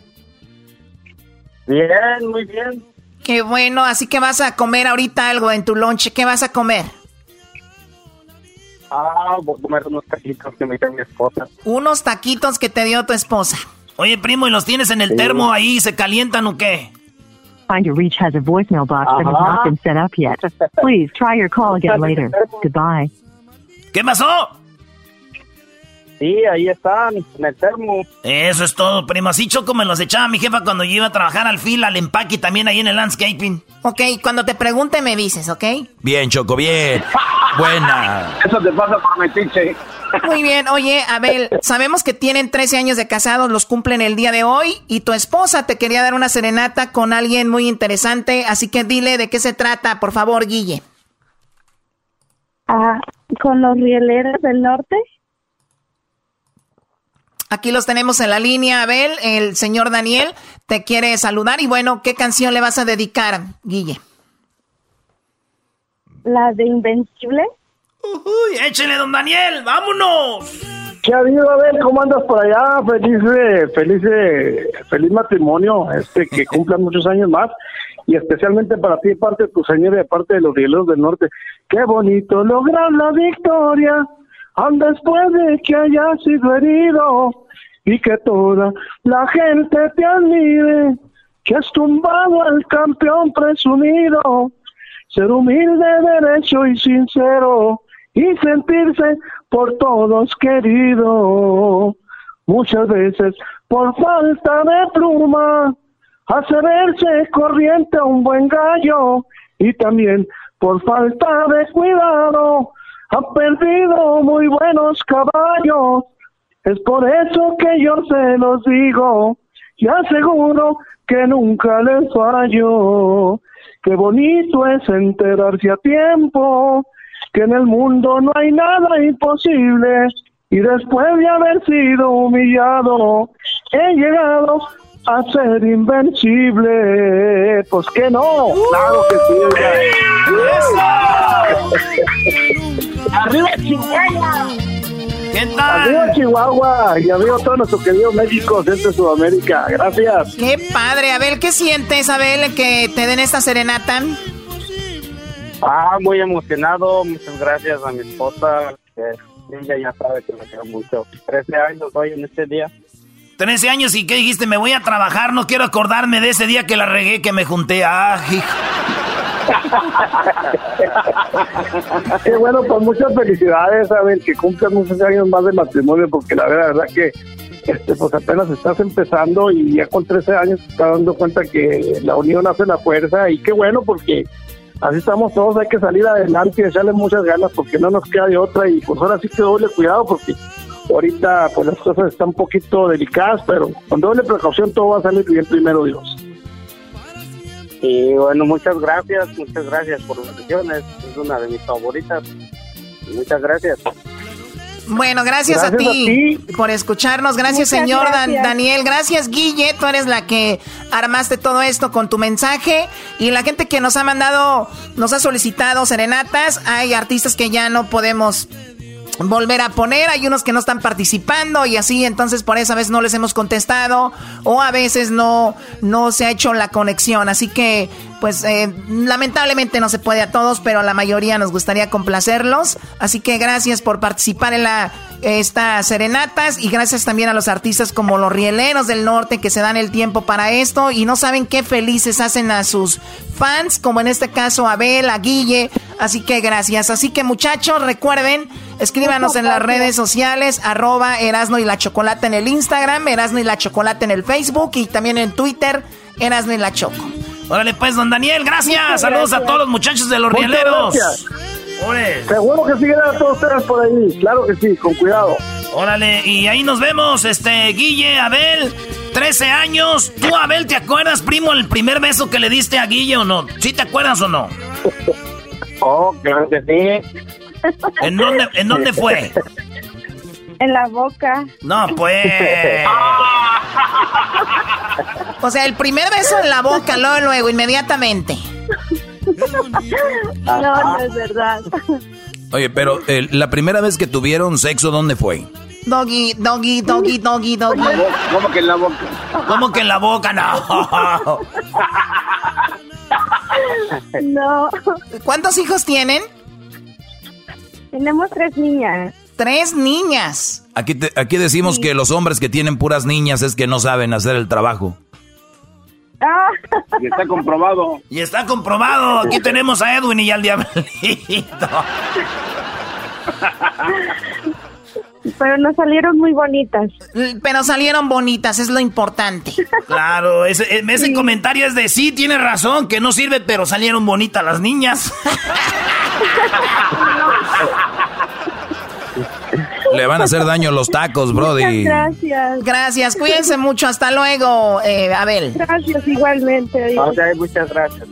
Bien, muy bien. Qué bueno, así que vas a comer ahorita algo en tu lonche. ¿Qué vas a comer? Ah, voy a comer unos taquitos que me hizo mi esposa. Unos taquitos que te dio tu esposa. Oye, primo, ¿y los tienes en el Sí. termo ahí? ¿Se calientan o qué? Find your reach has a voicemail box that has not been set up yet. Please try your call again (laughs) later. Goodbye. ¿Qué pasó? Sí, ahí están, en el termo. Eso es todo, primo. Así choco me los echaba mi jefa cuando yo iba a trabajar al fil, al empaque y también ahí en el landscaping. Ok, cuando te pregunte me dices, ¿ok? Bien, Choco, bien. Buena. (laughs) Eso te pasa por metiche. Muy bien, oye, Abel, sabemos que tienen 13 años de casados, los cumplen el día de hoy y tu esposa te quería dar una serenata con alguien muy interesante, así que dile de qué se trata, por favor, Guille. Ah, con los rieleros del norte. Aquí los tenemos en la línea, Abel. El señor Daniel te quiere saludar. Y bueno, ¿qué canción le vas a dedicar, Guille? La de Invencible. Uy, échele, don Daniel, vámonos. ¿Qué ha habido, Abel? ¿Cómo andas por allá? Feliz, eh, feliz, eh, feliz matrimonio, este, que cumplan muchos años más. Y especialmente para ti, parte de tu señor y de parte de los rieleros del norte. Qué bonito lograr la victoria aun después de que hayas sido herido y que toda la gente te admire, que has tumbado al campeón presumido, ser humilde, derecho y sincero y sentirse por todos querido. Muchas veces por falta de pluma hace verse corriente a un buen gallo y también por falta de cuidado ha perdido muy buenos caballos. Es por eso que yo se los digo y aseguro que nunca les fallo. Qué bonito es enterarse a tiempo que en el mundo no hay nada imposible y después de haber sido humillado he llegado a ser invencible. Pues que no, claro que sí. ¡Arriba Chihuahua! ¿Qué tal? Arriba Chihuahua y arriba todo nuestro querido México, Centro Sudamérica. Gracias. Qué padre. Abel, ¿qué sientes, Abel, que te den esta serenata? Ah, muy emocionado. Muchas gracias a mi esposa. Que ella ya sabe que me quiero mucho. Trece años hoy en este día. 13 años y qué dijiste, me voy a trabajar, no quiero acordarme de ese día que la regué, que me junté. Ah, (laughs) Qué bueno, pues muchas felicidades, ver que cumplan muchos años más de matrimonio, porque la verdad, que este, pues apenas estás empezando y ya con 13 años te estás dando cuenta que la unión hace la fuerza y qué bueno porque así estamos todos, hay que salir adelante y echarle muchas ganas porque no nos queda de otra y pues ahora sí que doble cuidado porque ahorita pues las cosas están un poquito delicadas, pero con doble precaución todo va a salir bien primero Dios. Y bueno, muchas gracias, muchas gracias por las canciones, es una de mis favoritas. Muchas gracias. Bueno, gracias, a, ti por escucharnos. Gracias, señor Daniel. Gracias, Guille. Tú eres la que armaste todo esto con tu mensaje. Y la gente que nos ha mandado, nos ha solicitado serenatas. Hay artistas que ya no podemos volver a poner. Hay unos que no están participando y así, entonces por esa vez no les hemos contestado o a veces no, no se ha hecho la conexión. Así que, pues eh, lamentablemente no se puede a todos, pero a la mayoría nos gustaría complacerlos. Así que gracias por participar en la estas serenatas y gracias también a los artistas como los rieleros del norte que se dan el tiempo para esto y no saben qué felices hacen a sus fans, como en este caso a Abel, a Guille. Así que gracias. Así que muchachos, recuerden Escríbanos en las redes sociales, arroba Erasno y la Chocolate en el Instagram, Erasno y la Chocolate en el Facebook y también en Twitter, Erasno y la Choco. Órale pues, don Daniel, gracias. Saludos a todos los muchachos de los rieleros. Seguro que siguen a todos ustedes por ahí, claro que sí, con cuidado. Órale, y ahí nos vemos, este, Guille, Abel, 13 años. ¿Tú, Abel, te acuerdas, primo, el primer beso que le diste a Guille o no? ¿Sí te acuerdas o no? (laughs) Oh, claro que sí. ¿En dónde, ¿En dónde fue? (laughs) En la boca. No, pues. o sea, el primer beso en la boca, luego, luego, inmediatamente. No, no es verdad. Oye, pero la primera vez que tuvieron sexo, ¿dónde fue? Doggy, doggy, doggy, doggy, doggy. ¿Cómo que en la boca? ¿Cómo que en la boca? No. No. ¿Cuántos hijos tienen? Tenemos tres niñas. Tres niñas. Aquí, aquí decimos que los hombres que tienen puras niñas es que no saben hacer el trabajo. Ah. Y está comprobado. Y está comprobado. Aquí tenemos a Edwin y al diablito. pero no salieron muy bonitas. Pero salieron bonitas, es lo importante. Claro, ese, ese comentario es de sí, tiene razón, que no sirve, pero salieron bonitas las niñas. (laughs) Le van a hacer daño los tacos, Brody. gracias. Gracias, cuídense mucho. Hasta luego, eh, Abel. Gracias, igualmente. muchas gracias.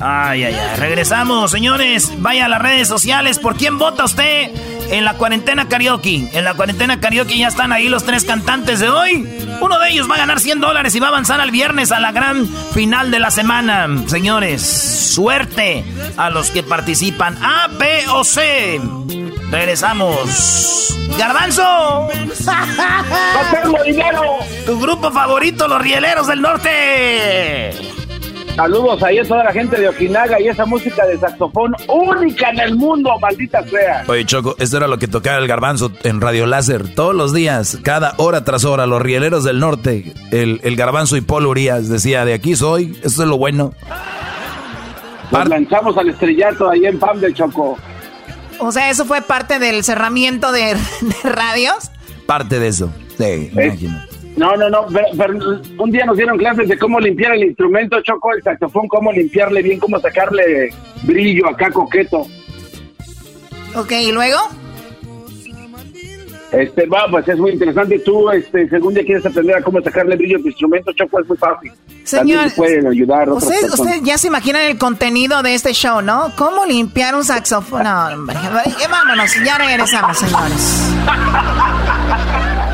Ay, ay, ay. Regresamos, señores. Vaya a las redes sociales. ¿Por quién vota usted en la cuarentena karaoke? En la cuarentena karaoke ya están ahí los tres cantantes de hoy. Uno de ellos va a ganar 100 dólares y va a avanzar al viernes a la gran final de la semana. Señores, suerte a los que participan. A, B o C. Regresamos. ¡Garbanzo! (laughs) ¡No dinero! Tu grupo favorito, los Rieleros del Norte. Saludos ahí a toda la gente de Okinaga y esa música de saxofón única en el mundo, maldita sea. Oye, Choco, esto era lo que tocaba el garbanzo en Radio Láser todos los días, cada hora tras hora, los rieleros del norte, el, el garbanzo y Paul Urias decía, de aquí soy, eso es lo bueno. Nos lanzamos al estrellato ahí en Pam de Choco. O sea, ¿eso fue parte del cerramiento de, (laughs) radios? Parte de eso, sí, imagino. No, no, no. un día nos dieron clases de cómo limpiar el instrumento, Choco, el saxofón, cómo limpiarle bien, cómo sacarle brillo acá coqueto. Ok, ¿y luego? Este, va, pues es muy interesante. Tú, este, según ya quieres aprender a cómo sacarle brillo a tu instrumento, Choco, es muy fácil. Señor, pueden ayudar usted, usted ya se imaginan el contenido de este show, ¿no? ¿Cómo limpiar un saxofón? No, hombre, vámonos, ya regresamos, señores. (laughs)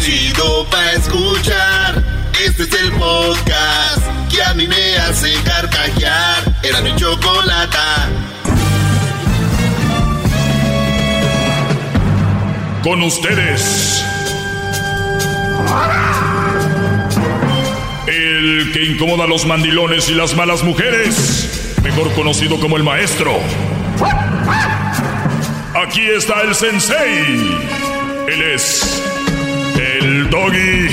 Chido pa' escuchar, este es el podcast que a mí me hace carcajear. Era mi chocolata. Con ustedes. El que incomoda a los mandilones y las malas mujeres. Mejor conocido como el maestro. Aquí está el sensei. Él es doggy.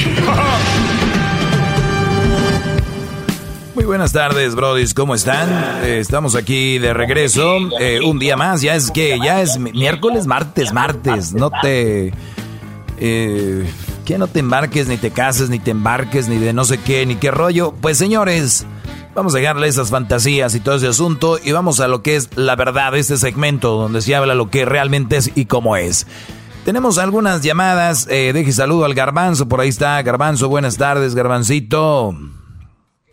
Muy buenas tardes, brodis, ¿cómo están? Eh, estamos aquí de regreso, eh, un día más, ya es que ya es miércoles, martes, martes, no te... Eh, que no te embarques, ni te cases, ni te embarques, ni de no sé qué, ni qué rollo. Pues señores, vamos a dejarle esas fantasías y todo ese asunto y vamos a lo que es la verdad, este segmento donde se habla lo que realmente es y cómo es. Tenemos algunas llamadas, eh, deje saludo al garbanzo, por ahí está, garbanzo, buenas tardes, garbancito.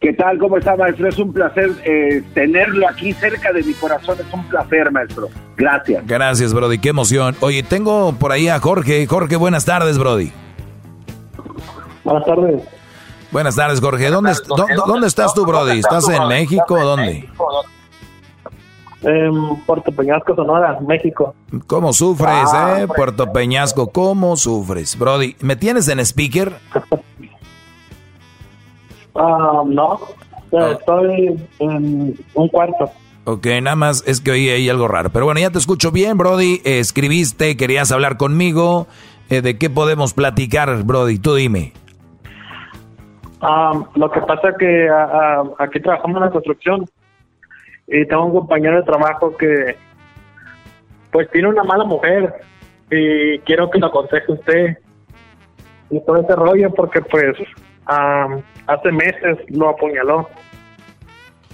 ¿Qué tal? ¿Cómo está, maestro? Es un placer eh, tenerlo aquí cerca de mi corazón. Es un placer, maestro. Gracias. Gracias, Brody. Qué emoción. Oye, tengo por ahí a Jorge. Jorge, buenas tardes, Brody. Buenas tardes. Buenas tardes, Jorge. ¿Dónde, ¿dónde, estás tú, Brody? ¿Estás en México o dónde? En Puerto Peñasco, Sonora, México. ¿Cómo sufres, ah, eh? Puerto Peñasco, ¿cómo sufres? Brody, ¿me tienes en speaker? (laughs) Ah, no, ah. estoy en un cuarto. Ok, nada más es que oí ahí algo raro. Pero bueno, ya te escucho bien, Brody. escribiste, querías hablar conmigo. Eh, ¿De qué podemos platicar, Brody? Tú dime. Lo que pasa es que aquí trabajamos en la construcción y tengo un compañero de trabajo que pues tiene una mala mujer y quiero que lo aconseje usted y todo ese rollo porque pues hace meses lo apuñaló.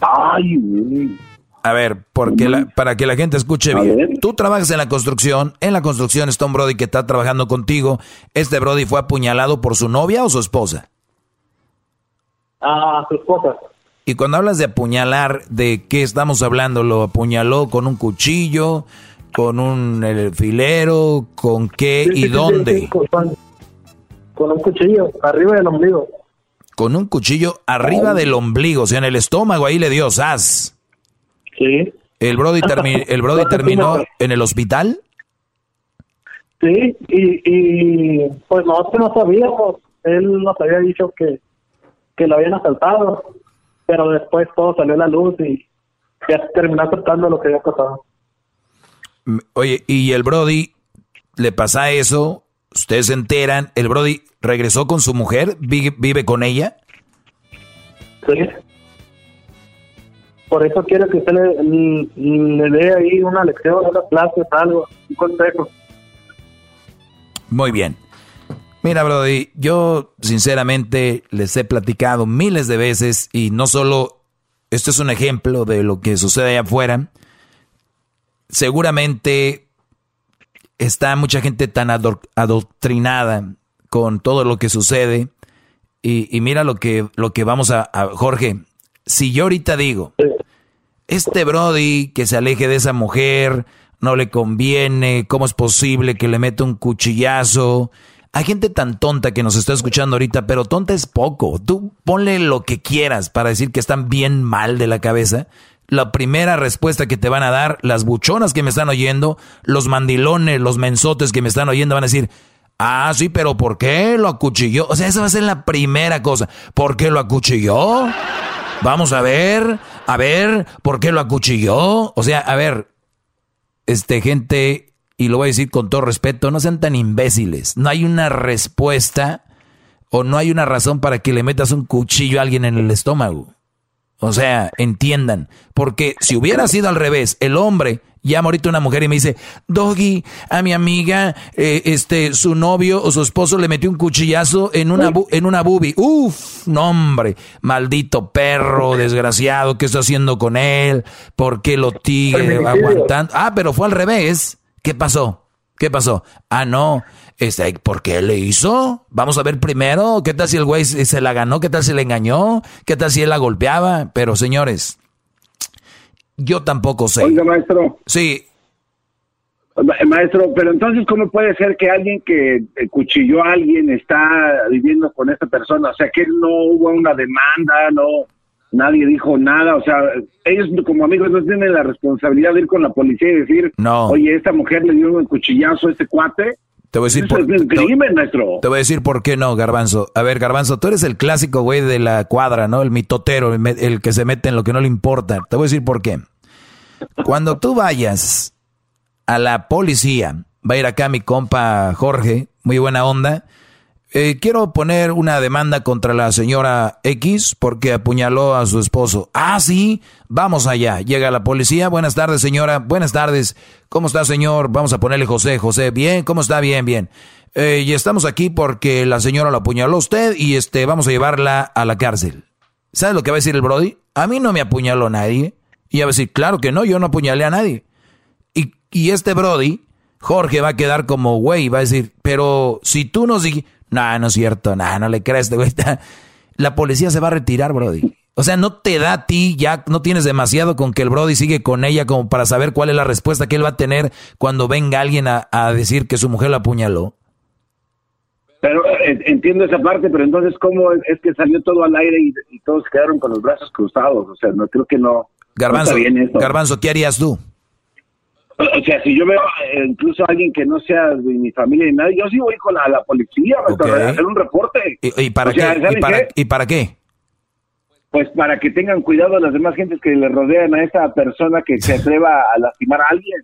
Ay, A ver, porque para que la gente escuche bien. Tú trabajas en la construcción. En la construcción está un Brody que está trabajando contigo. ¿Este Brody fue apuñalado por su novia o su esposa? Ah, su esposa. Y cuando hablas de apuñalar, ¿de qué estamos hablando? ¿Lo apuñaló con un cuchillo? ¿Con un filero? ¿Con qué y dónde? con, un cuchillo, arriba del ombligo con un cuchillo arriba del ombligo, o sea, en el estómago, ahí le dio sas. Sí. ¿El Brody, el Brody terminó en el hospital? Sí, y, y pues nosotros no sabíamos, él nos había dicho que, que lo habían asaltado, pero después todo salió a la luz y ya terminó aceptando lo que había pasado. Mm, oye, ¿y el Brody le pasa eso? Ustedes se enteran, el Brody regresó con su mujer, vive, con ella. Sí. por eso quiero que usted le, le dé ahí una lección, una clase, algo, un consejo. Muy bien. Mira, Brody, yo sinceramente les he platicado miles de veces y no solo, esto es un ejemplo de lo que sucede allá afuera. Seguramente está mucha gente tan adoctrinada con todo lo que sucede. Y, mira lo que, lo que vamos a, a, Jorge, si yo ahorita digo, este Brody que se aleje de esa mujer, no le conviene, ¿cómo es posible que le meta un cuchillazo? Hay gente tan tonta que nos está escuchando ahorita, pero tonta es poco. Tú ponle lo que quieras para decir que están bien mal de la cabeza. La primera respuesta que te van a dar, las buchonas que me están oyendo, los mandilones, los mensotes que me están oyendo van a decir, ah, sí, pero ¿por qué lo acuchilló? O sea, esa va a ser la primera cosa. ¿Por qué lo acuchilló? Vamos a ver, a ver, ¿por qué lo acuchilló? O sea, a ver, este, gente, y lo voy a decir con todo respeto, no sean tan imbéciles. No hay una respuesta o no hay una razón para que le metas un cuchillo a alguien en el estómago. O sea, entiendan, porque si hubiera sido al revés, el hombre llama ahorita una mujer y me dice, Doggy, a mi amiga, eh, este, su novio o su esposo le metió un cuchillazo en una, en una boobie. Uf, no hombre, maldito perro, desgraciado, ¿qué está haciendo con él? ¿Por qué lo tigre aguantando? Ah, pero fue al revés. ¿Qué pasó? ¿Qué pasó? Ah, no. Este, ¿Por qué le hizo? Vamos a ver primero. ¿Qué tal si el güey se la ganó? ¿Qué tal si le engañó? ¿Qué tal si él la golpeaba? Pero señores, yo tampoco sé. Oiga, maestro. Sí. Maestro, pero entonces, ¿cómo puede ser que alguien que cuchilló a alguien está viviendo con esta persona? O sea, que no hubo una demanda, no, nadie dijo nada. O sea, ellos como amigos no tienen la responsabilidad de ir con la policía y decir, no. oye, esta mujer le dio un cuchillazo a este cuate. Te voy a decir por, te, voy a decir por qué no, Garbanzo. A ver, Garbanzo, tú eres el clásico güey de la cuadra, ¿no? El mitotero, el, que se mete en lo que no le importa. Te voy a decir por qué. Cuando tú vayas a la policía, va a ir acá mi compa Jorge, muy buena onda. Eh, quiero poner una demanda contra la señora X porque apuñaló a su esposo. Ah, sí, vamos allá. Llega la policía. Buenas tardes, señora. Buenas tardes. ¿Cómo está, señor? Vamos a ponerle José. José, bien. ¿Cómo está? Bien, bien. Eh, y estamos aquí porque la señora la apuñaló a usted y este, vamos a llevarla a la cárcel. ¿Sabes lo que va a decir el Brody? A mí no me apuñaló nadie. Y va a decir, claro que no, yo no apuñalé a nadie. Y, y este Brody, Jorge, va a quedar como güey, va a decir, pero si tú nos dijiste no, no es cierto, no, no le crees, güey. (laughs) La policía se va a retirar, Brody. O sea, no te da a ti, ya no tienes demasiado con que el Brody sigue con ella como para saber cuál es la respuesta que él va a tener cuando venga alguien a, decir que su mujer la apuñaló. Pero eh, entiendo esa parte, pero entonces, ¿cómo es que salió todo al aire y, todos quedaron con los brazos cruzados? O sea, no creo que no. Garbanzo, Garbanzo, ¿qué harías tú? O sea, si yo veo eh, incluso a alguien que no sea de mi familia ni nadie, yo sí voy con la, policía a hacer un reporte. ¿Y, para, qué? ¿Y, para, qué? Pues para que tengan cuidado a las demás gentes que le rodean a esta persona que se atreva a lastimar a alguien.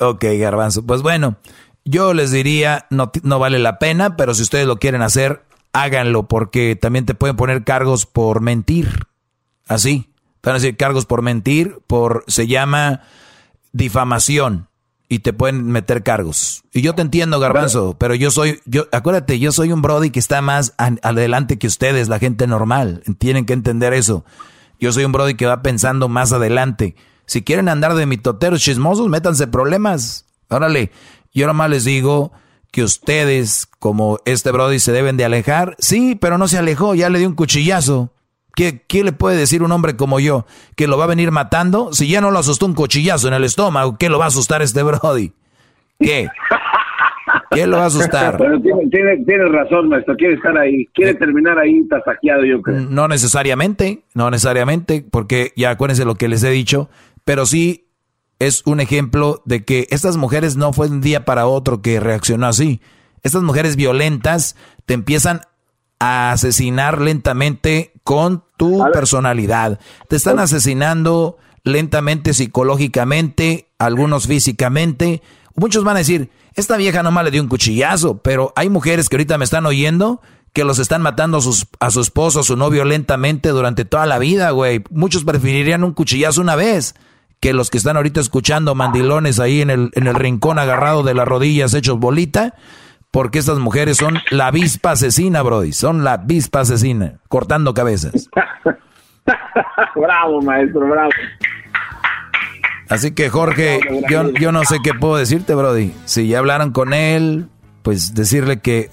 Ok, garbanzo. Pues bueno, yo les diría, no, no vale la pena, pero si ustedes lo quieren hacer, háganlo, porque también te pueden poner cargos por mentir. Así. Te van a decir cargos por mentir, por, se llama difamación y te pueden meter cargos. Y yo te entiendo, Garbanzo, pero yo soy, yo, acuérdate, yo soy un Brody que está más adelante que ustedes, la gente normal. Tienen que entender eso. Yo soy un Brody que va pensando más adelante. Si quieren andar de mitoteros chismosos, métanse problemas. Órale, yo nomás les digo que ustedes, como este Brody, se deben de alejar. Sí, pero no se alejó, ya le dio un cuchillazo. ¿Qué, le puede decir un hombre como yo que lo va a venir matando? Si ya no lo asustó un cuchillazo en el estómago, ¿qué lo va a asustar este Brody? ¿Qué? ¿Qué lo va a asustar? tiene, razón, maestro. Quiere estar ahí. Quiere terminar ahí tasajeado, yo creo. No necesariamente, no necesariamente, porque ya acuérdense lo que les he dicho, pero sí es un ejemplo de que estas mujeres no fue un día para otro que reaccionó así. Estas mujeres violentas te empiezan a asesinar lentamente con tu personalidad. Te están asesinando lentamente psicológicamente, algunos físicamente. Muchos van a decir, esta vieja nomás le dio un cuchillazo, pero hay mujeres que ahorita me están oyendo que los están matando a, sus, a su esposo, a su novio lentamente durante toda la vida, güey. Muchos preferirían un cuchillazo una vez que los que están ahorita escuchando mandilones ahí en el, en el rincón agarrado de las rodillas hechos bolita, porque estas mujeres son la avispa asesina, Brody, son la avispa asesina, cortando cabezas. (laughs) bravo, maestro, bravo. Así que Jorge, yo, yo no sé qué puedo decirte, Brody. Si ya hablaron con él, pues decirle que...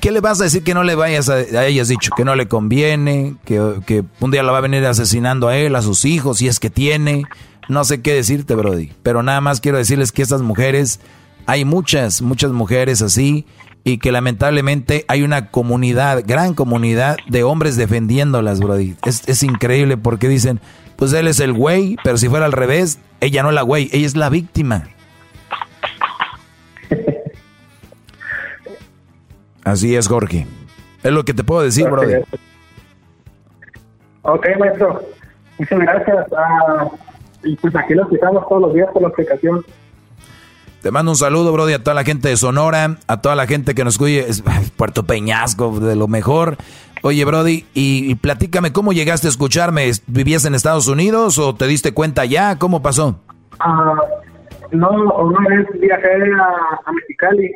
¿Qué le vas a decir que no le vayas a, a ella? Has dicho que no le conviene, que, que un día la va a venir asesinando a él, a sus hijos, si es que tiene. No sé qué decirte, Brody. Pero nada más quiero decirles que estas mujeres, hay muchas, muchas mujeres así y que lamentablemente hay una comunidad, gran comunidad de hombres defendiéndolas, Brody. Es, es increíble porque dicen, pues él es el güey, pero si fuera al revés, ella no es la güey, ella es la víctima. (laughs) Así es, Jorge. Es lo que te puedo decir, Brody. Ok, maestro. Muchas gracias. Ah, y pues aquí lo escuchamos todos los días por la aplicación. Te mando un saludo, Brody, a toda la gente de Sonora, a toda la gente que nos escuche, Puerto Peñasco, de lo mejor. Oye, Brody, y, platícame, ¿cómo llegaste a escucharme? ¿Vivías en Estados Unidos o te diste cuenta ya? ¿Cómo pasó? Ah, no, una vez viajé a, Mexicali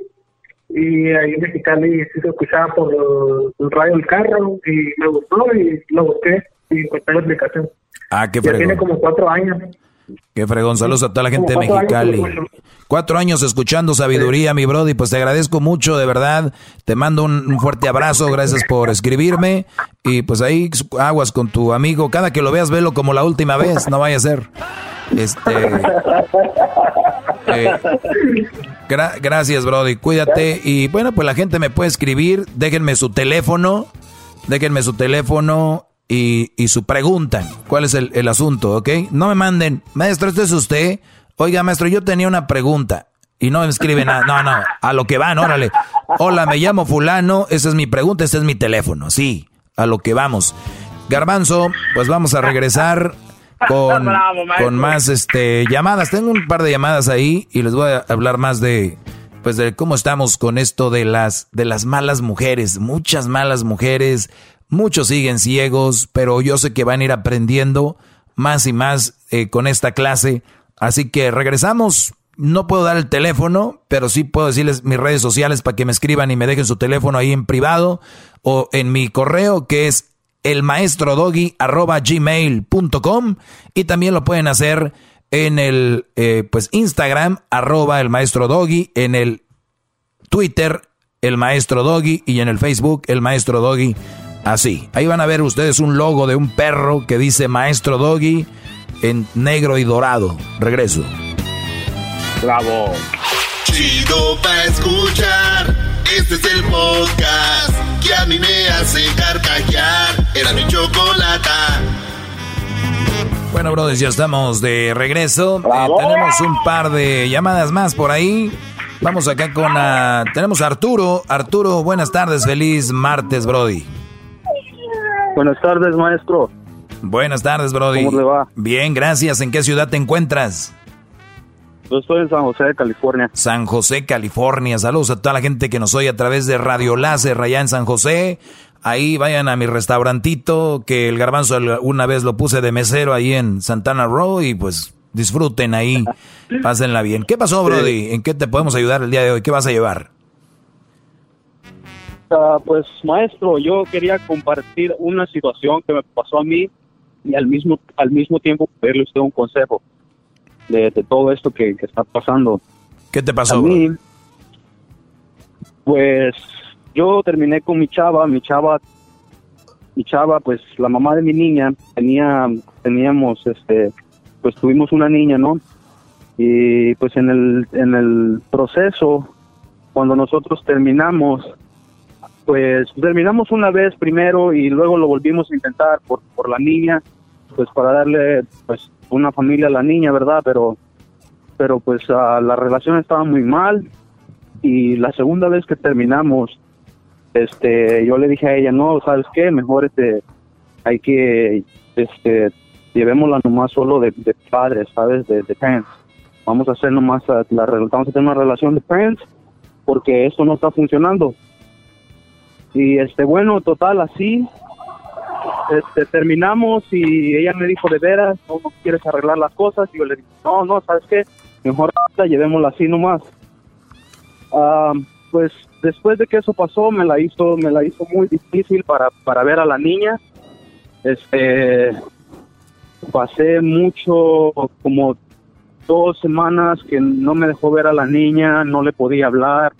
y ahí en Mexicali sí se escuchaba por el, radio del carro y me gustó y lo busqué y encontré la aplicación. Ah, qué. Ya tiene como cuatro años. Qué fregón. Saludos a toda la gente de Mexicali. cuatro años escuchando sabiduría, mi brody. Pues te agradezco mucho, de verdad. Te mando un, fuerte abrazo. Gracias por escribirme. Y pues ahí aguas con tu amigo. Cada que lo veas, velo como la última vez. No vaya a ser. Este. Eh, gracias, Brody. Cuídate. Y bueno, pues la gente me puede escribir. Déjenme su teléfono. Déjenme su teléfono y, su pregunta. ¿Cuál es el, asunto? ¿Ok? No me manden, maestro, este es usted. Oiga, maestro, yo tenía una pregunta. Y no me escriben nada. No, no, a lo que van, órale. Hola, me llamo Fulano, esa es mi pregunta, este es mi teléfono. Sí, a lo que vamos. Garbanzo, pues vamos a regresar con, con más este llamadas. Tengo un par de llamadas ahí y les voy a hablar más de pues de cómo estamos con esto de las de las malas mujeres, muchas malas mujeres, Muchos siguen ciegos, pero yo sé que van a ir aprendiendo más y más eh, con esta clase. Así que regresamos. No puedo dar el teléfono, pero sí puedo decirles mis redes sociales para que me escriban y me dejen su teléfono ahí en privado o en mi correo que es elmaestrodoggy.gmail.com y también lo pueden hacer en el eh, pues Instagram arroba el maestro doggy, en el Twitter el maestro doggy y en el Facebook el maestro. Así. Ahí van a ver ustedes un logo de un perro que dice Maestro Doggy en negro y dorado. Regreso. Bravo. Chido pa escuchar. Este es el podcast que a mí me hace carcajear. Era mi chocolata. Bueno, brothers, ya estamos de regreso. Eh, tenemos un par de llamadas más por ahí. Vamos acá con... Uh, tenemos a Arturo. Arturo, buenas tardes. Feliz martes, Brody. Buenas tardes, maestro. Buenas tardes, Brody. ¿Cómo le va? Bien, gracias. ¿En qué ciudad te encuentras? Yo estoy en San José, California. San José, California. Saludos a toda la gente que nos oye a través de Radio Láser allá en San José. Ahí vayan a mi restaurantito, que el garbanzo una vez lo puse de mesero ahí en Santana Row y pues disfruten ahí, (laughs) pásenla bien. ¿Qué pasó, Brody? ¿En qué te podemos ayudar el día de hoy? ¿Qué vas a llevar? Pues maestro, yo quería compartir una situación que me pasó a mí y al mismo al mismo tiempo pedirle usted un consejo de, todo esto que, está pasando. ¿Qué te pasó? A mí, pues yo terminé con mi chava, mi chava, mi chava, pues la mamá de mi niña tenía, teníamos, este, pues tuvimos una niña, ¿no? Y pues en el, en el proceso, cuando nosotros terminamos, pues terminamos una vez primero y luego lo volvimos a intentar por, por la niña, pues para darle pues una familia a la niña, ¿verdad? Pero pero pues la relación estaba muy mal y la segunda vez que terminamos este yo le dije a ella, "No, ¿sabes qué? Mejor este hay que este llevémosla nomás solo de, padres, ¿sabes? De, de parents. Vamos a hacer nomás la vamos a tener una relación de parents porque esto no está funcionando Y este, bueno, total, así, este, terminamos y ella me dijo, de veras, no, quieres arreglar las cosas. Y yo le dije, no, no, ¿sabes qué? Mejor llevémosla así nomás. Ah, pues después de que eso pasó, me la hizo, me la hizo muy difícil para, para ver a la niña. Este, pasé mucho, como dos semanas que no me dejó ver a la niña, no le podía hablar,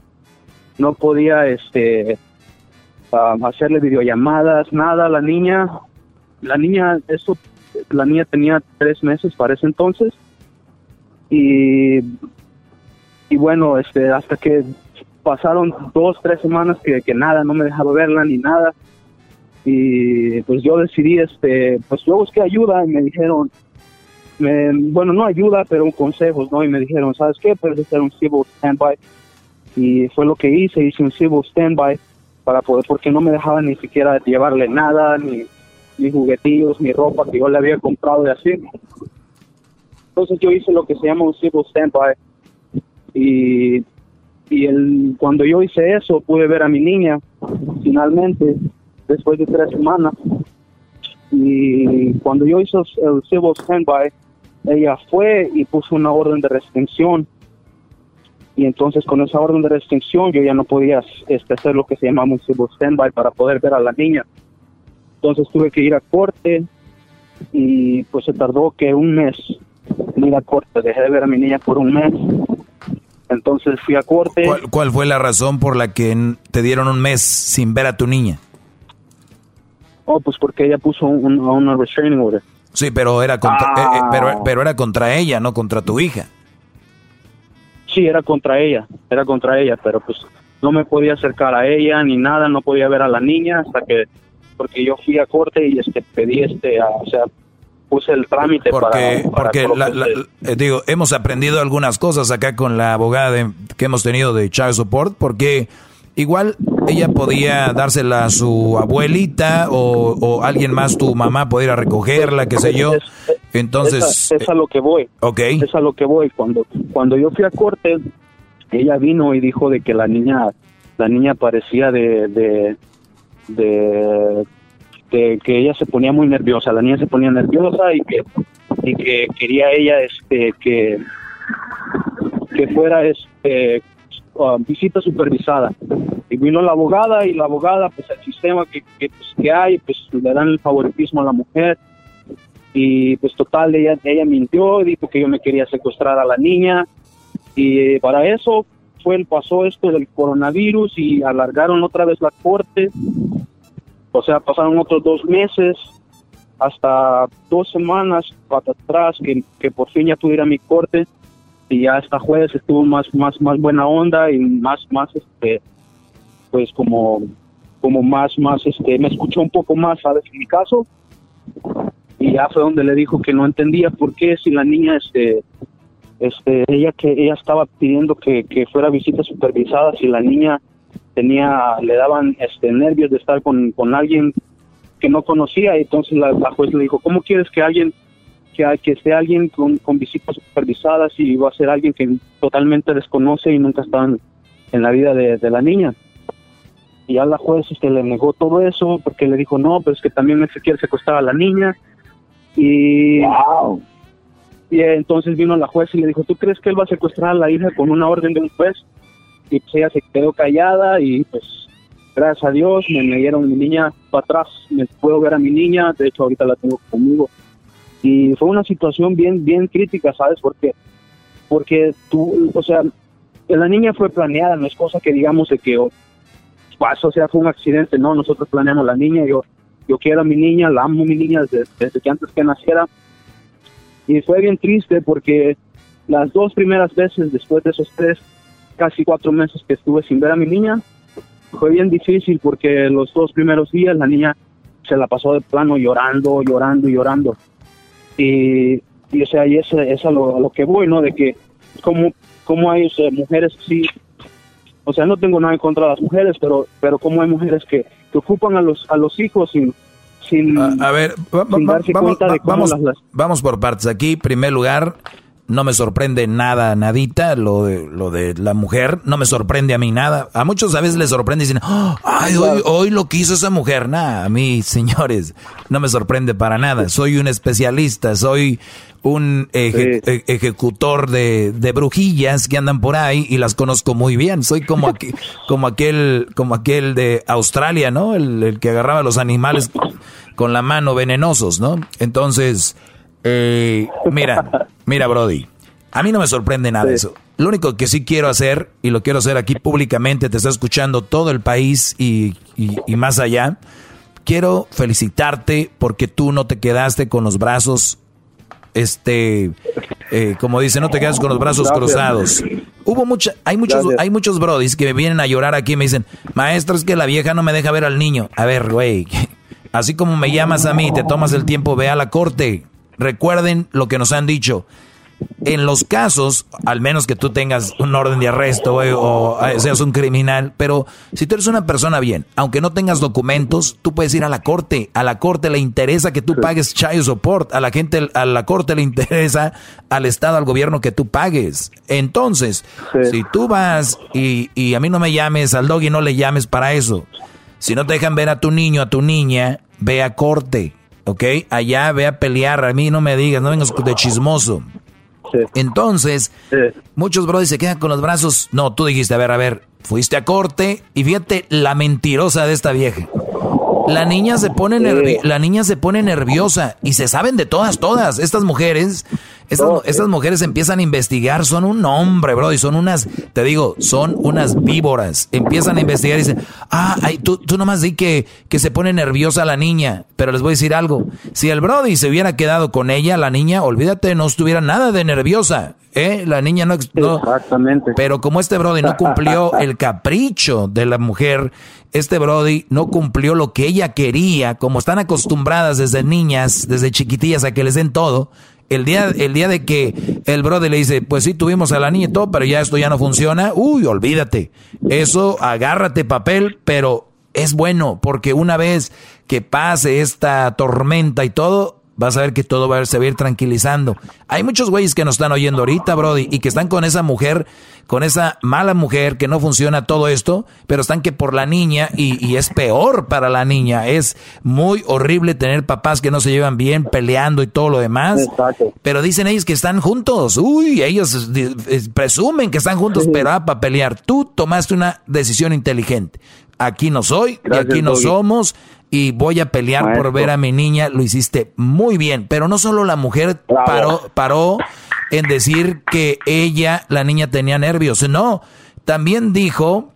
no podía, este, hacerle videollamadas, nada. La niña, la niña, eso, la niña tenía tres meses para ese entonces. Y, y bueno, este, hasta que pasaron dos, tres semanas que, que nada, no me dejaba verla ni nada. Y pues yo decidí, este, pues yo busqué ayuda y me dijeron, me, bueno, no ayuda, pero consejos, ¿no? Y me dijeron, ¿sabes qué? Puedes hacer un civil standby. Y fue lo que hice, hice un civil standby para poder, porque no me dejaban ni siquiera llevarle nada, ni, ni juguetillos, ni ropa que yo le había comprado de así. Entonces yo hice lo que se llama un civil standby. Y, y el, cuando yo hice eso pude ver a mi niña finalmente después de tres semanas. Y cuando yo hice el civil standby ella fue y puso una orden de restricción y entonces con esa orden de restricción yo ya no podía este, hacer lo que se llama un civil standby para poder ver a la niña. Entonces tuve que ir a corte y pues se tardó que un mes en ir a corte. Dejé de ver a mi niña por un mes. Entonces fui a corte. ¿Cuál, fue la razón por la que te dieron un mes sin ver a tu niña? Oh, pues porque ella puso un, una restraining order. Sí, pero era contra, eh, eh, pero, ah. pero era contra ella, no contra tu hija. Sí, era contra ella, era contra ella, pero pues no me podía acercar a ella ni nada, no podía ver a la niña hasta que, porque yo fui a corte y este pedí este, o sea, puse el trámite porque, para, porque eh, digo, hemos aprendido algunas cosas acá con la abogada que hemos tenido de Child Support, porque igual ella podía dársela a su abuelita o, alguien más, tu mamá ir a recogerla, qué sé yo. Entonces... Es, a lo que voy. Ok. Es a lo que voy. Cuando, cuando yo fui a corte, ella vino y dijo de que la niña, la niña parecía de, de, de, que ella se ponía muy nerviosa. La niña se ponía nerviosa y que, y que quería ella este que que fuera este uh, visita supervisada. Y vino la abogada y la abogada, pues el sistema que, que, pues, que hay, pues le dan el favoritismo a la mujer. Y pues total, ella, ella mintió, dijo que yo me quería secuestrar a la niña. Y para eso fue pasó esto del coronavirus y alargaron otra vez la corte. O sea, pasaron otros dos meses, hasta dos semanas para atrás, que, que por fin ya pudiera mi corte y ya esta juez estuvo más más más buena onda y más más este pues como como más más este me escuchó un poco más sabes en mi caso y ya fue donde le dijo que no entendía por qué si la niña este este ella que ella estaba pidiendo que, que fuera visita supervisada si la niña tenía le daban este nervios de estar con, con alguien que no conocía entonces la, la juez le dijo cómo quieres que alguien que, que esté alguien con, con visitas supervisadas y va a ser alguien que totalmente desconoce y nunca está en, la vida de, la niña. Y a la juez este, le negó todo eso porque le dijo, no, pero es que también se quiere secuestrar a la niña. Y, y entonces vino la juez y le dijo, ¿tú crees que él va a secuestrar a la hija con una orden de un juez? Y pues ella se quedó callada y pues gracias a Dios me, me dieron mi niña para atrás, me puedo ver a mi niña, de hecho ahorita la tengo conmigo. Y fue una situación bien bien crítica sabes porque porque tú o sea la niña fue planeada no es cosa que digamos de que pasó o sea fue un accidente no nosotros planeamos la niña yo yo quiero a mi niña la amo mi niña desde, que antes que naciera y fue bien triste porque las dos primeras veces después de esos tres casi cuatro meses que estuve sin ver a mi niña fue bien difícil porque los dos primeros días la niña se la pasó de plano llorando llorando llorando y, y o sea, y eso es a lo, que voy, ¿no? De que como, como hay mujeres sí, o sea, no tengo nada en contra de las mujeres, pero, pero como hay mujeres que, que ocupan a los, a los hijos sin, sin, a, ver, vamos, vamos, vamos por partes. Aquí, primer lugar, no me sorprende nada, nadita, lo de, lo de la mujer, no me sorprende a mí nada. A muchos a veces les sorprende y dicen, ¡Oh, ay, hoy, hoy lo que hizo esa mujer. Nada, a mí, (laughs) señores, no me sorprende para nada. Soy un especialista, soy un e-, ejecutor de, de, brujillas que andan por ahí y las conozco muy bien. Soy como, (laughs) como, aquel, como aquel de Australia, ¿no? El, el que agarraba a los animales con la mano venenosos, ¿no? Entonces, eh, mira, mira, Brody, a mí no me sorprende nada eso. Lo único que sí quiero hacer, y lo quiero hacer aquí públicamente, te está escuchando todo el país y, más allá, quiero felicitarte porque tú no te quedaste con los brazos, este, eh, como dice, no te quedas con los brazos cruzados. Hubo mucha, hay muchos, hay muchos brodis que me vienen a llorar aquí y me dicen, maestro, es que la vieja no me deja ver al niño. A ver, güey, (laughs) así como me llamas a mí, te tomas el tiempo, ve a la corte. Recuerden lo que nos han dicho. En los casos, al menos que tú tengas un orden de arresto o seas un criminal, pero si tú eres una persona bien, aunque no tengas documentos, tú puedes ir a la corte. A la corte le interesa que tú pagues child support. A la gente, a la corte le interesa al Estado, al gobierno que tú pagues. Entonces, si tú vas y, y a mí no me llames, al doggy no le llames para eso. Si no te dejan ver a tu niño, a tu niña, ve a corte ¿ok? Allá ve a pelear, a mí no me digas, no vengas de chismoso. Entonces, muchos brothers se quedan con los brazos. No, tú dijiste, a ver, a ver, fuiste a corte y fíjate la mentirosa de esta vieja. La niña se pone la niña se pone nerviosa y se saben de todas, todas. Estas mujeres, estas, mujeres empiezan a investigar, son un hombre, bro, y son unas, te digo, son unas víboras. Empiezan a investigar y dicen, ah, ay, tú, tú nomás di que, que se pone nerviosa la niña. Pero les voy a decir algo. Si el Brody se hubiera quedado con ella, la niña, olvídate, no estuviera nada de nerviosa. ¿eh? La niña no, no. Exactamente. Pero como este Brody no cumplió (laughs) el capricho de la mujer, este Brody no cumplió lo que ella quería, como están acostumbradas desde niñas, desde chiquitillas a que les den todo. El día, el día de que el Brody le dice, pues sí, tuvimos a la niña y todo, pero ya esto ya no funciona, uy, olvídate. Eso, agárrate papel, pero es bueno, porque una vez que pase esta tormenta y todo, vas a ver que todo va a, se va a ir tranquilizando. Hay muchos güeyes que nos están oyendo ahorita, Brody, y que están con esa mujer, con esa mala mujer que no funciona todo esto, pero están que por la niña, y, y es peor para la niña. Es muy horrible tener papás que no se llevan bien, peleando y todo lo demás. Pero dicen ellos que están juntos. Uy, ellos presumen que están juntos, pero ah, para pelear. Tú tomaste una decisión inteligente. Aquí no soy, y aquí no somos y voy a pelear por ver a mi niña, lo hiciste muy bien. Pero no solo la mujer paró, paró en decir que ella, la niña tenía nervios, no, también dijo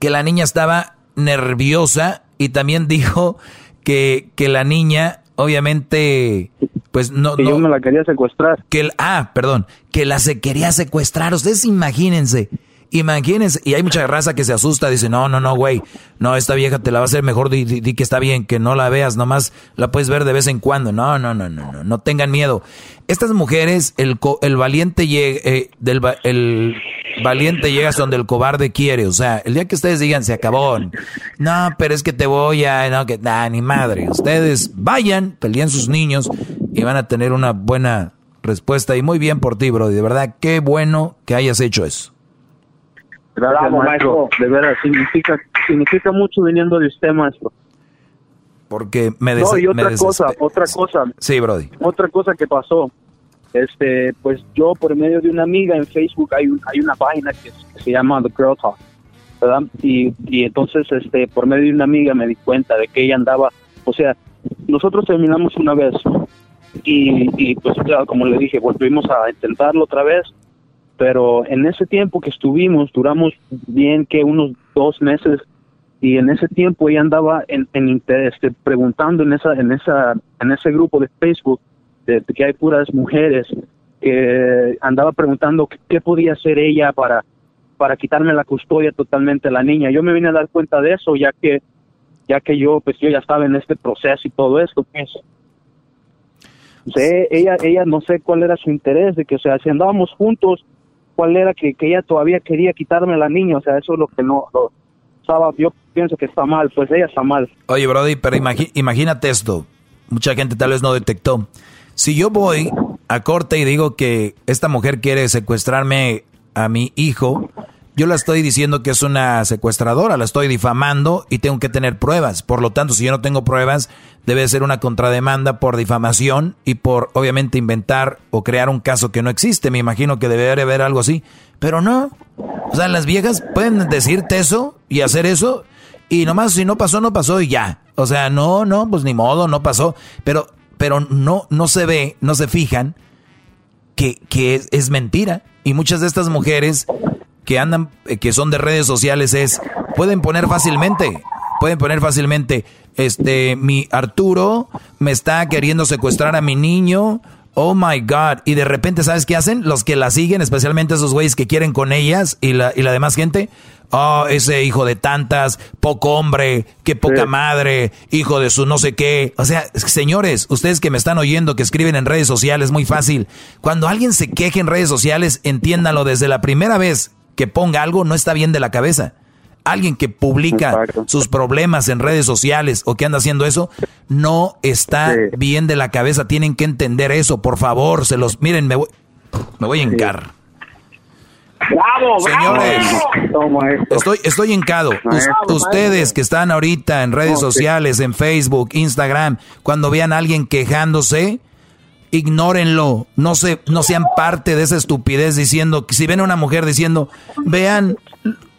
que la niña estaba nerviosa y también dijo que, que la niña obviamente pues no que yo me la quería secuestrar. que ah perdón que la se quería secuestrar. Ustedes imagínense Imagínense, y hay mucha raza que se asusta, dice, no, no, no, güey, no, esta vieja te la va a hacer mejor, di, que está bien, que no la veas, nomás la puedes ver de vez en cuando. No, no, no, no, no, no tengan miedo. Estas mujeres, el, el valiente llega, eh, del, el valiente llega donde el cobarde quiere, o sea, el día que ustedes digan, se acabó, no, pero es que te voy a, no, que, nah, ni madre, ustedes vayan, peleen sus niños y van a tener una buena respuesta y muy bien por ti, bro, de verdad, qué bueno que hayas hecho eso. Gracias, maestro. De veras, significa, significa mucho viniendo de usted, maestro. Porque me des No, y otra cosa, otra cosa. Sí, Brody. Otra cosa que pasó. Este, pues yo por medio de una amiga en Facebook hay, hay una página que, se llama The Girl Talk, ¿verdad? Y, y entonces, este, por medio de una amiga me di cuenta de que ella andaba, o sea, nosotros terminamos una vez y, y pues como le dije, volvimos a intentarlo otra vez pero en ese tiempo que estuvimos, duramos bien que unos dos meses y en ese tiempo ella andaba en, en este, preguntando en esa en esa en ese grupo de Facebook de, que hay puras mujeres que andaba preguntando qué, podía hacer ella para para quitarme la custodia totalmente a la niña. Yo me vine a dar cuenta de eso ya que ya que yo pues yo ya estaba en este proceso y todo esto pues. Ella ella no sé cuál era su interés de que o sea si andábamos juntos cuál era que, ella todavía quería quitarme a la niña, o sea, eso es lo que no, lo, yo pienso que está mal, pues ella está mal. Oye, Brody, pero imagínate esto, mucha gente tal vez no detectó. Si yo voy a corte y digo que esta mujer quiere secuestrarme a mi hijo, yo la estoy diciendo que es una secuestradora, la estoy difamando y tengo que tener pruebas. Por lo tanto, si yo no tengo pruebas, debe ser una contrademanda por difamación y por, obviamente, inventar o crear un caso que no existe. Me imagino que debería haber algo así. Pero no. O sea, las viejas pueden decirte eso y hacer eso y nomás si no pasó, no pasó y ya. O sea, no, no, pues ni modo, no pasó. Pero, pero no, no se ve, no se fijan que, que es mentira. Y muchas de estas mujeres que andan, eh, que son de redes sociales es, pueden poner fácilmente, pueden poner fácilmente, este, mi Arturo me está queriendo secuestrar a mi niño, oh my God, y de repente, ¿sabes qué hacen? Los que la siguen, especialmente esos güeyes que quieren con ellas y la, y la demás gente, oh, ese hijo de tantas, poco hombre, qué poca madre, hijo de su no sé qué. O sea, señores, ustedes que me están oyendo, que escriben en redes sociales, muy fácil. Cuando alguien se queje en redes sociales, entiéndalo desde la primera vez que ponga algo no está bien de la cabeza. Alguien que publica sus problemas en redes sociales o que anda haciendo eso, no está bien de la cabeza. Tienen que entender eso, por favor. Se los miren, me voy, me voy a encar. ¡Bravo, Señores, estoy, estoy hincado. ustedes que están ahorita en redes sociales, en Facebook, Instagram, cuando vean a alguien quejándose, ignórenlo, no, se, no sean parte de esa estupidez diciendo, si ven a una mujer diciendo, vean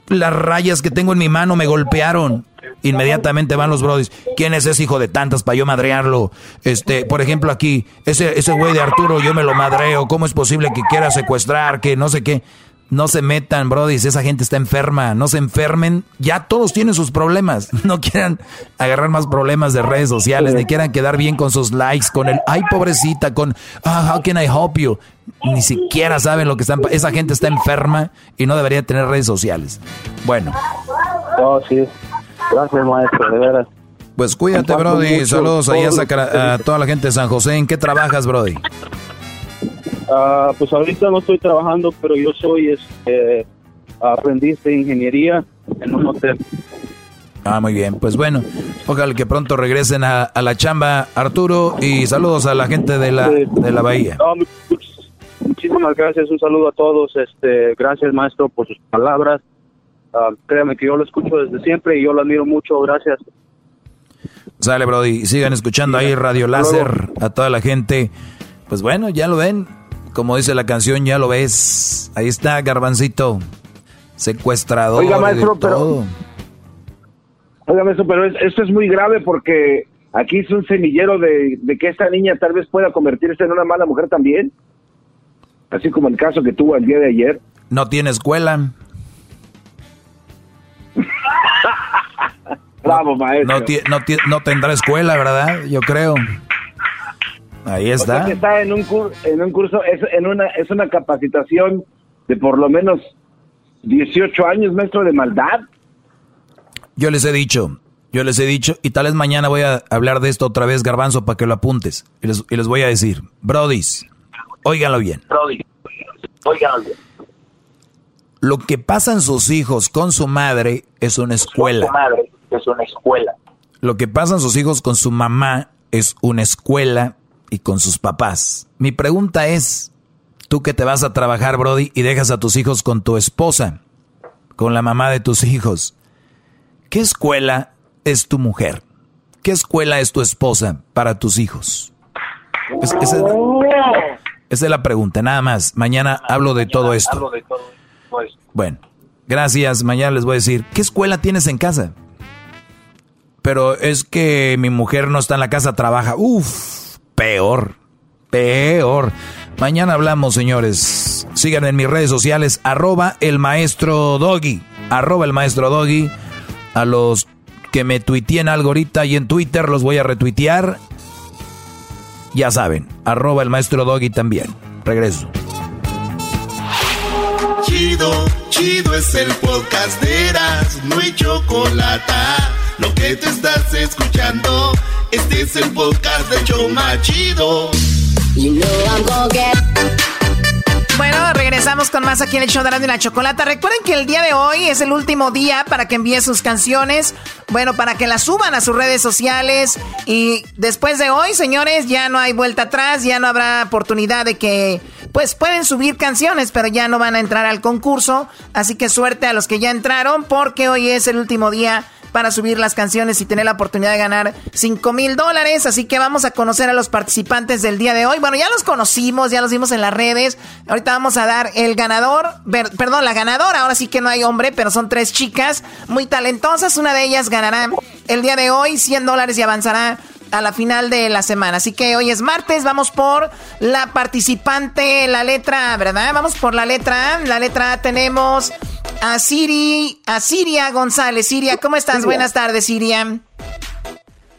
las rayas que tengo en mi mano, me golpearon. Inmediatamente van los brodis. ¿Quién es ese hijo de tantas para yo madrearlo? Este, por ejemplo, aquí, ese, ese güey de Arturo, yo me lo madreo. ¿Cómo es posible que quiera secuestrar? Que no sé qué. No se metan, Brody, esa gente está enferma, no se enfermen, ya todos tienen sus problemas, (laughs) no quieran agarrar más problemas de redes sociales, ni quieran quedar bien con sus likes, con el, ay pobrecita, con, ah, how can I help you? Ni siquiera saben lo que están, esa gente está enferma y no debería tener redes sociales. Bueno. Oh, sí. Gracias, maestro, de veras. Pues cuídate, Brody. Saludos a, toda la gente de San José. ¿En qué trabajas, Brody? Uh, pues ahorita no estoy trabajando, pero yo soy este, aprendiz de ingeniería en un hotel. Ah, muy bien. Pues bueno, ojalá que pronto regresen a, la chamba, Arturo, y saludos a la gente de la, de la Bahía. muchísimas gracias, un saludo a todos. Este, gracias, maestro, por sus palabras. Uh, créame que yo lo escucho desde siempre y yo lo admiro mucho. Gracias. Sale, Brody. Sigan escuchando ahí Radio Láser a toda la gente. Pues bueno, ya lo ven como dice la canción, ya lo ves. Ahí está, Garbancito. Secuestrador. Oiga, maestro, pero. Oiga, maestro, pero esto es muy grave porque aquí es un semillero de, que esta niña tal vez pueda convertirse en una mala mujer también. Así como el caso que tuvo el día de ayer. No tiene escuela. (laughs) Bravo, maestro. No, no, no tendrá escuela, ¿verdad? Yo creo. Ahí está. está en un, en un curso, es, en una, es una capacitación de por lo menos 18 años, maestro, de maldad. Yo les he dicho, yo les he dicho, y tal vez mañana voy a hablar de esto otra vez, Garbanzo, para que lo apuntes. Y les, y les voy a decir, Brodis, óiganlo bien. Brody, óiganlo bien. Lo que pasan sus hijos con su madre es una escuela. Con su madre es una escuela. Lo que pasan sus hijos con su mamá es una escuela y con sus papás. Mi pregunta es, tú que te vas a trabajar, Brody, y dejas a tus hijos con tu esposa, con la mamá de tus hijos, ¿qué escuela es tu mujer? ¿Qué escuela es tu esposa para tus hijos? esa, es, la pregunta, nada más. Mañana hablo de todo esto. Bueno, gracias. Mañana les voy a decir, ¿qué escuela tienes en casa? Pero es que mi mujer no está en la casa, trabaja. Uf, peor, peor. Mañana hablamos, señores. Sigan en mis redes sociales, arroba el maestro Doggy, arroba el maestro Doggy. A los que me tuiteen algo ahorita y en Twitter los voy a retuitear. Ya saben, arroba el maestro Doggy también. Regreso. Chido, chido es el podcast de no hay chocolate. Lo que te estás escuchando. Este es el podcast de Choma Chido. Bueno, regresamos con más aquí en el show de la Chocolata. Recuerden que el día de hoy es el último día para que envíen sus canciones. Bueno, para que las suban a sus redes sociales. Y después de hoy, señores, ya no hay vuelta atrás, ya no habrá oportunidad de que, pues pueden subir canciones, pero ya no van a entrar al concurso. Así que suerte a los que ya entraron, porque hoy es el último día para subir las canciones y tener la oportunidad de ganar 5 mil dólares. Así que vamos a conocer a los participantes del día de hoy. Bueno, ya los conocimos, ya los vimos en las redes. Ahorita vamos a dar el ganador, perdón, la ganadora. Ahora sí que no hay hombre, pero son tres chicas muy talentosas. Una de ellas ganará el día de hoy 100 dólares y avanzará a la final de la semana. Así que hoy es martes, vamos por la participante, la letra, ¿verdad? Vamos por la letra A. La letra A tenemos a Siri, a Siria González. Siria, ¿cómo estás? Buenas tardes, Siria.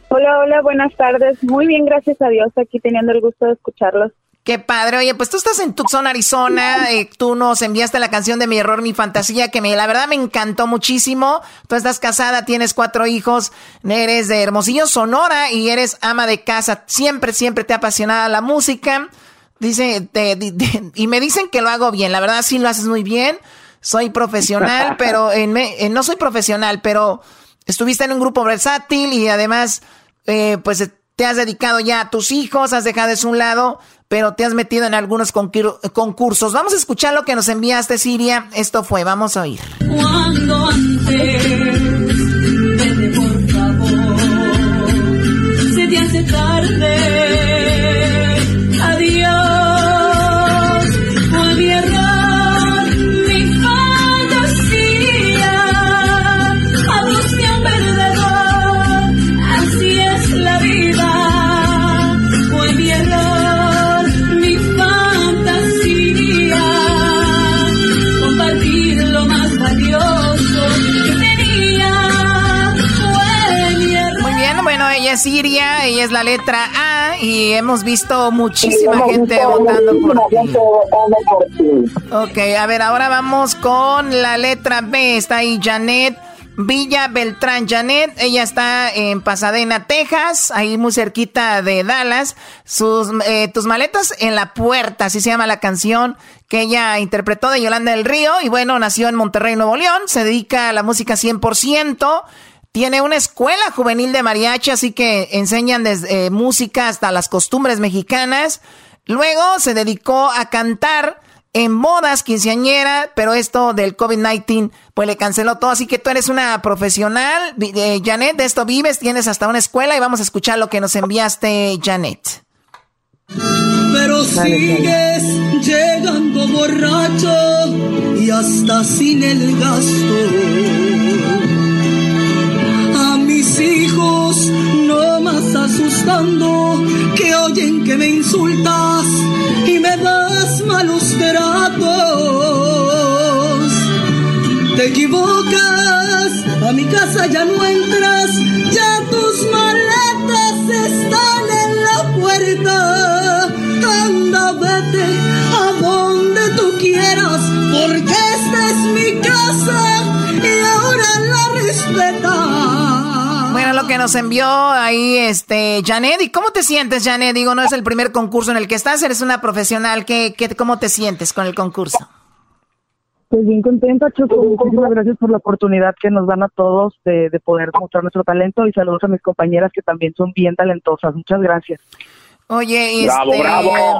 Hola, hola, buenas tardes. Muy bien, gracias a Dios, aquí teniendo el gusto de escucharlos. Qué padre. Oye, pues tú estás en Tucson, Arizona. Eh, tú nos enviaste la canción de Mi Error, Mi Fantasía, que me, la verdad me encantó muchísimo. Tú estás casada, tienes cuatro hijos, eres de Hermosillo, Sonora, y eres ama de casa. Siempre, siempre te ha apasionado la música. Dice, y me dicen que lo hago bien. La verdad sí lo haces muy bien. Soy profesional, (laughs) pero en, no soy profesional, pero estuviste en un grupo versátil y además, eh, pues te has dedicado ya a tus hijos, has dejado a un lado pero te has metido en algunos concursos. Vamos a escuchar lo que nos enviaste, Siria. Esto fue, vamos a oír. Cuando antes, por favor, se te hace tarde. Siria, ella es la letra A y hemos visto muchísima gente votando por ti. Ok, a ver, ahora vamos con la letra B. Está ahí Janet. Villa Beltrán Janet, ella está en Pasadena, Texas, ahí muy cerquita de Dallas. Sus, eh, tus maletas en la puerta, así se llama la canción que ella interpretó de Yolanda del Río. Y bueno, nació en Monterrey, Nuevo León, se dedica a la música 100%. Tiene una escuela juvenil de mariachi, así que enseñan desde eh, música hasta las costumbres mexicanas. Luego se dedicó a cantar en bodas quinceañera, pero esto del COVID-19 pues le canceló todo, así que tú eres una profesional. Eh, Janet, de esto vives, tienes hasta una escuela y vamos a escuchar lo que nos enviaste, Janet. Pero sigues llegando borracho y hasta sin el gasto más asustando, que oyen que me insultas y me das malos tratos. Te equivocas, a mi casa ya no entras, ya tus maletas están en la puerta. Anda, vete a donde tú quieras, porque esta es mi casa y ahora la respetas lo que nos envió ahí este Janet. ¿Y cómo te sientes, Janet? Digo, no es el primer concurso en el que estás, eres una profesional. ¿Qué, qué, cómo te sientes con el concurso? Pues bien contenta, Choco. Muchísimas gracias por la oportunidad que nos dan a todos de, poder mostrar nuestro talento y saludos a mis compañeras que también son bien talentosas. Muchas gracias. Oye, este,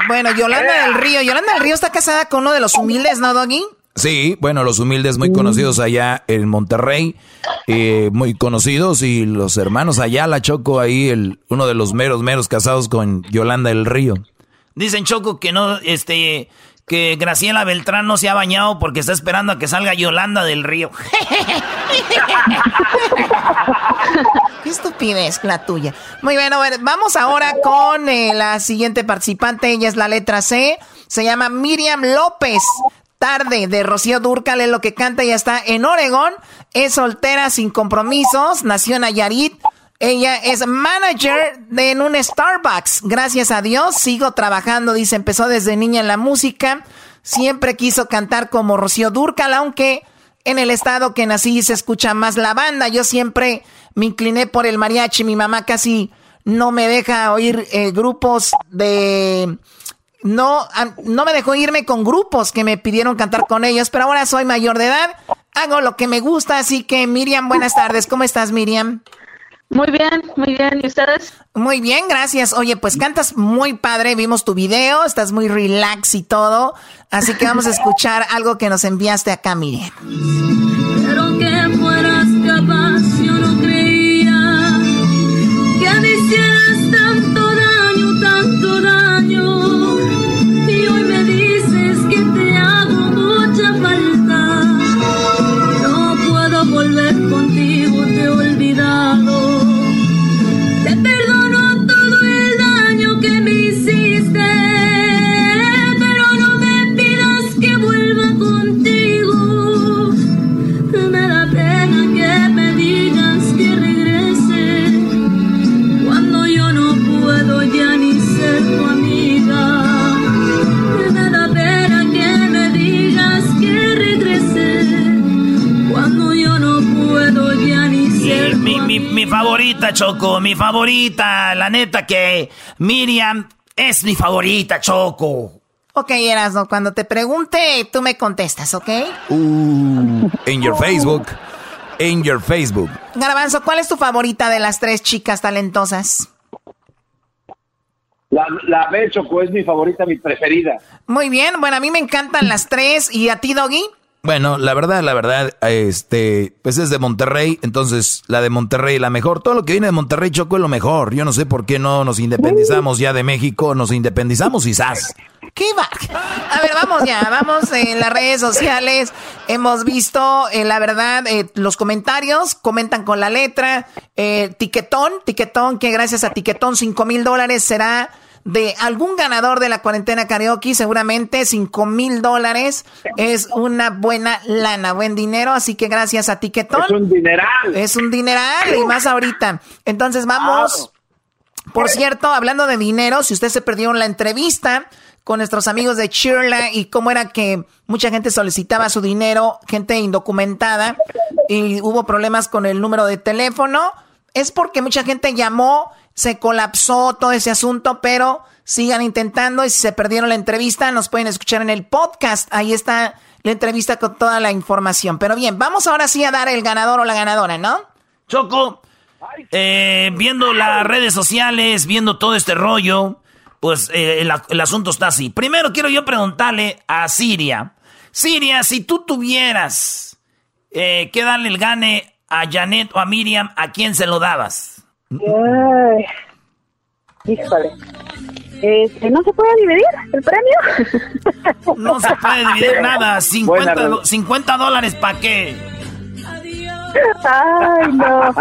bueno, Yolanda del Río. Yolanda del Río está casada con uno de los humildes, ¿no, Doggy? Sí, bueno, los humildes muy conocidos allá en Monterrey, eh, muy conocidos y los hermanos allá, la Choco ahí, el, uno de los meros, meros casados con Yolanda del Río. Dicen Choco que no, este, que Graciela Beltrán no se ha bañado porque está esperando a que salga Yolanda del Río. (laughs) Qué estupidez la tuya. Muy bien, a ver, vamos ahora con eh, la siguiente participante. Ella es la letra C. Se llama Miriam López tarde de Rocío Durcal es lo que canta, ya está en Oregón, es soltera sin compromisos, nació en Nayarit. Ella es manager de en un Starbucks. Gracias a Dios, sigo trabajando, dice, empezó desde niña en la música. Siempre quiso cantar como Rocío Durcal, aunque en el estado que nací se escucha más la banda. Yo siempre me incliné por el mariachi. Mi mamá casi no me deja oír eh, grupos de no, no me dejó irme con grupos que me pidieron cantar con ellos, pero ahora soy mayor de edad, hago lo que me gusta, así que Miriam, buenas tardes, ¿cómo estás Miriam? Muy bien, muy bien. ¿Y ustedes? Muy bien, gracias. Oye, pues cantas muy padre, vimos tu video, estás muy relax y todo. Así que vamos a escuchar algo que nos enviaste acá, Miriam. Mi, mi, mi favorita, Choco, mi favorita. La neta que Miriam es mi favorita, Choco. Ok, Erasno, cuando te pregunte, tú me contestas, ¿ok? Uh, en your Facebook. En your Facebook. Garbanzo, ¿cuál es tu favorita de las tres chicas talentosas? La, la B, Choco, es mi favorita, mi preferida. Muy bien, bueno, a mí me encantan las tres. ¿Y a ti, Doggy? Bueno, la verdad, la verdad, este, pues es de Monterrey, entonces la de Monterrey la mejor. Todo lo que viene de Monterrey, Choco, es lo mejor. Yo no sé por qué no nos independizamos ya de México, nos independizamos ¡zas! ¿Qué va? A ver, vamos ya, vamos en las redes sociales. Hemos visto, eh, la verdad, eh, los comentarios, comentan con la letra. Eh, tiquetón, tiquetón, que gracias a Tiquetón, 5 mil dólares será de algún ganador de la cuarentena karaoke, seguramente 5 mil dólares es una buena lana, buen dinero, así que gracias a Tiquetón. Es un dineral. Es un dineral y más ahorita. Entonces vamos. Por cierto, hablando de dinero, si usted se perdió la entrevista con nuestros amigos de Chirla y cómo era que mucha gente solicitaba su dinero, gente indocumentada, y hubo problemas con el número de teléfono, es porque mucha gente llamó, se colapsó todo ese asunto, pero sigan intentando y si se perdieron la entrevista, nos pueden escuchar en el podcast, ahí está la entrevista con toda la información. Pero bien, vamos ahora sí a dar el ganador o la ganadora, ¿no? Choco, eh, viendo las redes sociales, viendo todo este rollo, pues eh, el, asunto está así. Primero quiero yo preguntarle a Siria. Siria, si tú tuvieras eh, que darle el gane a Janet o a Miriam, ¿a quién se lo dabas? Ay, híjole. Este, ¿No se puede dividir el premio? No se puede dividir nada. (laughs) 50, do- 50 dólares, ¿para qué? Ay, no.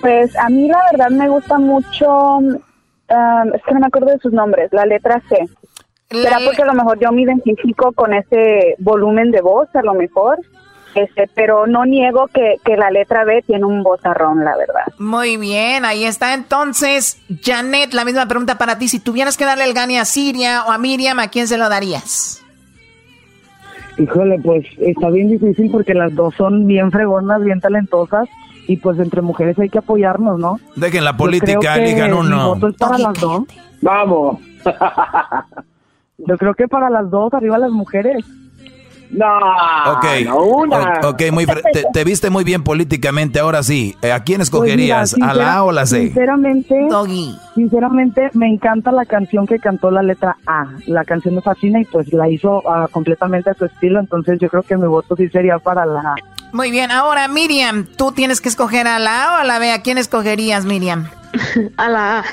Pues a mí la verdad me gusta mucho, um, es que no me acuerdo de sus nombres, la letra C. Será porque a lo mejor yo me identifico con ese volumen de voz, a lo mejor, este, pero no niego que, que la letra B tiene un vozarrón, la verdad. Muy bien, ahí está. Entonces, Janet, la misma pregunta para ti. Si tuvieras que darle el gane a Siria o a Miriam, ¿a quién se lo darías? Híjole, pues está bien difícil porque las dos son bien fregonas, bien talentosas y pues entre mujeres hay que apoyarnos, ¿no? Dejen la política, elijan Mi uno. voto es para las dos. Vamos. Yo creo que para las dos, arriba las mujeres. No, Ok, no una. o- ok, muy te, te viste muy bien políticamente, ahora sí. Eh, ¿A quién Pues mira, escogerías? ¿A la A o la C? Sinceramente, sinceramente me encanta la canción que cantó la letra A. La canción me fascina y pues la hizo ah, completamente a su estilo, entonces yo creo que mi voto sí sería para la A. Muy bien, ahora Miriam, tú tienes que escoger a la A o a la B. ¿A quién escogerías, Miriam? (laughs) A la A.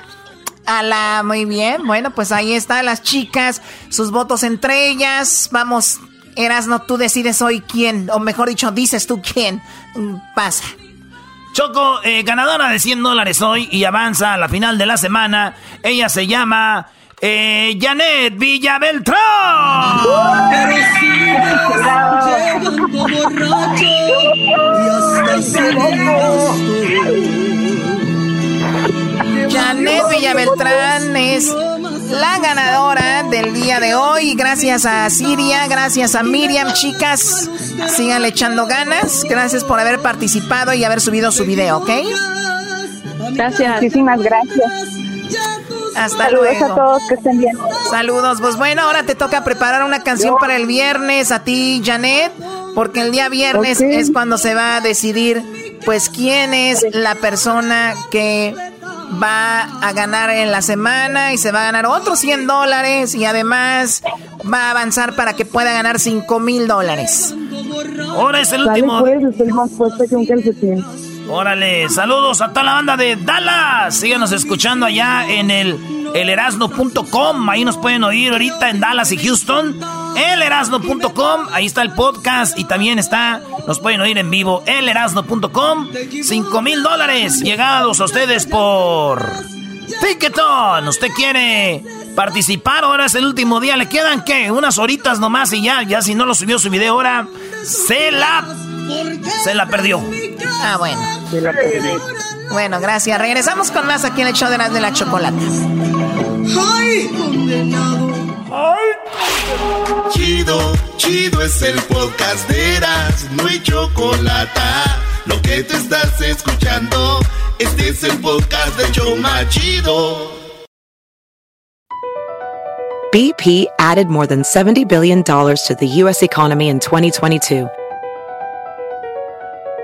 A la, muy bien. Bueno, pues ahí están las chicas, sus votos entre ellas. Vamos, Erasno, tú decides hoy quién, o mejor dicho, dices tú quién pasa. Choco, eh, ganadora de 100 dólares hoy y avanza a la final de la semana. Ella se llama eh, Janet Villabeltrán. Janet Villabeltrán es la ganadora del día de hoy. Gracias a Siria, gracias a Miriam, chicas. Sigan echando ganas. Gracias por haber participado y haber subido su video, ¿ok? Gracias. Muchísimas gracias. Hasta Saludos luego. a todos, que estén bien. Saludos. Pues bueno, ahora te toca preparar una canción para el viernes a ti, Janet, porque el día viernes es cuando se va a decidir, pues, quién es la persona que va a ganar en la semana y se va a ganar otros 100 dólares y además va a avanzar para que pueda ganar 5 mil dólares. Ahora es el último. pues, estoy más fuerte que un calcetín. Órale, saludos a toda la banda de Dallas. Síganos escuchando allá en el elerasno.com. Ahí nos pueden oír ahorita en Dallas y Houston. Elerasno.com. Ahí está el podcast y también está, nos pueden oír en vivo. Elerasno.com. 5 mil dólares llegados a ustedes por Ticketon. ¿Usted quiere participar? Ahora es el último día. ¿Le quedan qué? Unas horitas nomás y ya. Ya si no lo subió su video ahora, se la, se la perdió. Ah, bueno. Bueno, gracias. Regresamos con más aquí en el show de las de la chocolate. ¡Ay, condenado! Chido, chido es el podcast de Eras, no hay chocolate. Lo que te estás escuchando, este es el podcast de Choma Chido. BP added more than $70 billion to the U.S. economy in 2022.